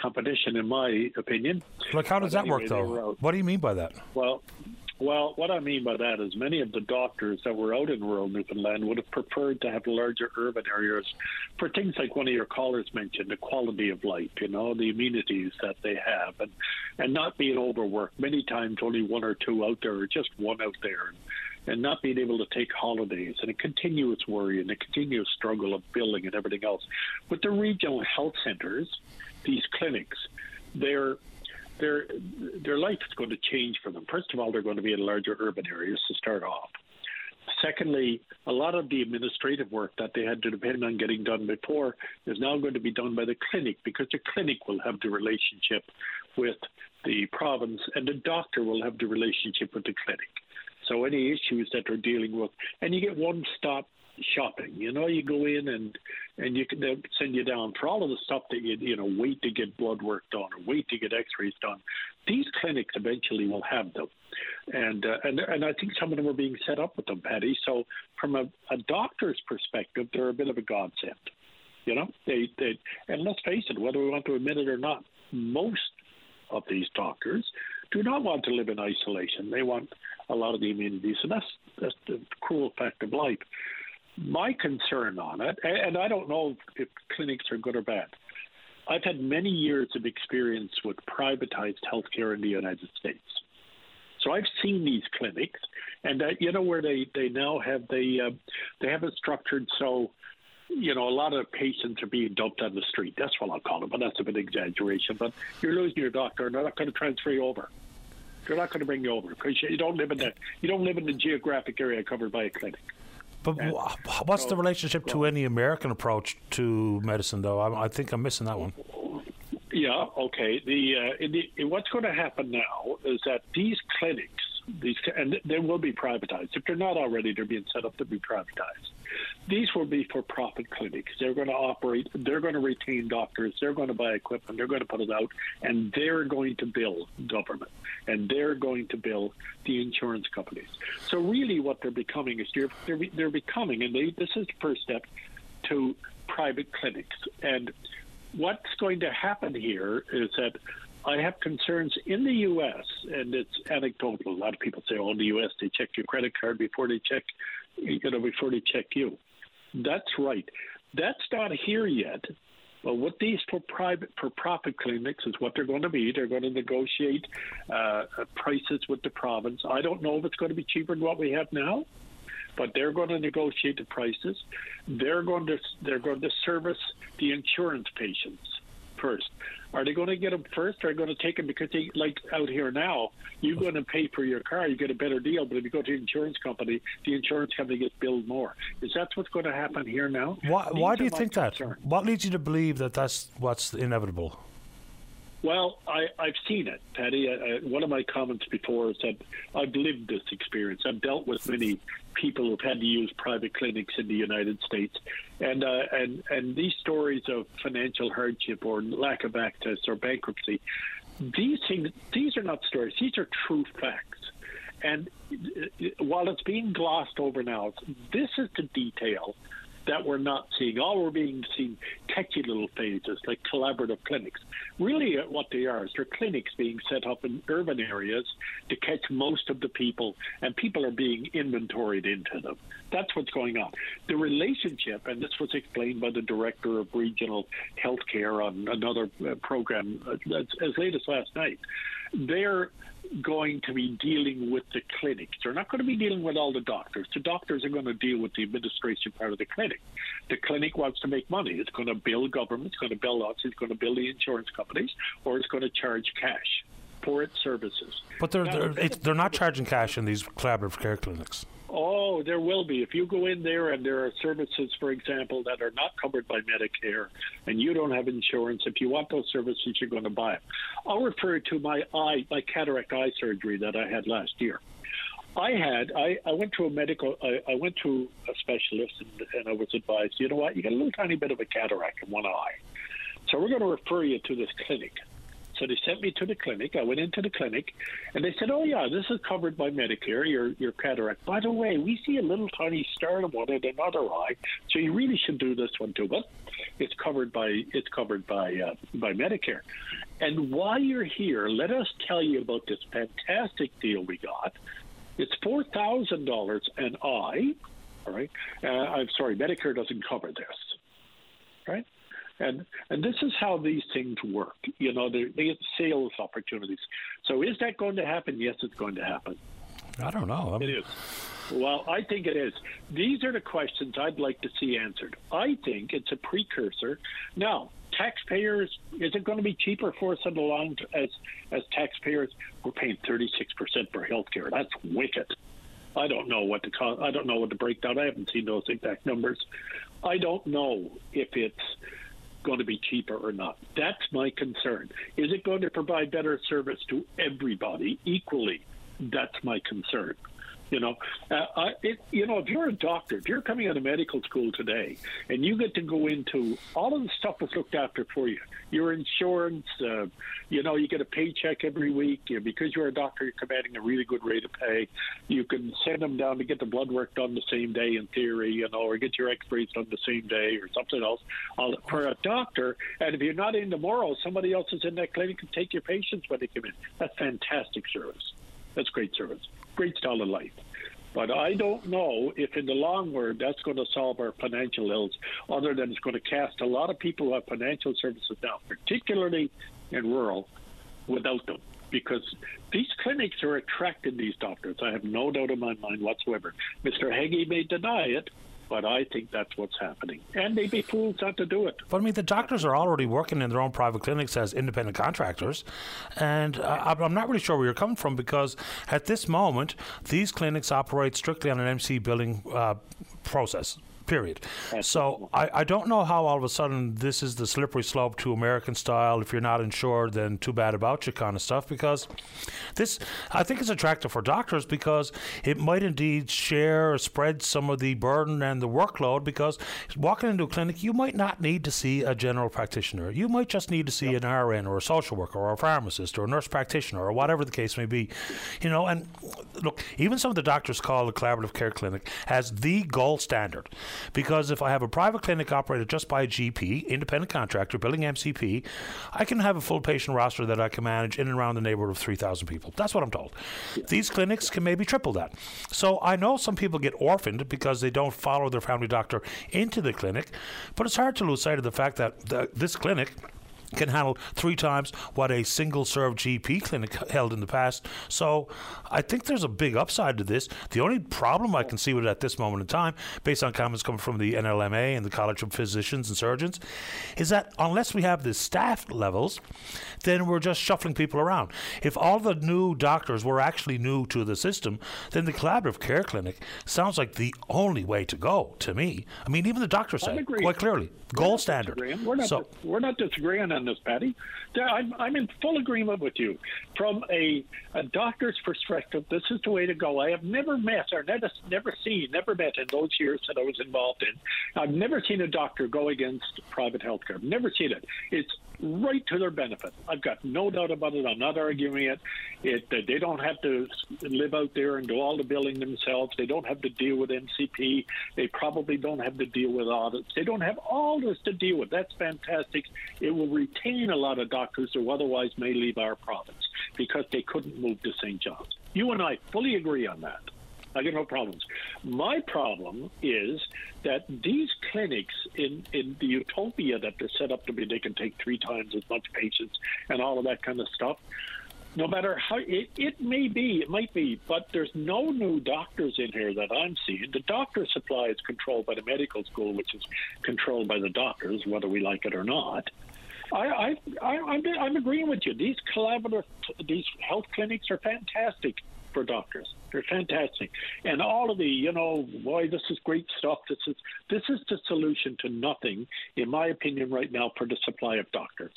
S9: competition, in my opinion.
S1: Like, how does but that anyway, work, though? What do you mean by that?
S9: Well, well, what I mean by that is many of the doctors that were out in rural Newfoundland would have preferred to have larger urban areas for things like one of your callers mentioned, the quality of life, you know, the amenities that they have, and and not being overworked. Many times, only one or two out there, or just one out there. And, and not being able to take holidays and a continuous worry and a continuous struggle of billing and everything else. With the regional health centers, these clinics, their their their life is going to change for them. First of all, they're going to be in larger urban areas to start off. Secondly, a lot of the administrative work that they had to depend on getting done before is now going to be done by the clinic because the clinic will have the relationship with the province and the doctor will have the relationship with the clinic. So any issues that they're dealing with, and you get one stop shopping. You know, you go in and and you can send you down for all of the stuff that you you know wait to get blood work done or wait to get X-rays done. These clinics eventually will have them, and uh, and and I think some of them are being set up with them, Patty. So from a, a doctor's perspective, they're a bit of a godsend. You know, they they and let's face it, whether we want to admit it or not, most of these doctors do not want to live in isolation. They want a lot of the amenities, and that's that's the cruel fact of life. My concern on it, and I don't know if clinics are good or bad. I've had many years of experience with privatized healthcare in the United States. So I've seen these clinics, and uh, you know where they they now have they uh, they have it structured so you know, a lot of patients are being dumped on the street. That's what I'll call it, but that's a bit exaggeration. But you're losing your doctor, and they're not going to transfer you over. They're not going to bring you over because you don't live in the you don't live in the geographic area covered by a clinic.
S1: But and what's so, the relationship to any American approach to medicine, though? I, I think I'm missing that one.
S9: Yeah. Okay. The, uh, the what's going to happen now is that these clinics these and they will be privatized. If they're not already, they're being set up to be privatized. These will be for-profit clinics. They're going to operate. They're going to retain doctors. They're going to buy equipment. They're going to put it out, and they're going to bill government, and they're going to bill the insurance companies. So really, what they're becoming is they're they're, they're becoming, and they, this is the first step to private clinics. And what's going to happen here is that I have concerns in the U.S., and it's anecdotal. A lot of people say, "Oh, in the U.S., they check your credit card before they check, you know, before they check you." That's right. That's not here yet. But what these for private for profit clinics is what they're going to be. They're going to negotiate uh, prices with the province. I don't know if it's going to be cheaper than what we have now, but they're going to negotiate the prices. They're going to they're going to service the insurance patients first. Are they going to get them first? Or are they going to take them because they like out here now? You're going to pay for your car, you get a better deal. But if you go to the insurance company, the insurance company gets billed more. Is that what's going to happen here now?
S1: Why, why do you think concern. that? What leads you to believe that that's what's inevitable?
S9: Well, I, I've seen it, Patty. I, one of my comments before is that I've lived this experience. I've dealt with many people who've had to use private clinics in the United States, and uh, and and these stories of financial hardship or lack of access or bankruptcy, these things these are not stories. These are true facts. And uh, while it's being glossed over now, this is the detail that we're not seeing. All we're being seeing catchy little phases like collaborative clinics. Really, uh, what they are is they're clinics being set up in urban areas to catch most of the people, and people are being inventoried into them. That's what's going on. The relationship, and this was explained by the director of regional healthcare on another uh, program uh, as late as last night. They're going to be dealing with the clinics. They're not going to be dealing with all the doctors. The doctors are going to deal with the administration part of the clinic. The clinic wants to make money. It's going to bill government, it's going to bill us, it's going to bill the insurance companies, or it's going to charge cash for its services.
S1: But they're, they're, they're not charging cash in these collaborative care clinics.
S9: Oh, there will be. If you go in there and there are services, for example, that are not covered by Medicare and you don't have insurance, if you want those services, you're going to buy them. I'll refer to my eye, my cataract eye surgery that I had last year. I had, I, I went to a medical, I, I went to a specialist and, and I was advised, you know what, you got a little tiny bit of a cataract in one eye. So we're going to refer you to this clinic. So they sent me to the clinic. I went into the clinic, and they said, "Oh yeah, this is covered by Medicare. Your your cataract. By the way, we see a little tiny sternum one in another eye, so you really should do this one too." But it's covered by it's covered by uh, by Medicare. And while you're here, let us tell you about this fantastic deal we got. It's four thousand dollars an eye. All right. Uh, I'm sorry, Medicare doesn't cover this. Right. And and this is how these things work. You know, they, they get sales opportunities. So is that going to happen? Yes, it's going to happen.
S1: I don't know.
S9: It is. Well, I think it is. These are the questions I'd like to see answered. I think it's a precursor. Now, taxpayers, is it going to be cheaper for us in the long as as taxpayers? We're paying thirty six percent for health care. That's wicked. I don't know what the cost, I don't know what the breakdown. I haven't seen those exact numbers. I don't know if it's going to be cheaper or not. That's my concern. Is it going to provide better service to everybody equally? That's my concern. You know, uh, it, you know, if you're a doctor, if you're coming out of medical school today, and you get to go into all of the stuff that's looked after for you, your insurance, uh, you know, you get a paycheck every week you because you're a doctor. You're commanding a really good rate of pay. You can send them down to get the blood work done the same day, in theory, you know, or get your X-rays done the same day, or something else. Uh, for a doctor, and if you're not in tomorrow, somebody else is in that clinic and take your patients when they come in. That's fantastic service. That's great service. Great style of life. But I don't know if in the long run that's going to solve our financial ills, other than it's going to cast a lot of people who have financial services now, particularly in rural, without them. Because these clinics are attracting these doctors. I have no doubt in my mind whatsoever. Mr. Haggie may deny it, but I think that's what's happening. And they'd be fools not to do it.
S1: But I mean, the doctors are already working in their own private clinics as independent contractors. And uh, I'm not really sure where you're coming from because at this moment, these clinics operate strictly on an MC billing uh, process period. So I, I don't know how all of a sudden this is the slippery slope to American style. If you're not insured, then too bad about you kind of stuff. Because this, I think, is attractive for doctors because it might indeed share or spread some of the burden and the workload. Because walking into a clinic, you might not need to see a general practitioner. You might just need to see an RN or a social worker or a pharmacist or a nurse practitioner or whatever the case may be. You know, and look, even some of the doctors call the collaborative care clinic as the gold standard. Because if I have a private clinic operated just by a GP, independent contractor, billing MCP, I can have a full patient roster that I can manage in and around the neighborhood of 3,000 people. That's what I'm told. These clinics can maybe triple that. So I know some people get orphaned because they don't follow their family doctor into the clinic, but it's hard to lose sight of the fact that the, this clinic can handle three times what a single serve GP clinic [LAUGHS] held in the past. So I think there's a big upside to this. The only problem I can see with it at this moment in time, based on comments coming from the NLMA and the College of Physicians and Surgeons, is that unless we have the staff levels, then we're just shuffling people around. If all the new doctors were actually new to the system, then the collaborative care clinic sounds like the only way to go to me. I mean, even the doctors say quite clearly, gold standard.
S9: We're not,
S1: so,
S9: we're not disagreeing on this, Patty. I'm, I'm in full agreement with you. From a, a doctor's perspective, this is the way to go. I have never met or never, never seen, never met in those years that I was involved in. I've never seen a doctor go against private health care. Never seen it. It's right to their benefit. I've got no doubt about it. I'm not arguing it. It they don't have to live out there and do all the billing themselves. They don't have to deal with MCP. They probably don't have to deal with audits. They don't have all this to deal with. That's fantastic. It will retain a lot of doctors who otherwise may leave our province because they couldn't move to St. John's. You and I fully agree on that. I got no problems. My problem is that these clinics in, in the utopia that they're set up to be, they can take three times as much patients and all of that kind of stuff. No matter how it, it may be, it might be, but there's no new doctors in here that I'm seeing. The doctor supply is controlled by the medical school, which is controlled by the doctors, whether we like it or not. I, I, I, I'm, I'm agreeing with you. These collaborative, these health clinics are fantastic for doctors. They're fantastic, and all of the, you know, boy, this is great stuff. This is this is the solution to nothing, in my opinion, right now for the supply of doctors.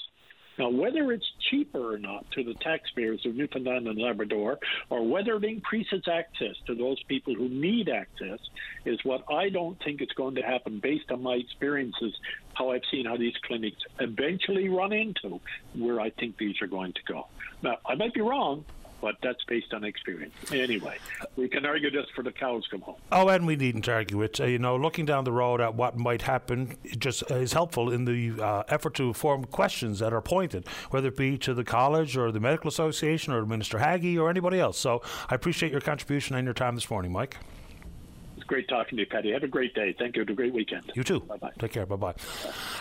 S9: Now, whether it's cheaper or not to the taxpayers of Newfoundland and Labrador, or whether it increases access to those people who need access, is what I don't think is going to happen based on my experiences, how I've seen how these clinics eventually run into where I think these are going to go. Now, I might be wrong, but that's based on experience. Anyway, we can argue this for the cows come home.
S1: Oh, and we needn't argue it. Uh, you know, looking down the road at what might happen just is helpful in the uh, effort to form questions that are pointed, whether it be to the college or the medical association or Minister Haggie or anybody else. So I appreciate your contribution and your time this morning, Mike.
S9: It's great talking to you, Patty. Have a great day. Thank you. Have a great weekend.
S1: You too.
S9: Bye bye.
S1: Take care. Bye bye.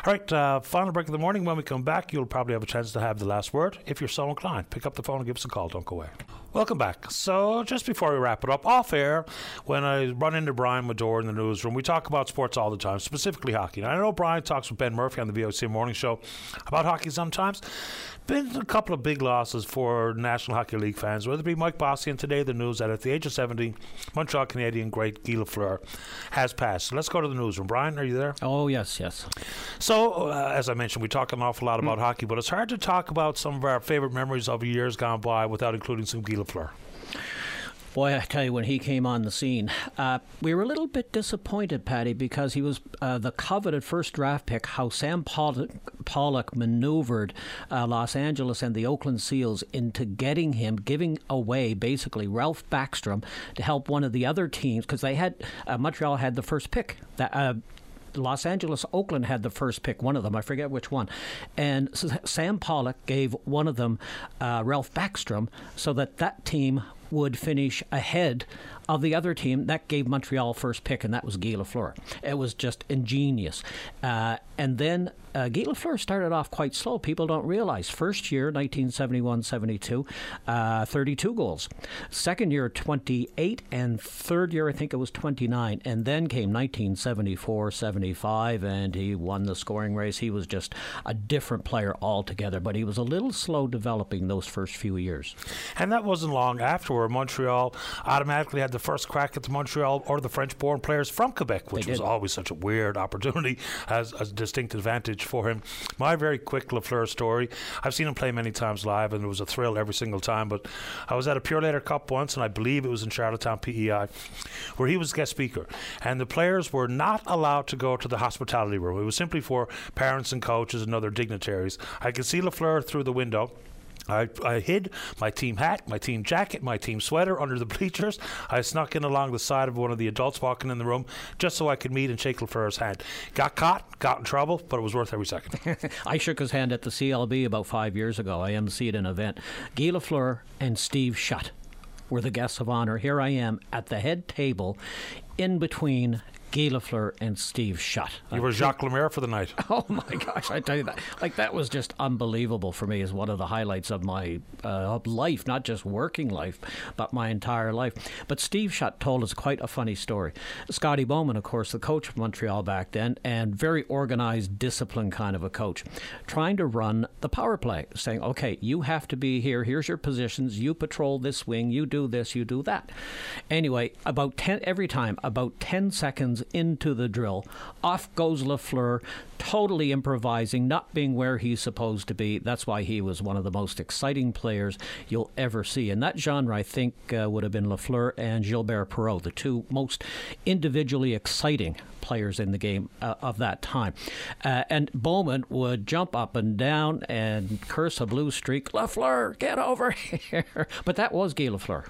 S1: All right, uh, final break of the morning. When we come back, you'll probably have a chance to have the last word if you're so inclined. Pick up the phone and give us a call. Don't go away. Welcome back. So, just before we wrap it up, off air, when I run into Brian Medore in the newsroom, we talk about sports all the time, specifically hockey. And I know Brian talks with Ben Murphy on the VOC Morning Show about hockey sometimes. Been a couple of big losses for National Hockey League fans, whether it be Mike Bossy and today the news that at the age of 70, Montreal Canadian great Guy Lafleur has passed. So let's go to the newsroom. Brian, are you there?
S20: Oh, yes, yes.
S1: So, uh, as I mentioned, we talk an awful lot about
S20: Mm.
S1: hockey, but it's hard to talk about some of our favorite memories of years gone by without including some Guy Lafleur.
S20: Boy, I tell you, when he came on the scene, uh, we were a little bit disappointed, Patty, because he was uh, the coveted first draft pick. How Sam Pollock, maneuvered uh, Los Angeles and the Oakland Seals into getting him, giving away basically Ralph Backstrom to help one of the other teams because they had uh, Montreal had the first pick. That. Uh, Los Angeles, Oakland had the first pick, one of them, I forget which one. And Sam Pollock gave one of them, uh, Ralph Backstrom, so that that team would finish ahead of the other team. That gave Montreal first pick, and that was Guy Lafleur. It was just ingenious. Uh, and then uh, Guy Lafleur started off quite slow. People don't realize. First year, 1971 72, uh, 32 goals. Second year, 28. And third year, I think it was 29. And then came 1974 75, and he won the scoring race. He was just a different player altogether, but he was a little slow developing those first few years.
S1: And that wasn't long afterward. Montreal automatically had the first crack at the Montreal or the French born players from Quebec, which was always such a weird opportunity [LAUGHS] as a distinct advantage for him. My very quick Lafleur story I've seen him play many times live, and it was a thrill every single time. But I was at a Purolator Cup once, and I believe it was in Charlottetown, PEI, where he was guest speaker. And the players were not allowed to go to the hospitality room, it was simply for parents and coaches and other dignitaries. I could see Lafleur through the window. I, I hid my team hat, my team jacket, my team sweater under the [LAUGHS] bleachers. I snuck in along the side of one of the adults walking in the room just so I could meet and shake Lafleur's hand. Got caught, got in trouble, but it was worth every second. [LAUGHS]
S20: I shook his hand at the CLB about five years ago. I emceed an event. Guy Lafleur and Steve Shutt were the guests of honor. Here I am at the head table in between Guy Lafleur and Steve Shutt.
S1: You were Jacques Lemaire for the night. [LAUGHS]
S20: Oh my gosh, I tell you that. Like that was just unbelievable for me as one of the highlights of my uh, life, not just working life, but my entire life. But Steve Shutt told us quite a funny story. Scotty Bowman, of course, the coach of Montreal back then, and very organized, disciplined kind of a coach, trying to run the power play, saying, okay, you have to be here, here's your positions, you patrol this wing, you do this, you do that. Anyway, about 10, every time, about 10 seconds into the drill. Off goes Lafleur, totally improvising, not being where he's supposed to be. That's why he was one of the most exciting players you'll ever see. In that genre, I think uh, would have been Lafleur and Gilbert Perreault, the two most individually exciting players in the game uh, of that time. Uh, and Bowman would jump up and down and curse a blue streak. Lafleur, get over [LAUGHS] here! but that was Guy Lafleur.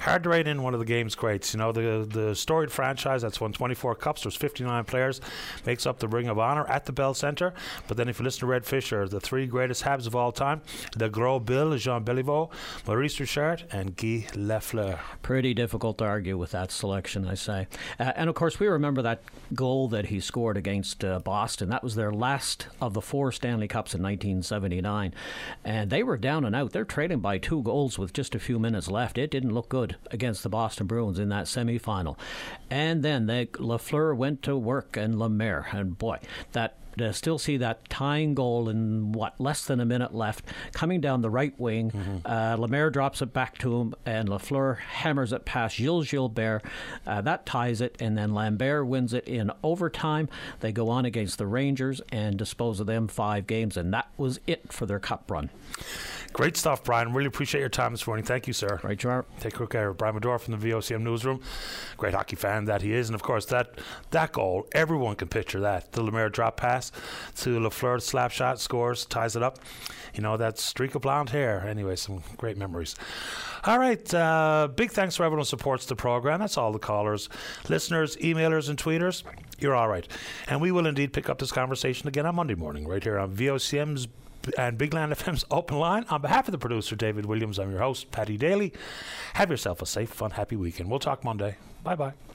S1: Hard to rate in one of the game's greats. You know, the the storied franchise that's won 24 cups. There's 59 players, makes up the Ring of Honor at the Bell Centre. But then if you listen to Red Fisher, the three greatest Habs of all time, the Gros Bill, Jean Beliveau, Maurice Richard, and Guy Lafleur.
S20: Pretty difficult to argue with that selection, I say. Uh, and of course, we remember that goal that he scored against uh, Boston. That was their last of the four Stanley Cups in 1979. And they were down and out. They're trailing by two goals with just a few minutes left. It didn't look good against the Boston Bruins in that semifinal. And then they, Lafleur went to work and Lemaire. And boy, that to still see that tying goal in what less than a minute left coming down the right wing. Mm-hmm. Uh, Lemaire drops it back to him, and Lafleur hammers it past Gilles Gilbert. Uh, that ties it, and then Lambert wins it in overtime. They go on against the Rangers and dispose of them five games, and that was it for their cup run.
S1: Great stuff, Brian. Really appreciate your time this morning. Thank you, sir.
S20: Right, you are.
S1: Take good care. Brian Madore from the VOCM newsroom. Great hockey fan that he is, and of course that that goal, everyone can picture that. The Lemaire drop pass to Lafleur, slap shot, scores, ties it up. You know that streak of blonde hair. Anyway, some great memories. All right. Uh, big thanks for everyone who supports the program. That's all the callers, listeners, emailers, and tweeters. You're all right, and we will indeed pick up this conversation again on Monday morning, right here on VOCM's and Big Land FM's [LAUGHS] Open Line. On behalf of the producer, David Williams, I'm your host, Paddy Daly. Have yourself a safe, fun, happy weekend. We'll talk Monday. Bye bye.